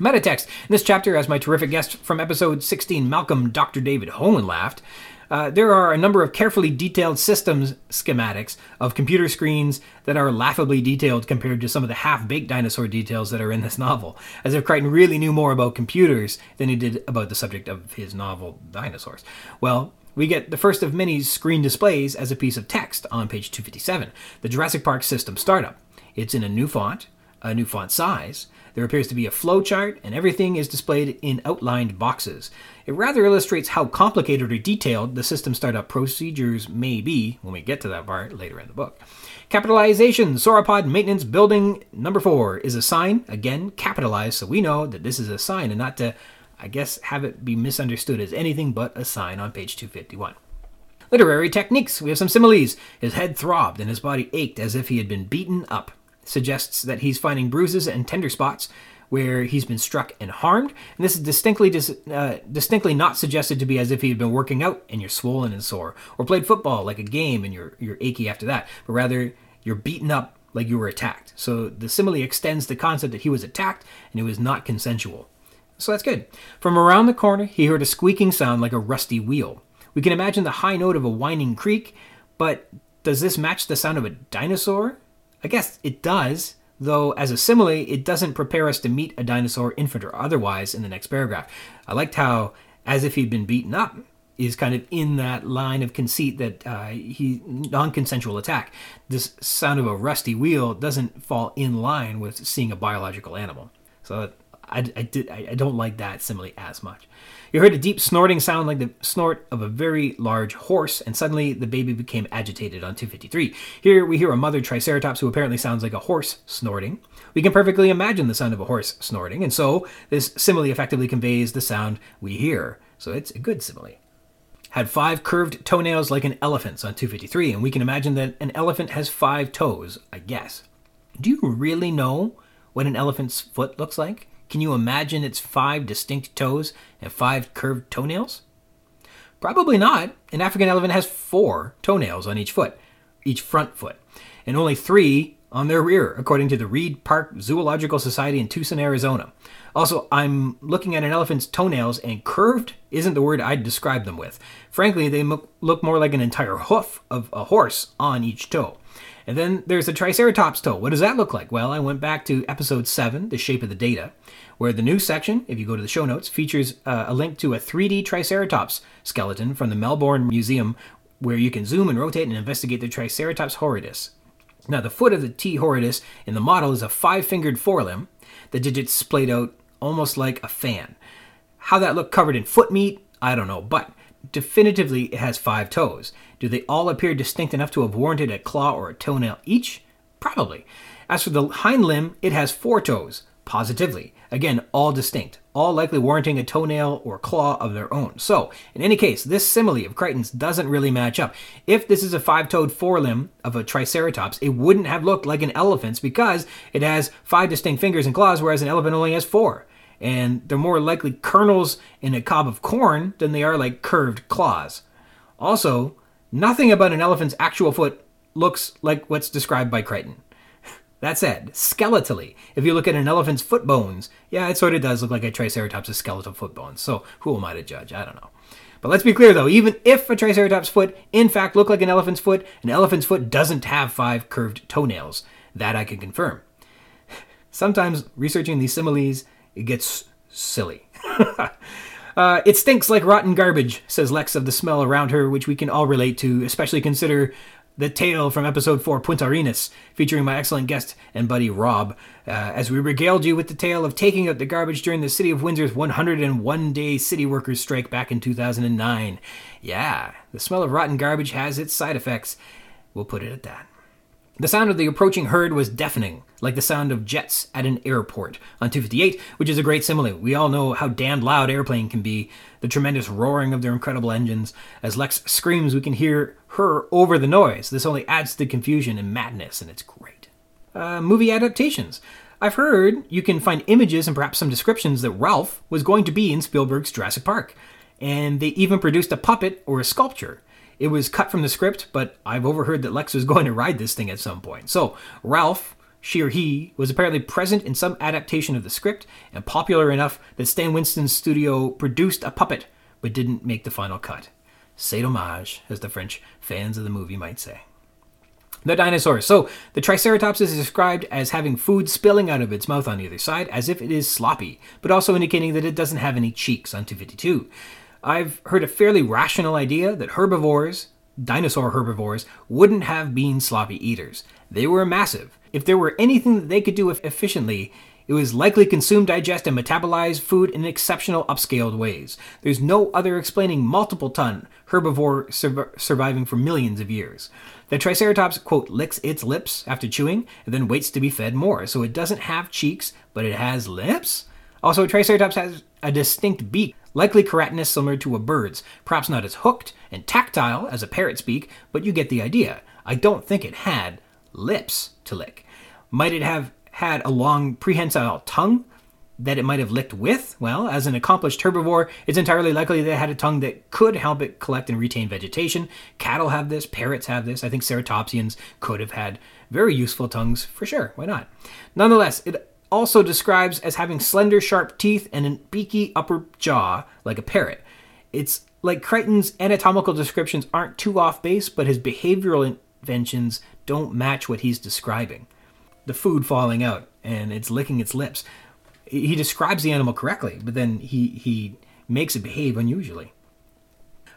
Metatext. In this chapter, as my terrific guest from episode 16, Malcolm Dr. David Hone laughed, uh, there are a number of carefully detailed systems schematics of computer screens that are laughably detailed compared to some of the half baked dinosaur details that are in this novel, as if Crichton really knew more about computers than he did about the subject of his novel, Dinosaurs. Well, we get the first of many screen displays as a piece of text on page 257, the Jurassic Park system startup. It's in a new font, a new font size. There appears to be a flowchart, and everything is displayed in outlined boxes. It rather illustrates how complicated or detailed the system startup procedures may be when we get to that part later in the book. Capitalization Sauropod Maintenance Building number four is a sign, again, capitalized, so we know that this is a sign and not to I guess, have it be misunderstood as anything but a sign on page 251. Literary techniques. We have some similes. His head throbbed and his body ached as if he had been beaten up. Suggests that he's finding bruises and tender spots where he's been struck and harmed. And this is distinctly dis- uh, distinctly not suggested to be as if he had been working out and you're swollen and sore, or played football like a game and you're you're achy after that, but rather you're beaten up like you were attacked. So the simile extends the concept that he was attacked and it was not consensual. So that's good. From around the corner, he heard a squeaking sound like a rusty wheel. We can imagine the high note of a whining creak, but does this match the sound of a dinosaur? I guess it does, though as a simile, it doesn't prepare us to meet a dinosaur, infant or otherwise, in the next paragraph. I liked how, as if he'd been beaten up, is kind of in that line of conceit that uh, he non-consensual attack. This sound of a rusty wheel doesn't fall in line with seeing a biological animal. So I, I, did, I, I don't like that simile as much. You heard a deep snorting sound like the snort of a very large horse, and suddenly the baby became agitated on 253. Here we hear a mother triceratops who apparently sounds like a horse snorting. We can perfectly imagine the sound of a horse snorting, and so this simile effectively conveys the sound we hear. So it's a good simile. Had five curved toenails like an elephant's on 253, and we can imagine that an elephant has five toes, I guess. Do you really know what an elephant's foot looks like? Can you imagine its five distinct toes and five curved toenails? Probably not. An African elephant has four toenails on each foot, each front foot, and only three on their rear, according to the Reid Park Zoological Society in Tucson, Arizona. Also, I'm looking at an elephant's toenails, and curved isn't the word I'd describe them with. Frankly, they look more like an entire hoof of a horse on each toe. And then there's the Triceratops toe. What does that look like? Well, I went back to episode 7, The Shape of the Data, where the new section, if you go to the show notes, features uh, a link to a 3D Triceratops skeleton from the Melbourne Museum, where you can zoom and rotate and investigate the Triceratops horridus. Now, the foot of the T. horridus in the model is a five fingered forelimb, the digits splayed out almost like a fan. How that looked covered in foot meat, I don't know, but definitively it has five toes. Do they all appear distinct enough to have warranted a claw or a toenail each? Probably. As for the hind limb, it has four toes, positively. Again, all distinct, all likely warranting a toenail or claw of their own. So, in any case, this simile of Crichton's doesn't really match up. If this is a five toed forelimb of a Triceratops, it wouldn't have looked like an elephant's because it has five distinct fingers and claws, whereas an elephant only has four. And they're more likely kernels in a cob of corn than they are like curved claws. Also, nothing about an elephant's actual foot looks like what's described by Crichton. That said, skeletally, if you look at an elephant's foot bones, yeah, it sort of does look like a Triceratops' skeletal foot bones. So who am I to judge? I don't know. But let's be clear though, even if a Triceratops foot in fact looked like an elephant's foot, an elephant's foot doesn't have five curved toenails. That I can confirm. Sometimes researching these similes, it gets silly. uh, it stinks like rotten garbage, says Lex of the smell around her, which we can all relate to, especially consider the Tale from episode 4, Punta Arenas, featuring my excellent guest and buddy Rob, uh, as we regaled you with the tale of taking out the garbage during the City of Windsor's 101 day city workers' strike back in 2009. Yeah, the smell of rotten garbage has its side effects. We'll put it at that. The sound of the approaching herd was deafening, like the sound of jets at an airport on 258, which is a great simile. We all know how damned loud airplane can be, the tremendous roaring of their incredible engines. As Lex screams, we can hear her over the noise. This only adds to the confusion and madness, and it's great. Uh, movie adaptations. I've heard you can find images and perhaps some descriptions that Ralph was going to be in Spielberg's Jurassic Park, and they even produced a puppet or a sculpture. It was cut from the script, but I've overheard that Lex was going to ride this thing at some point. So, Ralph, she or he, was apparently present in some adaptation of the script and popular enough that Stan Winston's studio produced a puppet but didn't make the final cut. C'est dommage, as the French fans of the movie might say. The dinosaurs. So, the Triceratops is described as having food spilling out of its mouth on either side, as if it is sloppy, but also indicating that it doesn't have any cheeks on 252. I've heard a fairly rational idea that herbivores, dinosaur herbivores, wouldn't have been sloppy eaters. They were massive. If there were anything that they could do efficiently, it was likely consume, digest, and metabolize food in exceptional upscaled ways. There's no other explaining multiple ton herbivore sur- surviving for millions of years. The Triceratops, quote, licks its lips after chewing and then waits to be fed more. So it doesn't have cheeks, but it has lips? Also, Triceratops has a distinct beak likely keratinous similar to a bird's, perhaps not as hooked and tactile as a parrot's beak, but you get the idea. I don't think it had lips to lick. Might it have had a long prehensile tongue that it might have licked with? Well, as an accomplished herbivore, it's entirely likely that it had a tongue that could help it collect and retain vegetation. Cattle have this, parrots have this. I think ceratopsians could have had very useful tongues for sure. Why not? Nonetheless, it also describes as having slender, sharp teeth and a beaky upper jaw like a parrot. It's like Crichton's anatomical descriptions aren't too off base, but his behavioral inventions don't match what he's describing. The food falling out and it's licking its lips. He describes the animal correctly, but then he, he makes it behave unusually.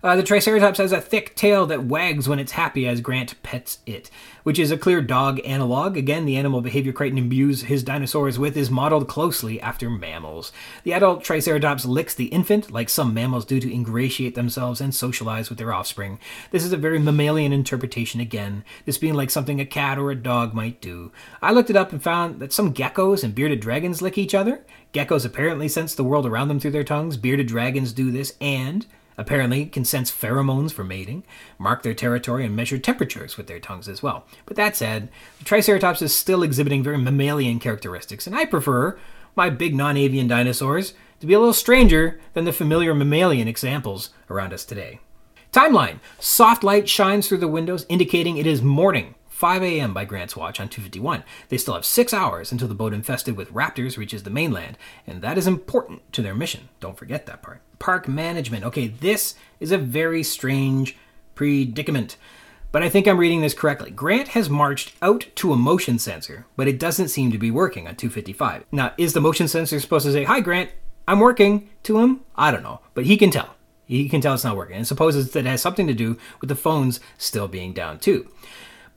Uh, the Triceratops has a thick tail that wags when it's happy as Grant pets it, which is a clear dog analog. Again, the animal behavior Crichton imbues his dinosaurs with is modeled closely after mammals. The adult Triceratops licks the infant, like some mammals do to ingratiate themselves and socialize with their offspring. This is a very mammalian interpretation again, this being like something a cat or a dog might do. I looked it up and found that some geckos and bearded dragons lick each other. Geckos apparently sense the world around them through their tongues, bearded dragons do this, and apparently can sense pheromones for mating, mark their territory, and measure temperatures with their tongues as well. But that said, the Triceratops is still exhibiting very mammalian characteristics, and I prefer my big non avian dinosaurs to be a little stranger than the familiar mammalian examples around us today. Timeline Soft light shines through the windows, indicating it is morning 5 a.m. by Grant's watch on 251. They still have six hours until the boat infested with raptors reaches the mainland, and that is important to their mission. Don't forget that part. Park management. Okay, this is a very strange predicament. But I think I'm reading this correctly. Grant has marched out to a motion sensor, but it doesn't seem to be working on 255. Now, is the motion sensor supposed to say, Hi, Grant, I'm working to him? I don't know, but he can tell. He can tell it's not working. And supposes that it has something to do with the phones still being down, too.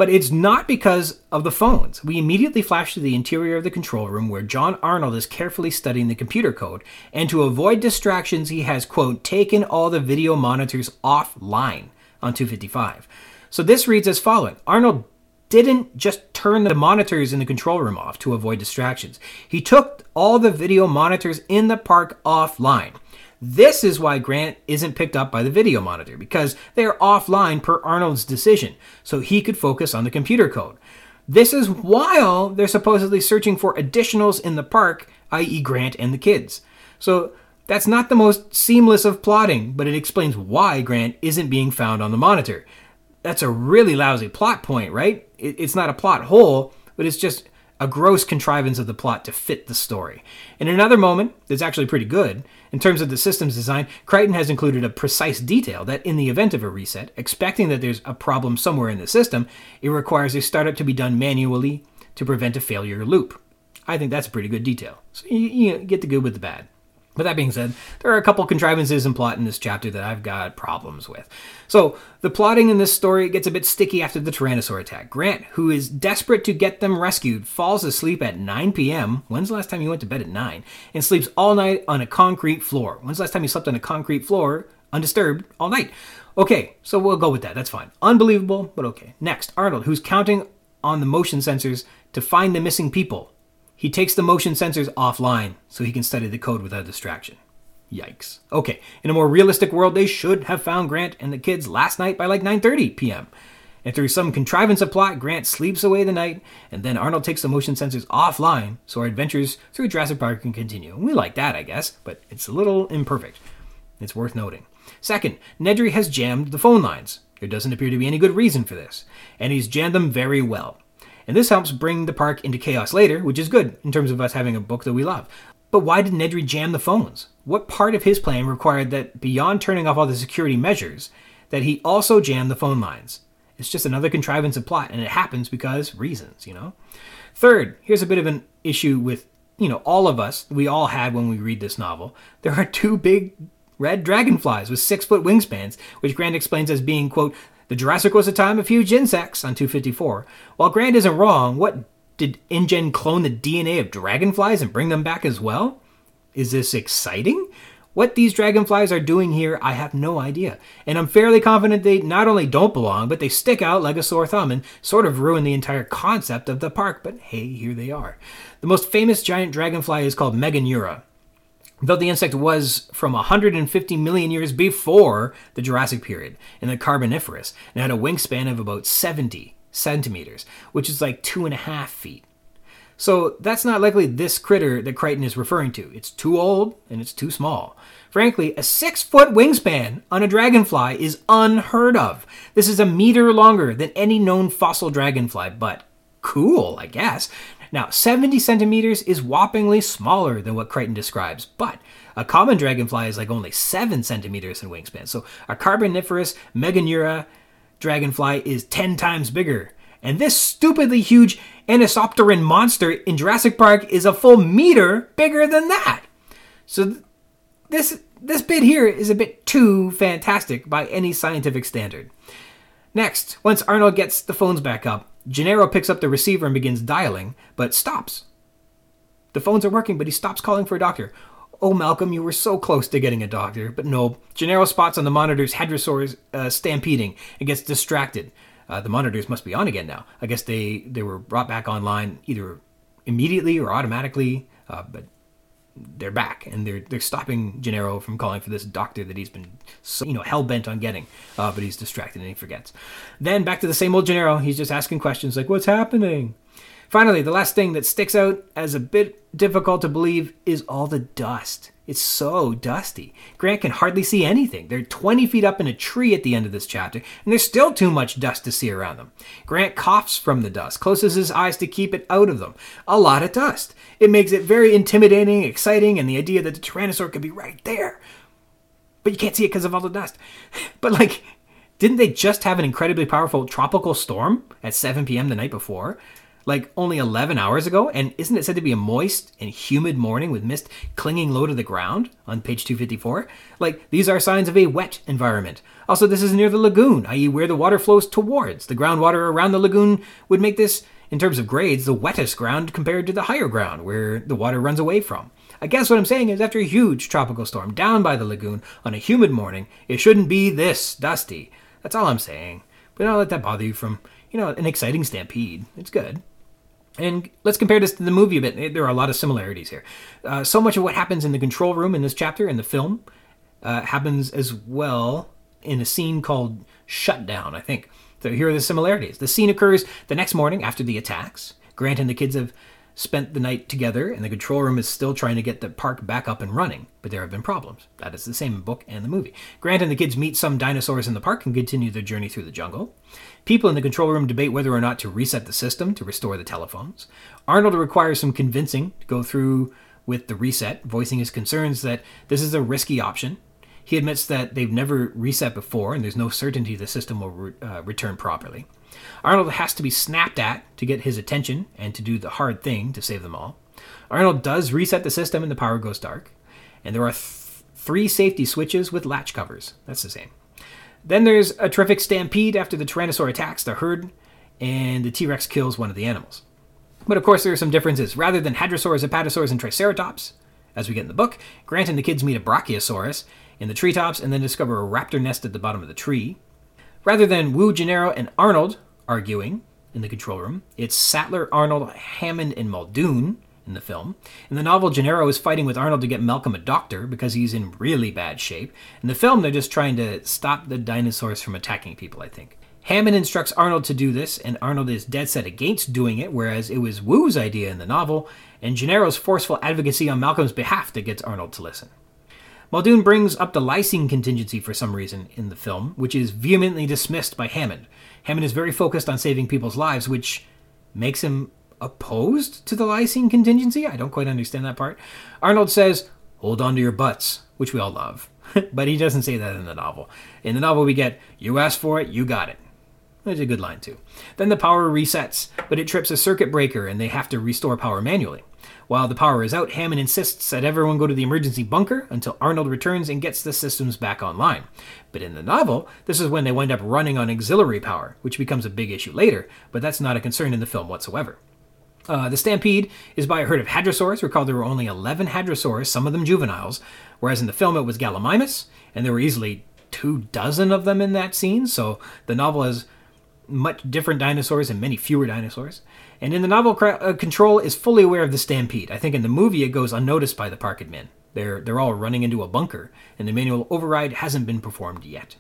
But it's not because of the phones. We immediately flash to the interior of the control room where John Arnold is carefully studying the computer code, and to avoid distractions, he has, quote, taken all the video monitors offline on 255. So this reads as following Arnold didn't just turn the monitors in the control room off to avoid distractions, he took all the video monitors in the park offline. This is why Grant isn't picked up by the video monitor, because they are offline per Arnold's decision, so he could focus on the computer code. This is while they're supposedly searching for additionals in the park, i.e., Grant and the kids. So that's not the most seamless of plotting, but it explains why Grant isn't being found on the monitor. That's a really lousy plot point, right? It's not a plot hole, but it's just a gross contrivance of the plot to fit the story. In another moment, that's actually pretty good, in terms of the system's design, Crichton has included a precise detail that in the event of a reset, expecting that there's a problem somewhere in the system, it requires a startup to be done manually to prevent a failure loop. I think that's a pretty good detail. So you, you get the good with the bad. But that being said, there are a couple contrivances and plot in this chapter that I've got problems with. So, the plotting in this story gets a bit sticky after the Tyrannosaur attack. Grant, who is desperate to get them rescued, falls asleep at 9 p.m. When's the last time you went to bed at 9? And sleeps all night on a concrete floor. When's the last time you slept on a concrete floor, undisturbed, all night? Okay, so we'll go with that. That's fine. Unbelievable, but okay. Next, Arnold, who's counting on the motion sensors to find the missing people. He takes the motion sensors offline so he can study the code without distraction. Yikes. Okay, in a more realistic world, they should have found Grant and the kids last night by like 9:30 p.m. And through some contrivance of plot, Grant sleeps away the night, and then Arnold takes the motion sensors offline so our adventures through Jurassic Park can continue. We like that, I guess, but it's a little imperfect. It's worth noting. Second, Nedry has jammed the phone lines. There doesn't appear to be any good reason for this, and he's jammed them very well. And this helps bring the park into chaos later, which is good in terms of us having a book that we love. But why did Nedry jam the phones? What part of his plan required that beyond turning off all the security measures, that he also jam the phone lines? It's just another contrivance of plot, and it happens because reasons, you know? Third, here's a bit of an issue with, you know, all of us, we all had when we read this novel. There are two big red dragonflies with six foot wingspans, which Grant explains as being, quote, the Jurassic was a time of huge insects on 254. While Grant isn't wrong, what did InGen clone the DNA of dragonflies and bring them back as well? Is this exciting? What these dragonflies are doing here, I have no idea. And I'm fairly confident they not only don't belong, but they stick out like a sore thumb and sort of ruin the entire concept of the park. But hey, here they are. The most famous giant dragonfly is called Meganeura though the insect was from 150 million years before the Jurassic period in the Carboniferous and had a wingspan of about 70 centimeters, which is like two and a half feet. So that's not likely this critter that Crichton is referring to. It's too old and it's too small. Frankly, a six foot wingspan on a dragonfly is unheard of. This is a meter longer than any known fossil dragonfly, but cool, I guess. Now, 70 centimeters is whoppingly smaller than what Crichton describes, but a common dragonfly is like only 7 centimeters in wingspan. So a carboniferous Meganeura dragonfly is 10 times bigger. And this stupidly huge Anisopteran monster in Jurassic Park is a full meter bigger than that. So th- this this bit here is a bit too fantastic by any scientific standard. Next, once Arnold gets the phones back up, Gennaro picks up the receiver and begins dialing, but stops. The phones are working, but he stops calling for a doctor. Oh, Malcolm, you were so close to getting a doctor. But no, Gennaro spots on the monitors hadrosaurs uh, stampeding and gets distracted. Uh, the monitors must be on again now. I guess they, they were brought back online either immediately or automatically, uh, but they're back and they're they're stopping Gennaro from calling for this doctor that he's been so, you know hell bent on getting, uh, but he's distracted and he forgets. Then back to the same old Gennaro. He's just asking questions like, "What's happening?" Finally, the last thing that sticks out as a bit difficult to believe is all the dust. It's so dusty. Grant can hardly see anything. They're 20 feet up in a tree at the end of this chapter, and there's still too much dust to see around them. Grant coughs from the dust, closes his eyes to keep it out of them. A lot of dust. It makes it very intimidating, exciting, and the idea that the Tyrannosaur could be right there. But you can't see it because of all the dust. But, like, didn't they just have an incredibly powerful tropical storm at 7 p.m. the night before? Like only 11 hours ago? And isn't it said to be a moist and humid morning with mist clinging low to the ground on page 254? Like, these are signs of a wet environment. Also, this is near the lagoon, i.e., where the water flows towards. The groundwater around the lagoon would make this, in terms of grades, the wettest ground compared to the higher ground, where the water runs away from. I guess what I'm saying is, after a huge tropical storm down by the lagoon on a humid morning, it shouldn't be this dusty. That's all I'm saying. But don't let that bother you from, you know, an exciting stampede. It's good. And let's compare this to the movie a bit. There are a lot of similarities here. Uh, so much of what happens in the control room in this chapter in the film uh, happens as well in a scene called Shutdown, I think. So here are the similarities. The scene occurs the next morning after the attacks. Grant and the kids have spent the night together, and the control room is still trying to get the park back up and running, but there have been problems. That is the same in book and the movie. Grant and the kids meet some dinosaurs in the park and continue their journey through the jungle. People in the control room debate whether or not to reset the system to restore the telephones. Arnold requires some convincing to go through with the reset, voicing his concerns that this is a risky option. He admits that they've never reset before and there's no certainty the system will re- uh, return properly. Arnold has to be snapped at to get his attention and to do the hard thing to save them all. Arnold does reset the system and the power goes dark. And there are th- three safety switches with latch covers. That's the same. Then there's a terrific stampede after the Tyrannosaur attacks the herd, and the T Rex kills one of the animals. But of course, there are some differences. Rather than Hadrosaurs, Apatosaurs, and Triceratops, as we get in the book, Grant and the kids meet a Brachiosaurus in the treetops and then discover a raptor nest at the bottom of the tree. Rather than Wu, Gennaro, and Arnold arguing in the control room, it's Sattler, Arnold, Hammond, and Muldoon in the film. In the novel, Gennaro is fighting with Arnold to get Malcolm a doctor because he's in really bad shape. In the film, they're just trying to stop the dinosaurs from attacking people, I think. Hammond instructs Arnold to do this, and Arnold is dead set against doing it, whereas it was Wu's idea in the novel, and Gennaro's forceful advocacy on Malcolm's behalf that gets Arnold to listen. Muldoon brings up the lysine contingency for some reason in the film, which is vehemently dismissed by Hammond. Hammond is very focused on saving people's lives, which makes him opposed to the lysine contingency. I don't quite understand that part. Arnold says, hold on to your butts, which we all love. but he doesn't say that in the novel. In the novel, we get, you asked for it, you got it. That's a good line, too. Then the power resets, but it trips a circuit breaker and they have to restore power manually. While the power is out, Hammond insists that everyone go to the emergency bunker until Arnold returns and gets the systems back online. But in the novel, this is when they wind up running on auxiliary power, which becomes a big issue later, but that's not a concern in the film whatsoever. Uh, the stampede is by a herd of hadrosaurs. Recall there were only 11 hadrosaurs, some of them juveniles, whereas in the film it was Gallimimus, and there were easily two dozen of them in that scene, so the novel has much different dinosaurs and many fewer dinosaurs. And in the novel, uh, Control is fully aware of the stampede. I think in the movie it goes unnoticed by the park admin. They're, they're all running into a bunker, and the manual override hasn't been performed yet.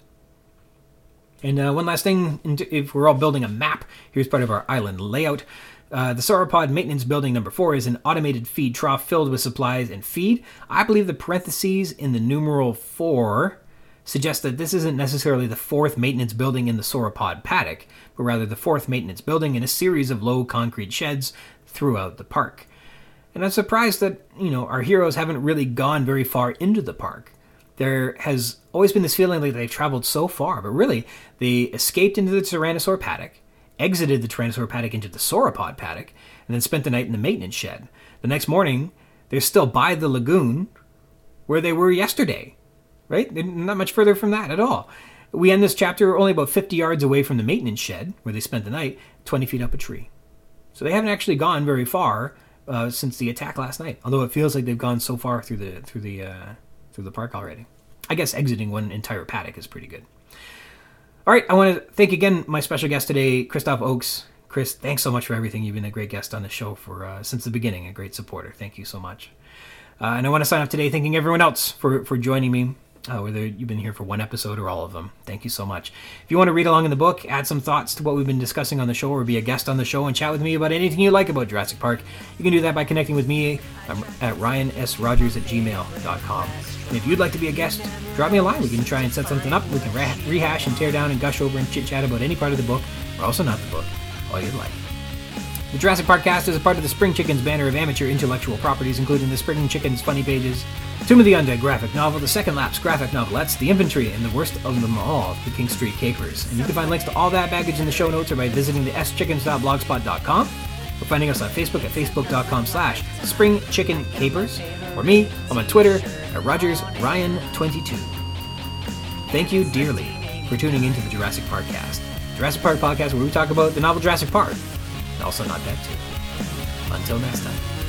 And uh, one last thing, if we're all building a map, here's part of our island layout. Uh, the sauropod maintenance building number four is an automated feed trough filled with supplies and feed. I believe the parentheses in the numeral four suggest that this isn't necessarily the fourth maintenance building in the sauropod paddock, but rather the fourth maintenance building in a series of low concrete sheds throughout the park. And I'm surprised that, you know, our heroes haven't really gone very far into the park. There has always been this feeling like they've traveled so far, but really, they escaped into the Tyrannosaur paddock, exited the Tyrannosaur paddock into the Sauropod paddock, and then spent the night in the maintenance shed. The next morning, they're still by the lagoon where they were yesterday, right? They're not much further from that at all. We end this chapter only about 50 yards away from the maintenance shed where they spent the night, 20 feet up a tree. So they haven't actually gone very far uh, since the attack last night. Although it feels like they've gone so far through the through the uh, through the park already. I guess exiting one entire paddock is pretty good. All right, I want to thank again my special guest today, Kristoph Ochs. Chris, thanks so much for everything. You've been a great guest on the show for uh, since the beginning, a great supporter. Thank you so much. Uh, and I want to sign off today thanking everyone else for, for joining me uh, whether you've been here for one episode or all of them. Thank you so much. If you want to read along in the book, add some thoughts to what we've been discussing on the show, or be a guest on the show and chat with me about anything you like about Jurassic Park, you can do that by connecting with me um, at ryansrogers at gmail.com. And if you'd like to be a guest, drop me a line. We can try and set something up. We can rehash and tear down and gush over and chit chat about any part of the book, or also not the book, all you'd like. The Jurassic Park cast is a part of the Spring Chickens banner of amateur intellectual properties, including the Spring Chickens Funny Pages, Tomb of the Undead graphic novel, the Second Lapse graphic novelettes, The Infantry, and the worst of them all, the King Street Capers. And you can find links to all that baggage in the show notes or by visiting the schickens.blogspot.com or finding us on Facebook at facebook.com slash springchickencapers or me, I'm on Twitter at RogersRyan22. Thank you dearly for tuning into the Jurassic Park cast. Jurassic Park podcast where we talk about the novel Jurassic Park also not that too. Until next time.